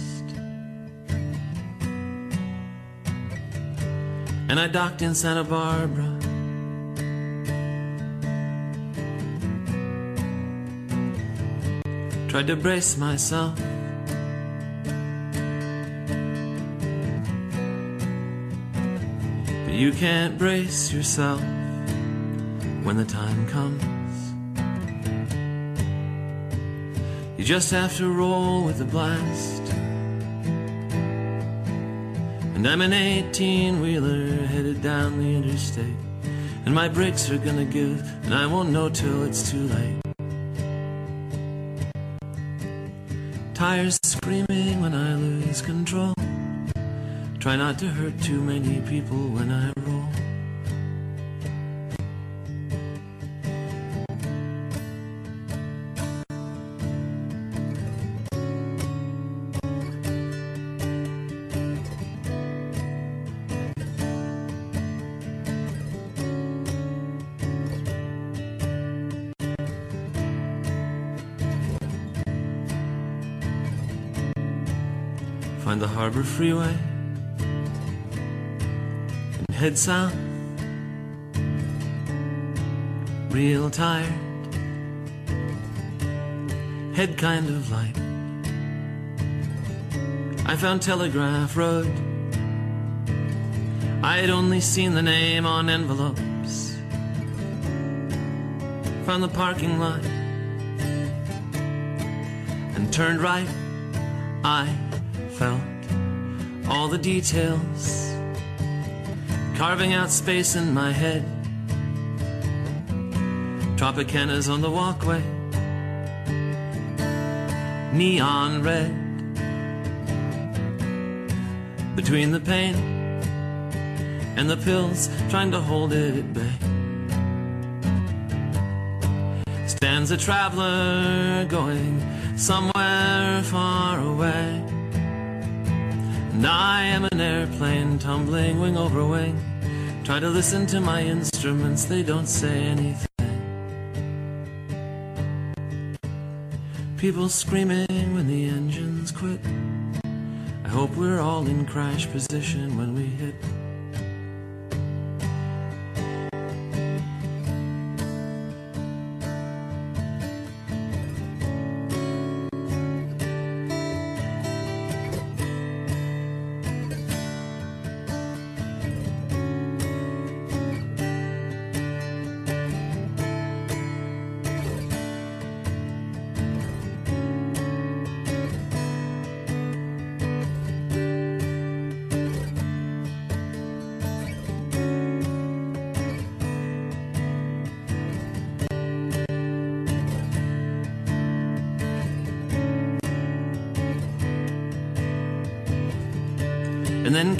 [SPEAKER 5] And I docked in Santa Barbara. Tried to brace myself. But you can't brace yourself when the time comes. You just have to roll with the blast. And I'm an 18 wheeler headed down the interstate. And my brakes are gonna give, and I won't know till it's too late. Tires screaming when I lose control. Try not to hurt too many people when I roll. Harbor freeway and head south. Real tired, head kind of light. I found Telegraph Road. I had only seen the name on envelopes. Found the parking lot and turned right. I felt all the details, carving out space in my head. Tropicana's on the walkway, neon red. Between the pain and the pills, trying to hold it at bay. Stands a traveler going somewhere far away. I am an airplane tumbling wing over wing. Try to listen to my instruments, they don't say anything. People screaming when the engines quit. I hope we're all in crash position when we hit.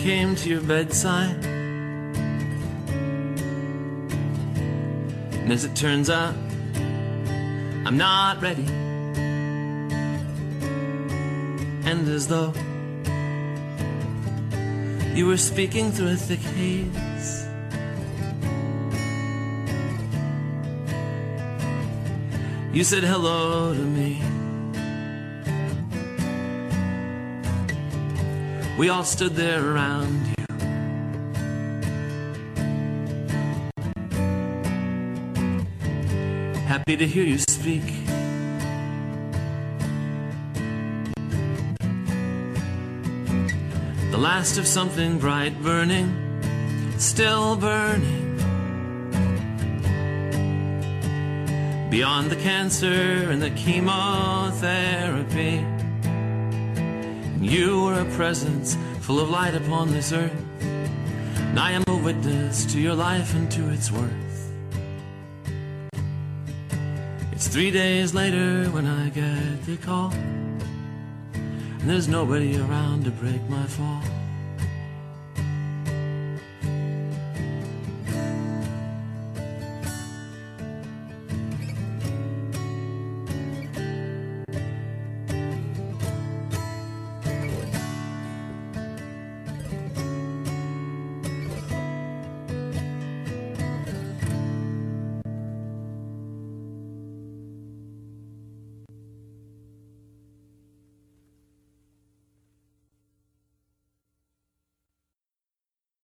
[SPEAKER 5] Came to your bedside. And as it turns out, I'm not ready. And as though you were speaking through a thick haze. You said hello to me. We all stood there around you. Happy to hear you speak. The last of something bright burning, still burning. Beyond the cancer and the chemotherapy. You were a presence full of light upon this earth. And I am a witness to your life and to its worth. It's three days later when I get the call. And there's nobody around to break my fall.